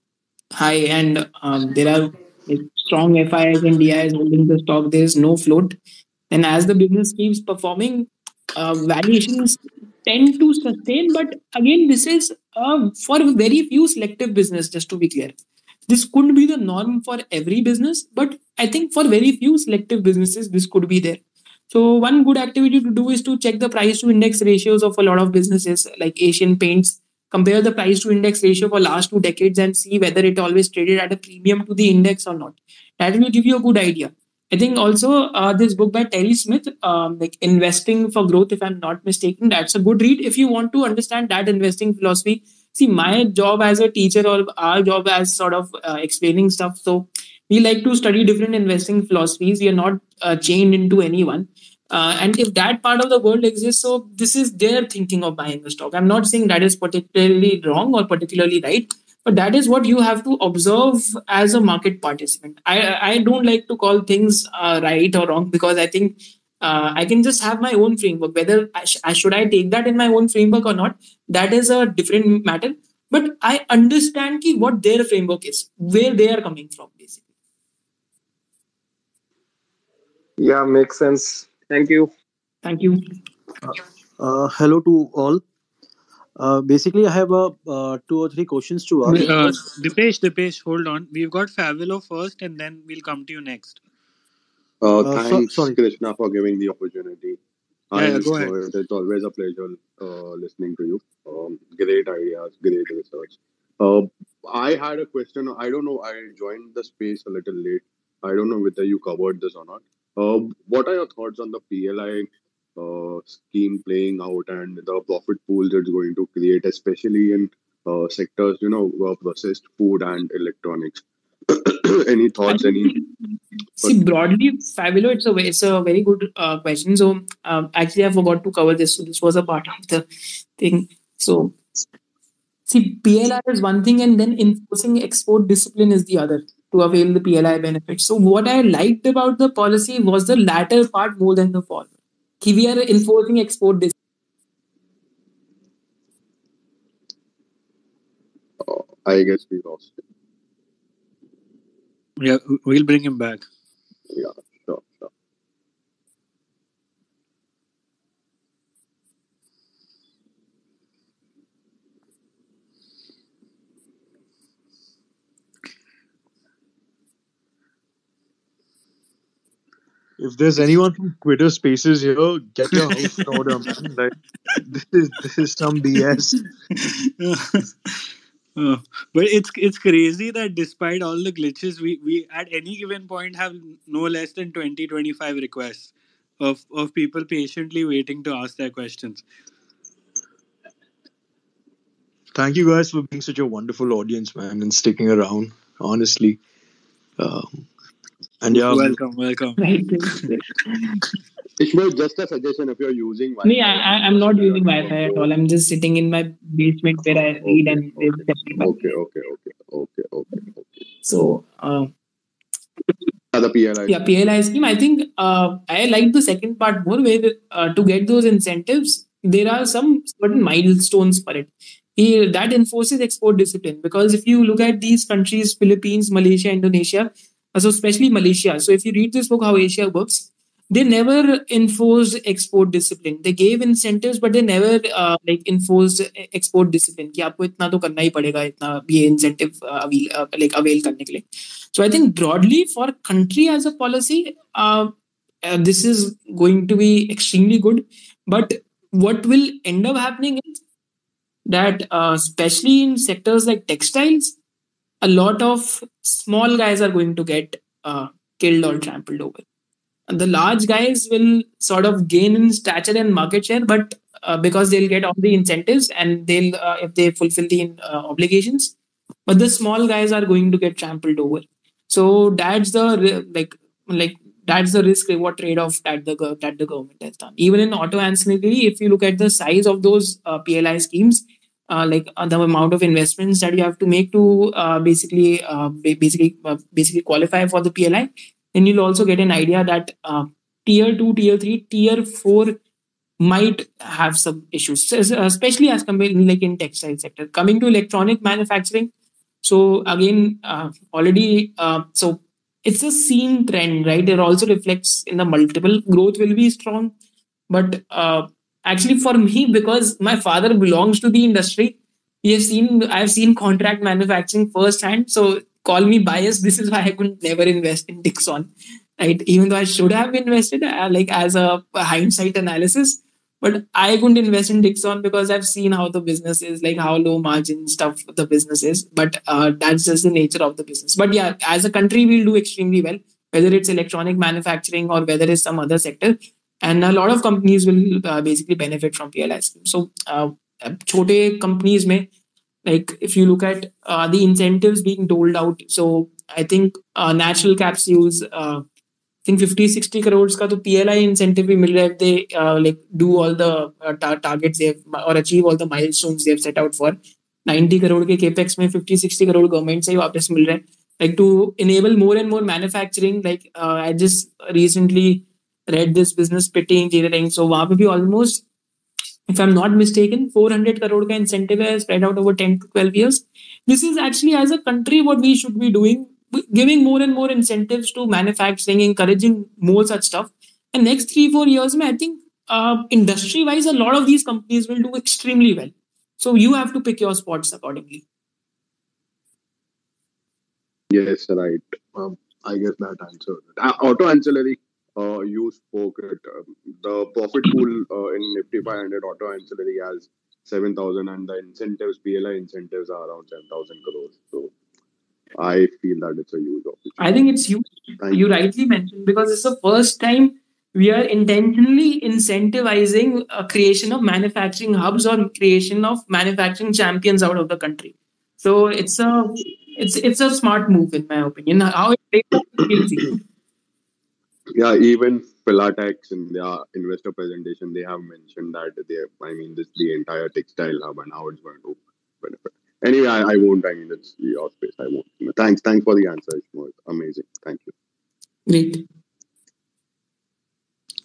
S2: high, and um, there are strong FIs and DIs holding the stock. There is no float, and as the business keeps performing, uh, valuations tend to sustain. But again, this is uh, for very few selective business. Just to be clear, this couldn't be the norm for every business, but I think for very few selective businesses, this could be there. So one good activity to do is to check the price to index ratios of a lot of businesses like Asian Paints. Compare the price to index ratio for last two decades and see whether it always traded at a premium to the index or not. That will give you a good idea. I think also uh, this book by Terry Smith, um, like Investing for Growth, if I'm not mistaken, that's a good read if you want to understand that investing philosophy. See, my job as a teacher or our job as sort of uh, explaining stuff. So we like to study different investing philosophies. We are not uh, chained into anyone. Uh, and if that part of the world exists, so this is their thinking of buying a stock. I'm not saying that is particularly wrong or particularly right, but that is what you have to observe as a market participant. I I don't like to call things uh, right or wrong because I think uh, I can just have my own framework. Whether I sh- should I take that in my own framework or not, that is a different matter. But I understand ki what their framework is, where they are coming from, basically.
S4: Yeah, makes sense. Thank you.
S2: Thank you.
S11: Uh, hello to all. Uh, basically, I have uh, uh, two or three questions to ask.
S1: Uh, Dipesh, Dipesh, hold on. We've got Favilo first, and then we'll come to you next.
S9: Uh,
S11: Uh, so-
S9: thanks,
S11: sorry.
S9: Krishna, for giving the opportunity.
S1: Yeah,
S9: I
S1: yeah, go ahead.
S9: it. It's always a pleasure uh, listening to you. Um, great ideas, great research. Uh, I had a question. I don't know. I joined the space a little late. I don't know whether you covered this or not. Uh, what are your thoughts on the PLI uh, scheme playing out and the profit pools it's going to create, especially in uh, sectors, you know, uh, processed food and electronics? any thoughts? Any?
S2: See, broadly, Fabulous, it's a, it's a very good uh, question. So, um, actually, I forgot to cover this. So, this was a part of the thing. So, see, PLI is one thing, and then enforcing export discipline is the other to avail the PLI benefits. So, what I liked about the policy was the latter part more than the former. Ki We are enforcing export discipline.
S9: Uh, I guess we lost it.
S1: Yeah, we'll bring him back.
S9: Yeah, sure, sure.
S3: If there's anyone from Twitter Spaces here, get your house in order, man. Like this is this is some BS.
S1: Uh, but it's it's crazy that despite all the glitches, we, we at any given point have no less than 20, 25 requests of, of people patiently waiting to ask their questions.
S3: Thank you guys for being such a wonderful audience, man, and sticking around. Honestly, um, and yeah,
S1: welcome, welcome.
S2: Right.
S9: Ishmohit, just a suggestion if you're using Wi-Fi.
S2: Me, I, I- I'm not using Wi Fi at all. I'm just sitting in my basement where I read and there's.
S9: Okay, okay, okay, okay, okay, okay.
S2: So, uh,
S9: the PLI.
S2: yeah PLI scheme. I think uh, I like the second part more, where uh, to get those incentives, there are some certain milestones for it. He, that enforces export discipline because if you look at these countries, Philippines, Malaysia, Indonesia, so especially Malaysia. So if you read this book, How Asia Works, they never enforced export discipline. They gave incentives, but they never uh, like enforced e- export discipline. कि आपको इतना तो करना ही पड़ेगा इतना ये incentive uh, avail, uh, like avail करने के लिए. So I think broadly for country as a policy, uh, uh, this is going to be extremely good. But what will end up happening is that, uh, especially in sectors like textiles, a lot of small guys are going to get uh, killed or trampled over. And the large guys will sort of gain in stature and market share, but uh, because they'll get all the incentives and they'll uh, if they fulfill the uh, obligations, but the small guys are going to get trampled over. So that's the like like that's the risk reward trade off that the that the government has done. Even in auto ancillary, if you look at the size of those uh, PLI schemes, uh, like uh, the amount of investments that you have to make to uh, basically uh, basically uh, basically qualify for the PLI, then you'll also get an idea that tier two, tier three, tier four might have some issues, especially as compared like in textile sector. Coming to electronic manufacturing, so again, already so it's a seen trend, right? It also reflects in the multiple growth will be strong, but actually for me because my father belongs to the industry, we have seen I've seen contract manufacturing firsthand. So call me biased. This is why I could never invest in Dixon, right? Even though I should have invested, uh, like as a hindsight analysis, but I couldn't invest in Dixon because I've seen how the business is, like how low margin stuff the business is. But uh, that's just the nature of the business. But yeah, as a country, we'll do extremely well. whether it's electronic manufacturing or whether it's some other sector And a lot of companies will uh, basically benefit from PLI scheme. So, uh, छोटे companies may like if you look at uh, the incentives being doled out so i think uh, natural capsules uh, i think 50 60 crores ka to pli incentive bhi mil raha if they uh, like do all the uh, tar- targets they have or achieve all the milestones they have set out for 90 crore के capex में 50 60 crore government से ही वापस मिल रहा है like to enable more and more manufacturing like uh, i just recently read this business Pitti Engineering so वहां पे almost if I'm not mistaken, 400 crore ka incentive is spread out over 10 to 12 years. This is actually, as a country, what we should be doing, giving more and more incentives to manufacturing, encouraging more such stuff. And next three, four years, I think uh, industry wise, a lot of these companies will do extremely well. So you have to pick your spots accordingly.
S9: Yes, right. Um, I guess that answered. Uh, auto ancillary uh, you spoke it. Um, the profit pool uh, in Nifty 500 auto ancillary has 7,000 and the incentives, PLI incentives are around 10,000 crores. So I feel that it's a huge opportunity.
S2: I think it's huge.
S9: Thank
S2: You rightly mentioned because it's the first time we are intentionally incentivizing a creation of manufacturing hubs or creation of manufacturing champions out of the country. So it's a it's it's a smart move in my opinion. How it plays we'll see.
S9: Yeah, even Filatex in their investor presentation, they have mentioned that they, I mean, this the entire textile hub and how it's going to benefit. Anyway, I, I won't. I mean, it's your space. I won't. Thanks, thanks for the answer. Ishmohit. Amazing. Thank you.
S2: Great.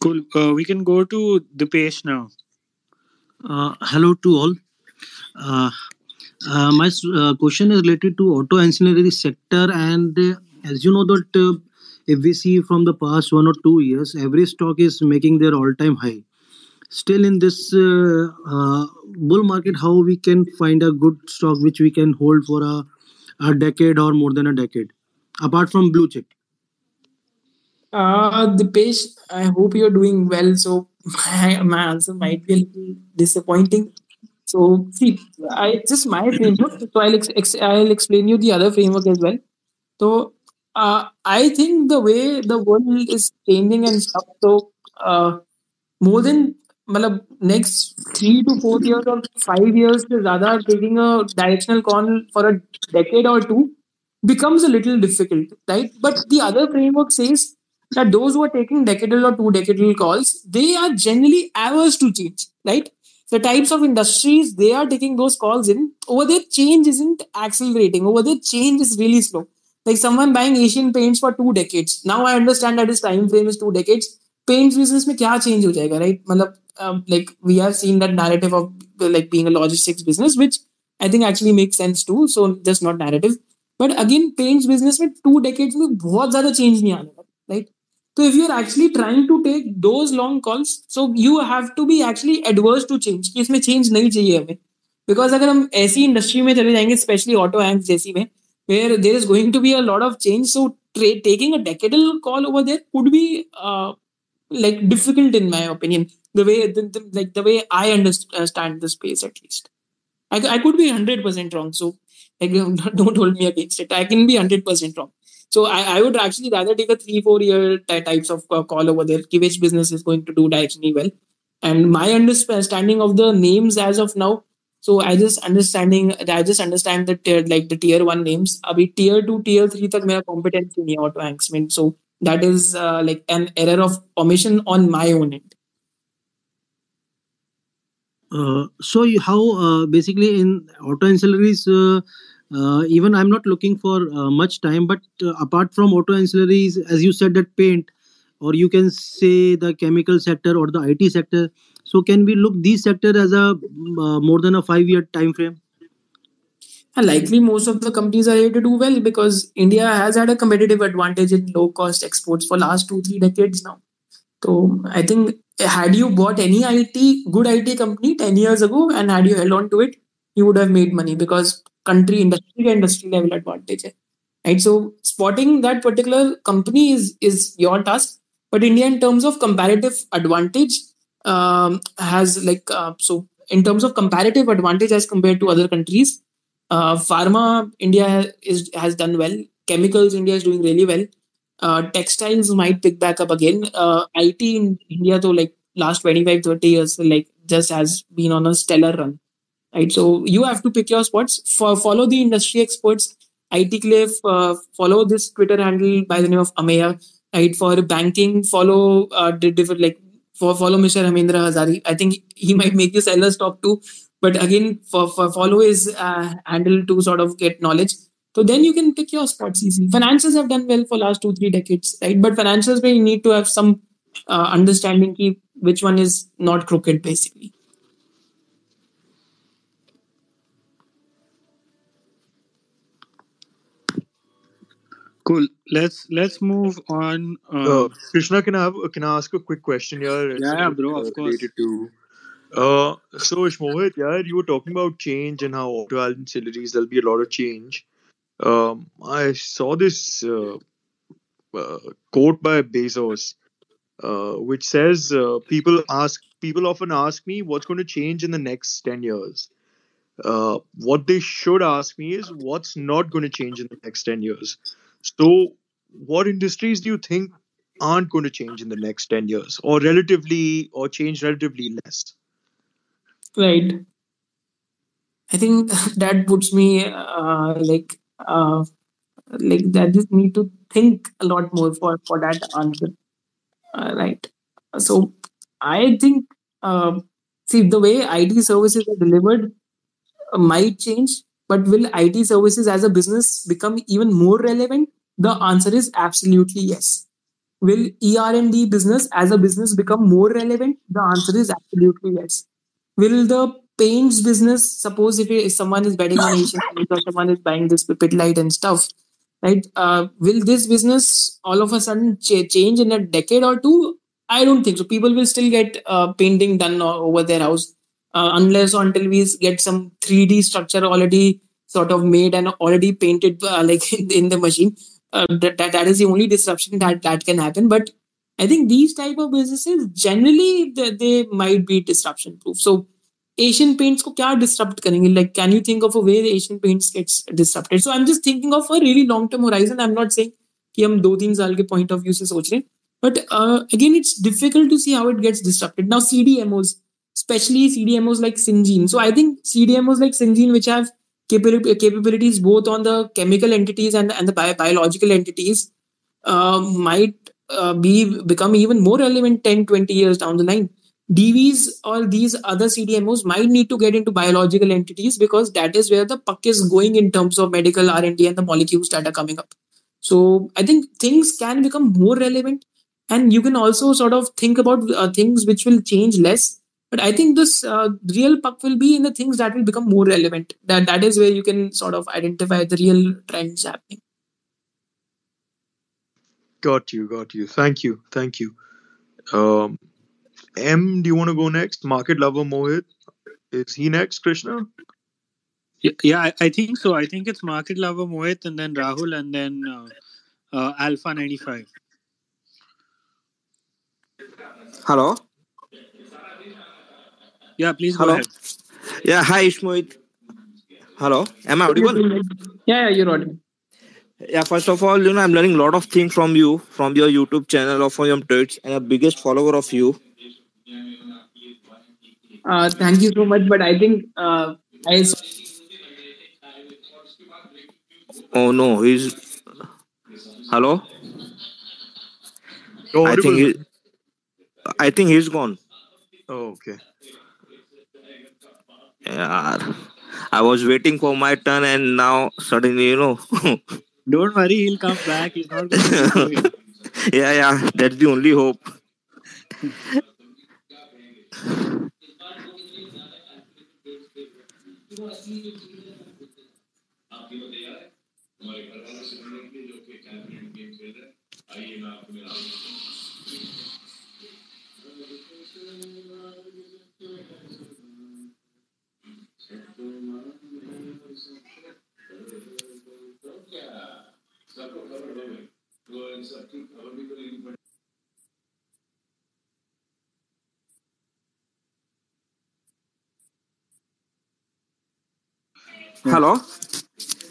S1: Cool. Uh, we can go to the page now.
S11: Uh, hello to all. Uh, uh, my uh, question is related to auto ancillary sector, and uh, as you know that uh, if we see from the past one or two years, every stock is making their all-time high. Still, in this uh, uh, bull market, how we can find a good stock which we can hold for a, a decade or more than a decade, apart from blue chip.
S2: Uh, Dipesh, I hope you're doing well. So my, my answer might be a little disappointing. So see, I just my framework. So I'll ex- I'll explain you the other framework as well. So uh, I think the way the world is changing and stuff. So uh, more than मतलब next three to four years or five years से ज़्यादा taking a directional call for a decade or two becomes a little difficult, right? But the other framework says that those who are taking decadal or two decadal calls, they are generally averse to change, right? The types of industries they are taking those calls in, over there change isn't accelerating. Over there change is really slow. Like someone buying Asian paints for two decades. Now I understand that his time frame is two decades. Paints business में क्या change हो जाएगा, right? मतलब um, like we have seen that narrative of like being a logistics business, which I think actually makes sense too. So just not narrative. But again, paints business में two decades में बहुत ज़्यादा change नहीं आने वाला, right? So if you're actually trying to take those long calls, so you have to be actually adverse to change. कि इसमें change नहीं चाहिए हमें. Because अगर हम ऐसी इंडस्ट्री में चले जाएँगे, especially auto hands जैसी में, where there is going to be a lot of change, so tra- taking a decadal call over there could be uh, like difficult in my opinion. The way the, the, like the way I understand the space at least. I, I could be hundred percent wrong. So like, don't hold me against it. I can be hundred percent wrong. So I, I would actually rather take a three four year ty- types of uh, call over there. Which business is going to do directionally well, and my understanding of the names as of now so i just understanding i just understand the tier like the tier one names. abhi tier two tier three tak mera competence nahi auto ranks mein so that is uh, like an error of omission on my own end.
S11: Uh, so you, how uh, basically in auto ancillaries uh, uh, even I'm not looking for uh, much time, but apart from auto ancillaries, as you said, that paint, or you can say the chemical sector or the IT sector, so can we look these sector as a uh, more than a 5 year time frame
S2: And likely most of the companies are here to do well because India has had a competitive advantage in low cost exports for last two, three decades now. So I think had you bought any IT, good IT company 10 years ago and had you held on to it, you would have made money because country industry industry level advantage. Right. So spotting that particular company is is your task. But India in terms of comparative advantage um, has like uh, so in terms of comparative advantage as compared to other countries, uh, pharma India is has done well. Chemicals India is doing really well. uh, textiles might pick back up again. Uh, IT in India, though, like last 25, 30 years, like just has been on a stellar run. Right. So you have to pick your spots. For follow the industry experts. IT Cliff, uh, follow this Twitter handle by the name of Ameya. Right. For banking, follow uh, different like for follow Mr. Hemindra Hazari. I think he might make you sellers top two. But again, for, for follow his uh, handle to sort of get knowledge. So then you can pick your spots easily. Financials have done well for last two three decades, right? But financials may need to have some uh, understanding ki which one is not crooked, basically.
S1: Cool. Let's let's move on.
S3: Uh, Krishna, can I have can I ask a quick question here? It's
S1: yeah, bro. Of course.
S3: to. Uh, so Mohit, yeah, you were talking about change and how auto ancillaries there'll be a lot of change. Um, I saw this uh, uh, quote by Bezos, uh, which says, uh, "People ask, people often ask me what's going to change in the next ten years. Uh, what they should ask me is what's not going to change in the next ten years. So, what industries do you think aren't going to change in the next ten years, or relatively, or change relatively less?"
S2: Right. I think that puts me uh, like uh, like that just need to think a lot more for for that answer. Uh, right. So I think uh, see the way IT services are delivered uh, might change, but will IT services as a business become even more relevant? The answer is absolutely yes. Will ER&D business as a business become more relevant? The answer is absolutely yes. Will the paints business, suppose if, if someone is betting on Asian Paints or someone is buying this Pidilite and stuff, right? Uh, will this business all of a sudden ch- change in a decade or two? I don't think so. People will still get uh, painting done over their house uh, unless or until we get some 3D structure already sort of made and already painted uh, like in the machine Uh, that, that that is the only disruption that that can happen. But I think these type of businesses generally they, they might be disruption proof. So Asian paints को क्या disrupt करेंगे? Like, can you think of a way the Asian paints gets disrupted? So I'm just thinking of a really long term horizon. I'm not saying कि हम दो तीन साल के point of view से सोच रहे हैं. But uh, again, it's difficult to see how it gets disrupted. Now CDMOs, especially CDMOs like Syngene. So I think CDMOs like Syngene, which have capab- capabilities both on the chemical entities and, and the bio- biological entities, uh, might uh, be become even more relevant 10, 20 years down the line. Divi's or these other CDMOs might need to get into biological entities because that is where the puck is going in terms of medical R&D and the molecules that are coming up. So I think things can become more relevant, and you can also sort of think about uh, things which will change less. But I think this uh, real puck will be in the things that will become more relevant. That that is where you can sort of identify the real trends happening.
S3: Got you, got you. Thank you, thank you. Um, M, do you want to go next? Market lover Mohit, is he next? Krishna?
S1: Yeah, yeah, I, I think so. I think it's Market Lover Mohit and then Rahul and then uh, uh, Alpha 95.
S12: Hello.
S1: Yeah, please go
S12: Hello.
S1: ahead.
S12: Yeah. Hi, Ishmohit. Hello. Am I audible?
S2: Yeah, yeah, you're audible.
S12: Yeah. First of all, you know, I'm learning a lot of things from you, from your YouTube channel or from your tweets, and a biggest follower of you.
S2: Uh, thank you so much. But I think uh, I
S12: Oh no, he's. Hello.
S3: You're
S12: I think he. I think he's gone.
S3: Oh, okay.
S12: Yeah. I was waiting for my turn, and now suddenly, you know.
S1: Don't worry, he'll come back. He's not going to go
S12: yeah, yeah. That's the only hope. Hello.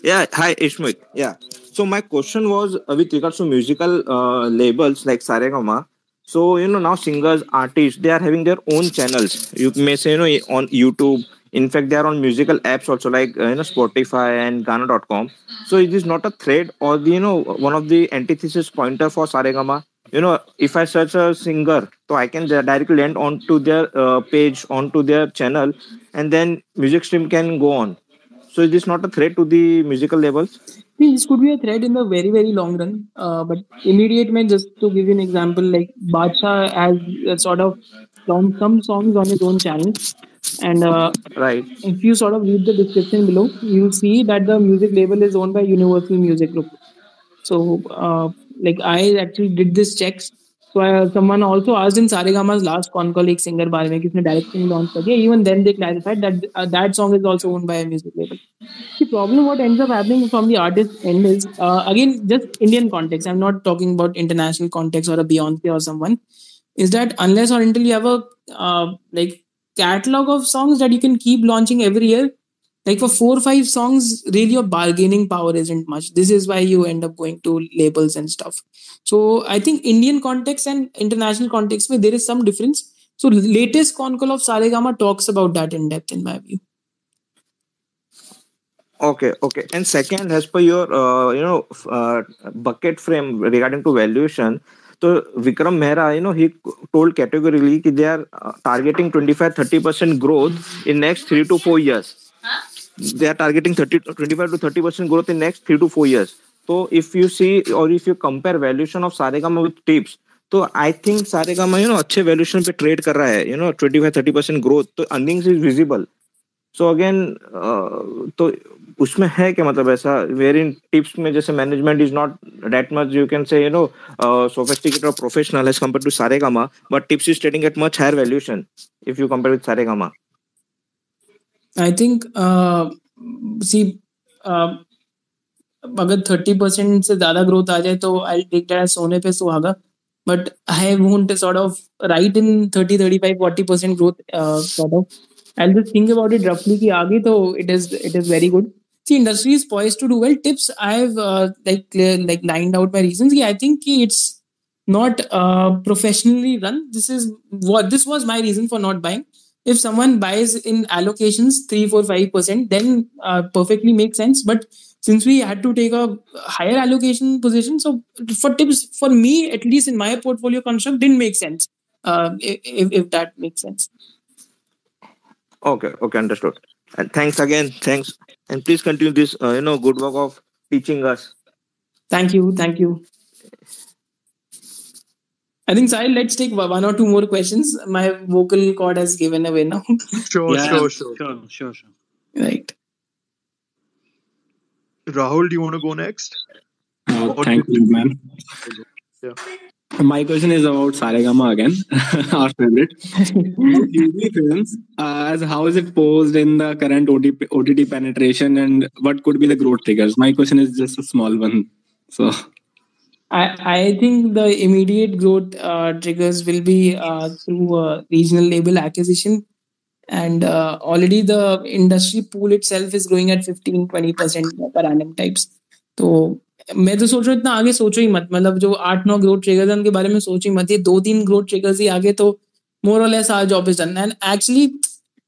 S12: Yeah. Hi, Ishmohit. Yeah. So my question was uh, with regards to musical uh, labels like Saregama. So you know now singers, artists, they are having their own channels. You may say you know on YouTube. In fact, they are on musical apps also like uh, you know Spotify and Gaana.com. So it is not a threat or the, you know one of the antithesis pointer for Saregama. You know, if I search a singer, so I can directly land onto their uh, page, onto their channel, and then music stream can go on. So is this not a threat to the musical labels?
S2: This could be a threat in the very, very long run. Uh, but immediate, man, just to give you an example, like Badshah has uh, sort of launched some songs on his own channel. And uh,
S12: Right.
S2: if you sort of read the description below, you'll see that the music label is owned by Universal Music Group. So, uh, like, I actually did this checks. So, uh, someone also asked in Saregama's last con call, एक singer बारे में किसने directly launch कर दिया. Even then, they clarified that uh, that song is also owned by a music label. The problem, what ends up happening from the artist end is, uh, again, just Indian context. I'm not talking about international context or a Beyonce or someone. Is that unless or until you have a uh, like catalog of songs that you can keep launching every year, like for four or five songs, really your bargaining power isn't much. This is why you end up going to labels and stuff. So I think Indian context and international context, where there is some difference. So latest con call of Saregama talks about that in depth, in my view.
S12: Okay, okay. And second, as per your uh, you know uh, bucket frame regarding to valuation, तो Vikram Mehra you know he told categorically कि they are targeting 25 30 percent growth in next three to four years they are targeting 30 25 to 30 percent growth in next three to four years तो if you see और if you compare valuation of Saregama with Tips तो I think Saregama you know अच्छे valuation पे trade कर रहा है you know 25 30 percent growth तो earnings is visible so again तो उसमें है क्या मतलब ऐसा वेर इन टिप्स में जैसे management is not that much you can say you know sophisticated और professional as compare to Saregama but Tips is trading at much higher valuation if you compare with
S2: I think uh, see uh, अगर thirty percent से ज़्यादा growth आ जाए तो I take that सोने पे सुहागा but I won't sort of right in thirty thirty five forty percent growth sort of I just think about it रफली कि आगे तो it is it is very good See, industry is poised to do well. Tips, I've uh, like like lined out my reasons. Yeah, I think it's not uh, professionally run. This is what this was my reason for not buying. If someone buys in allocations three, four, five percent, then uh, perfectly makes sense. But since we had to take a higher allocation position, so for tips, for me at least in my portfolio construct, didn't make sense. Uh, if, if that makes sense.
S12: Okay, okay, understood. And thanks again. Thanks. And please continue this, uh, you know, good work of teaching us.
S2: Thank you, thank you. I think Sahil, let's take one or two more questions. My vocal cord has given away now.
S3: Sure,
S1: Yeah,
S3: sure, sure.
S1: Sure, sure, sure.
S2: right.
S3: Rahul, do you want to go next?
S13: Uh, thank
S3: do
S13: you, man.
S3: Yeah.
S13: My question is about Saregama again, our favorite. Films, uh, as how is it posed in the current OTP, OTT penetration, and what could be the growth triggers? My question is just a small one. So,
S2: I, I think the immediate growth uh, triggers will be uh, through uh, regional label acquisition. And uh, already the industry pool itself is growing at 15 20% per annum types. तो मैं तो सोच रहा इतना आगे सोचो ही मत। मतलब जो आठ, नौ ग्रोथ ट्रिगर्स हैं, उनके बारे में सोचो ही मत। ये दो तीन ग्रोथ ट्रिगर्स ही आगे तो मोर और less are job is done and actually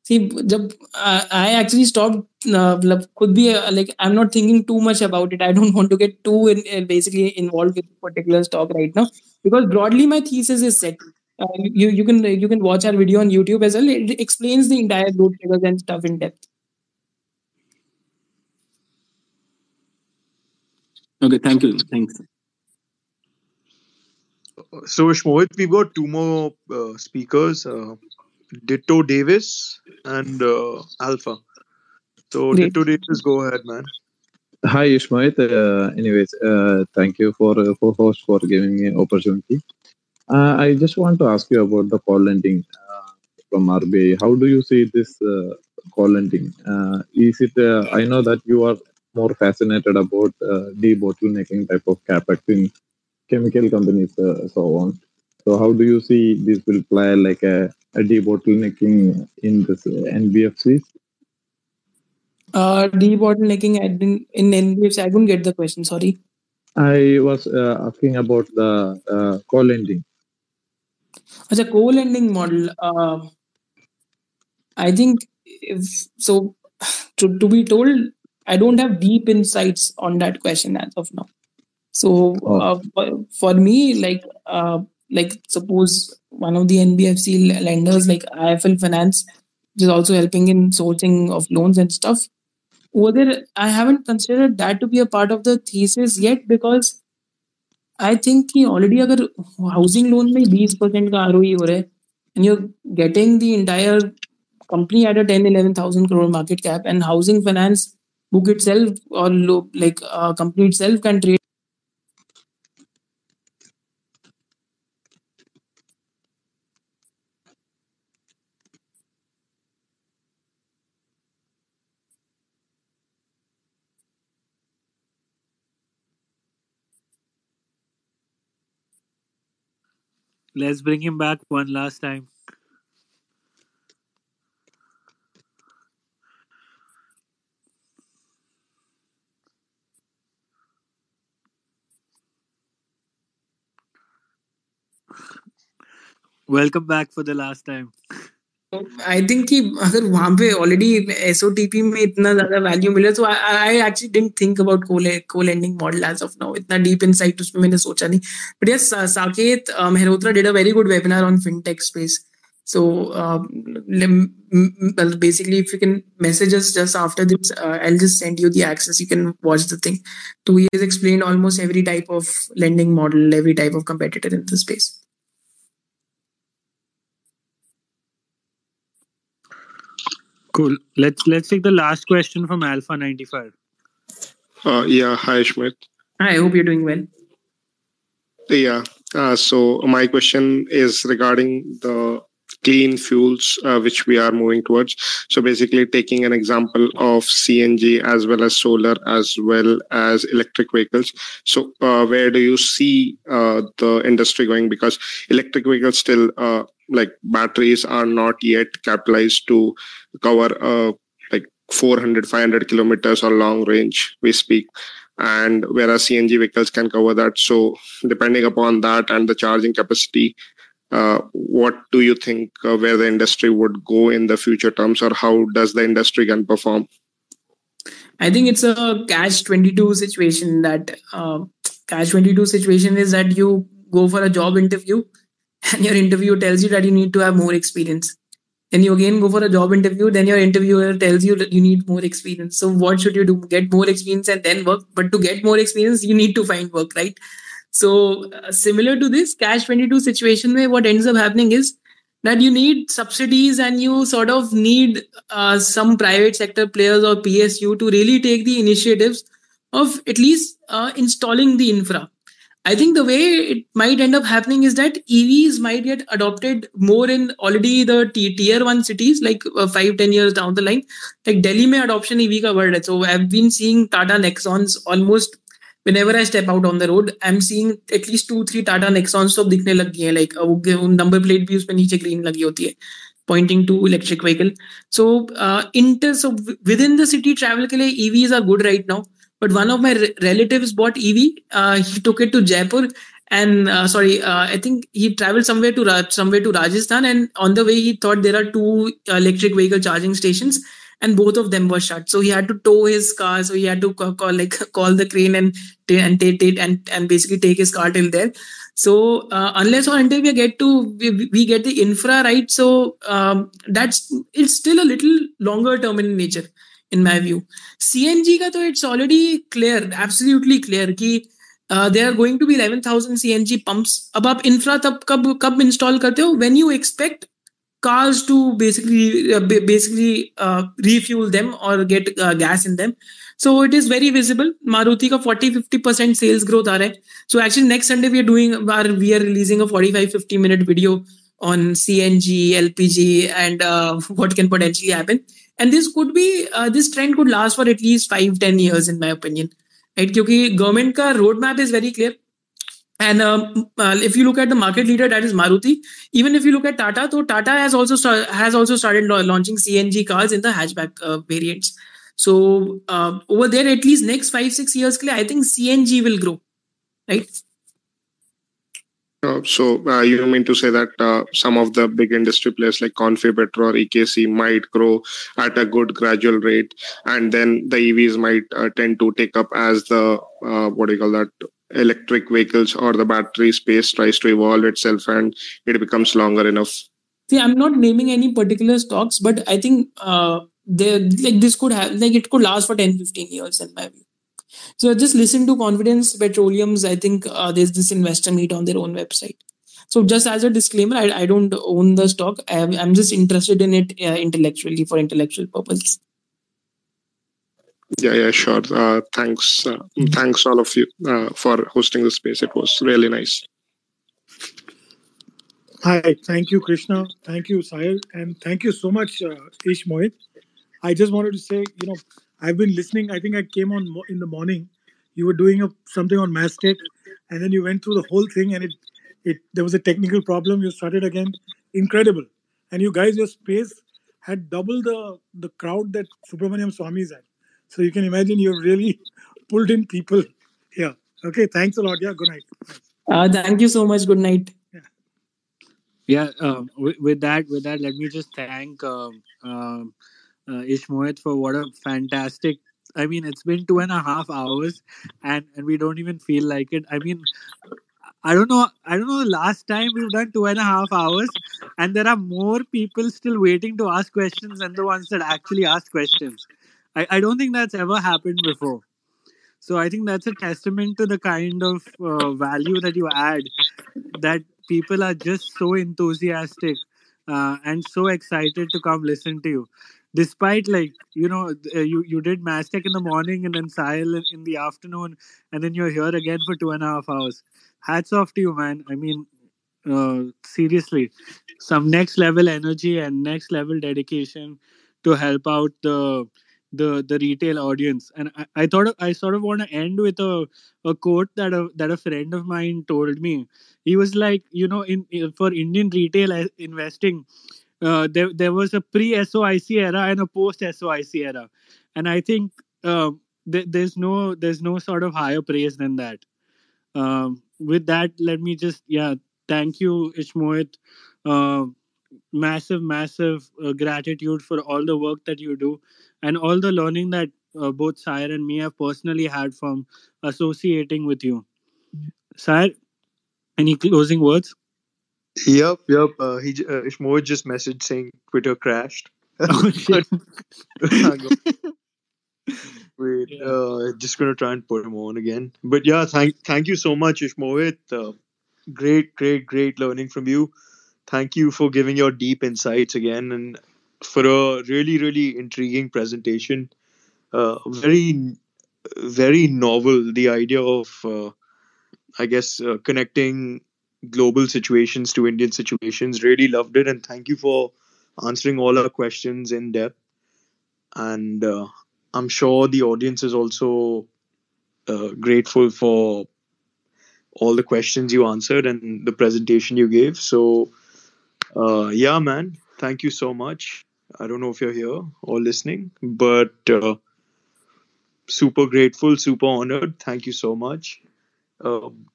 S2: see जब आई एक्चुअली स्टॉप मतलब खुद भी like I am not thinking too much about it I don't want to get to basically involve with particular stock right now because broadly my thesis is set you you can you can watch our video on YouTube as well. It explains the entire growth triggers and stuff in depth.
S13: Okay, thank you. Thanks.
S3: So, Shmohit, we've got two more uh, speakers uh, Ditto Davis and uh, Alpha. So,
S2: Great.
S3: Ditto Davis, go ahead, man.
S14: Hi, Ishmohit. Uh, anyways, uh, thank you for uh, for host for giving me opportunity. Uh, I just want to ask you about the call lending uh, from RBI. How do you see this uh, call lending? Uh, is it? Uh, I know that you are more fascinated about uh, debottlenecking type of capex in chemical companies, uh, so on. So, how do you see this will play like a, a debottlenecking in this uh, NBFCs?
S2: Uh, debottlenecking in NBFC. I couldn't get the question. Sorry.
S14: I was uh, asking about the uh, co-lending.
S2: As a co-lending model, uh, I think if so, to, to be told, I don't have deep insights on that question as of now. So
S14: oh.
S2: uh, for, me, like uh, like suppose one of the NBFC lenders like IIFL Finance, which is also helping in sourcing of loans and stuff. whether I haven't considered that to be a part of the thesis yet because I think he already अगर housing loan में 20% का ROE हो रहा and you're getting the entire company at a 10 11,000 crore market cap and housing finance book itself or like uh, company itself can trade
S1: Let's bring him back one last time. Welcome back for the last time.
S2: I think कि अगर वहां पे already एसओटीपी में इतना ज्यादा value मिले तो I actually didn't think about को lending model as of now इतना डीप इनसाइट उसमें मैंने सोचा नहीं but yes Saket Mehrotra did a very good webinar on fintech space so uh, lem- m- m- well, basically if you can message us just after this uh, i'll just send you the access you can watch the thing so he has explained almost every type of lending model every type of competitor in the space
S1: Cool. Let's let's take the last question from Alpha 95.
S15: Uh, yeah, hi, Schmidt.
S2: i hope you're doing well
S15: Yeah. Uh, so my question is regarding the clean fuels uh, which we are moving towards. So basically, taking an example of CNG as well as solar as well as electric vehicles. So uh, where do you see uh, the industry going? Because electric vehicles still uh, like batteries are not yet capitalized to cover uh, like 400 500 kilometers or long range we speak and whereas cng vehicles can cover that so depending upon that and the charging capacity uh, what do you think uh, where the industry would go in the future terms or how does the industry can perform
S2: I think it's a catch 22 situation that uh, catch 22 situation is that you go for a job interview and your interview tells you that you need to have more experience. Then you again go for a job interview, then your interviewer tells you that you need more experience. So what should you do? Get more experience and then work. But to get more experience, you need to find work, right? So uh, similar to this cash 22 situation where what ends up happening is that you need subsidies and you sort of need uh, some private sector players or PSU to really take the initiatives of at least uh, installing the infra. I think the way it might end up happening is that EVs might get adopted more in already the tier one cities, like uh, five, 10 years down the line. Like Delhi mein adoption EV ka word. So I've been seeing Tata Nexons almost whenever I step out on the road, I'm seeing at least two, three Tata Nexons तो अब दिखने लग गए हैं like uh, वो number plate भी उसमें नीचे ग्रीन लगी होती है pointing to electric vehicle so uh, inter so within the city travel के लिए EVs are good right now but one of my re- relatives bought EV uh, he took it to Jaipur and uh, sorry uh, I think he traveled somewhere to Ra- somewhere to Rajasthan and on the way he thought there are two electric vehicle charging stations and both of them were shut so he had to tow his car so he had to call, call like call the crane and and take it and and basically take his car till there so uh, unless or until we get to we, we get the infra right so um, that's it's still a little longer term in nature in my view cng ka to it's already clear absolutely clear ki uh, there are going to be 11000 cng pumps अब आप infra तब कब कब install करते हो when you expect cars to basically uh, basically uh, refuel them or get uh, gas in them. So it is very visible. Maruti ka 40 50% sales growth are so actually next sunday we are doing our, we are releasing a 45 50 minute video on cng lpg and uh, what can potentially happen. And this could be uh, this trend could last for at least 5 10 years in my opinion. Right? Because government ka roadmap is very clear. And um, uh, if you look at the market leader, that is Maruti. Even if you look at Tata, so Tata has also start, has also started launching CNG cars in the hatchback uh, variants. So uh, over there, at least next five six years, I think CNG will grow, right?
S15: Uh, so uh, you mean to say that uh, some of the big industry players like Confi Petro or EKC might grow at a good gradual rate, and then the EVs might tend to take up as the what do you call that electric vehicles or the battery space tries to evolve itself and it becomes longer enough.
S2: See, I'm not naming any particular stocks, but I think uh, they like this could have like it could last for 10, 15 years in my view. So just listen to Confidence Petroleum's. I think uh, there's this investor meet on their own website. So just as a disclaimer, I, I don't own the stock. I, am just interested in it uh, intellectually for intellectual purposes.
S15: Yeah, yeah, sure. Uh, thanks, uh, thanks all of you uh, for hosting the space. It was really nice.
S6: Hi, thank you, Krishna. Thank you, Sahil, and thank you so much, uh, Ishmohit. I just wanted to say, you know, I've been listening. I think I came on in the morning. You were doing a, something on Mastek, and then you went through the whole thing, and it, it there was a technical problem. You started again. Incredible, and you guys, your space had double the the crowd that Subramanian Swamy is at. So you can imagine you've really pulled in people here. Okay, thanks a lot. Yeah, good night.
S2: Uh, thank you so much. Good night.
S1: Yeah, um, with, with that, with that, let me just thank um, um, uh, Ishmohit for what a fantastic. I mean, it's been two and a half hours, and and we don't even feel like it. I mean, I don't know. I don't know. The last time we've done two and a half hours, and there are more people still waiting to ask questions than the ones that actually ask questions. I, I don't think that's ever happened before. So I think that's a testament to the kind of uh, value that you add. That people are just so enthusiastic uh, and so excited to come listen to you despite like you know uh, you you did Mastek in the morning and then Sahil in the afternoon and then you're here again for two and a half hours hats off to you man i mean uh, seriously some next level energy and next level dedication to help out the the the retail audience. And i, I thought i sort of want to end with a, a quote that a that a friend of mine told me. He was like you know in, in for indian retail uh, investing uh, there there was a pre soic era and a post soic era. And i think uh, th- there's no there's no sort of higher praise than that. Um, with that let me just yeah thank you ishmohit uh, massive massive uh, gratitude for all the work that you do and all the learning that uh, both Sire and me have personally had from associating with you. Sire, any closing words?
S3: Yep, yep. Uh, he uh, Ishmoy just messaged saying Twitter crashed.
S1: Oh, shit.
S3: Wait, uh, just gonna try and put him on again. But yeah, thank thank you so much, Ishmohit. Uh, great, great, great learning from you. Thank you for giving your deep insights again and for a really, really intriguing presentation. Uh, very, very novel. The idea of, uh, I guess, uh, connecting global situations to Indian situations. Really loved it, and thank you for answering all our questions in depth. And uh, I'm sure the audience is also uh, grateful for all the questions you answered and the presentation you gave. So, uh, yeah, man, thank you so much. I don't know if you're here or listening, but uh, super grateful, super honored. Thank you so much. Um,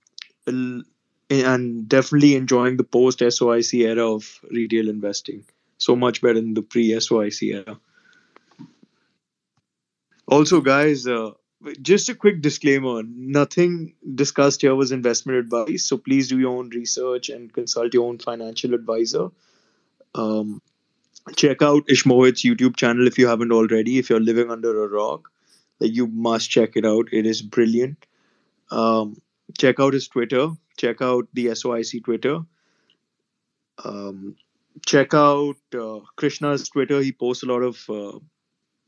S3: and definitely enjoying the post SOIC era of retail investing. So much better than the pre SOIC era. Also, guys, uh, just a quick disclaimer nothing discussed here was investment advice. So please do your own research and consult your own financial advisor. Um, check out Ishmohit's YouTube channel if you haven't already. If you're living under a rock, like you must check it out. It is brilliant. Um, check out his Twitter. Check out the SOIC Twitter. Um, check out uh, Krishna's Twitter. He posts a lot of uh,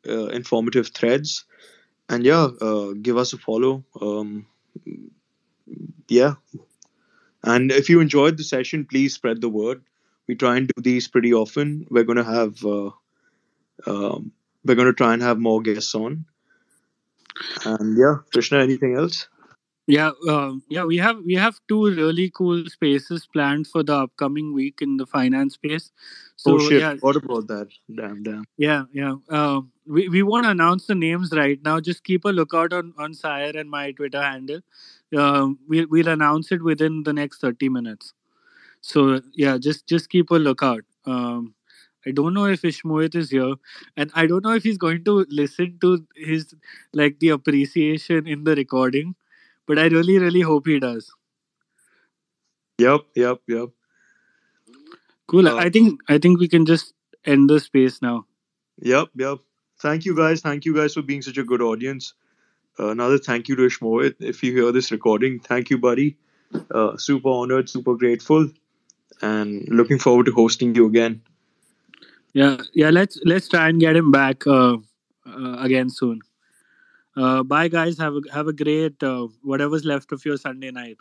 S3: uh, informative threads. And yeah, uh, give us a follow. Um, yeah. And if you enjoyed the session, please spread the word. We try and do these pretty often. We're going to have, uh, um, we're going to try and have more guests on. And yeah, Krishna, anything else?
S1: Yeah, um, yeah, we have we have two really cool spaces planned for the upcoming week in the finance space. So
S3: oh shit!
S1: yeah,
S3: What about that? Damn, damn.
S1: yeah, yeah. Um, we we won't announce the names right now. Just keep a lookout on on Sire and my Twitter handle. Um, we'll we'll announce it within the next thirty minutes. So yeah, just just keep a lookout. Um, I don't know if Ishmohit is here, and I don't know if he's going to listen to his like the appreciation in the recording, but I really really hope he does.
S3: Yep, yep, yep.
S1: Cool.
S3: Uh,
S1: I think I think we can just end the space now.
S3: Yep, yep. Thank you guys. Thank you guys for being such a good audience. Uh, another thank you to Ishmohit. If you hear this recording, thank you, buddy. Uh, super honored, super grateful, and looking forward to hosting you again.
S1: Yeah, yeah. Let's let's try and get him back uh, uh, again soon. Uh, bye, guys. Have a have a great uh, whatever's left of your Sunday night.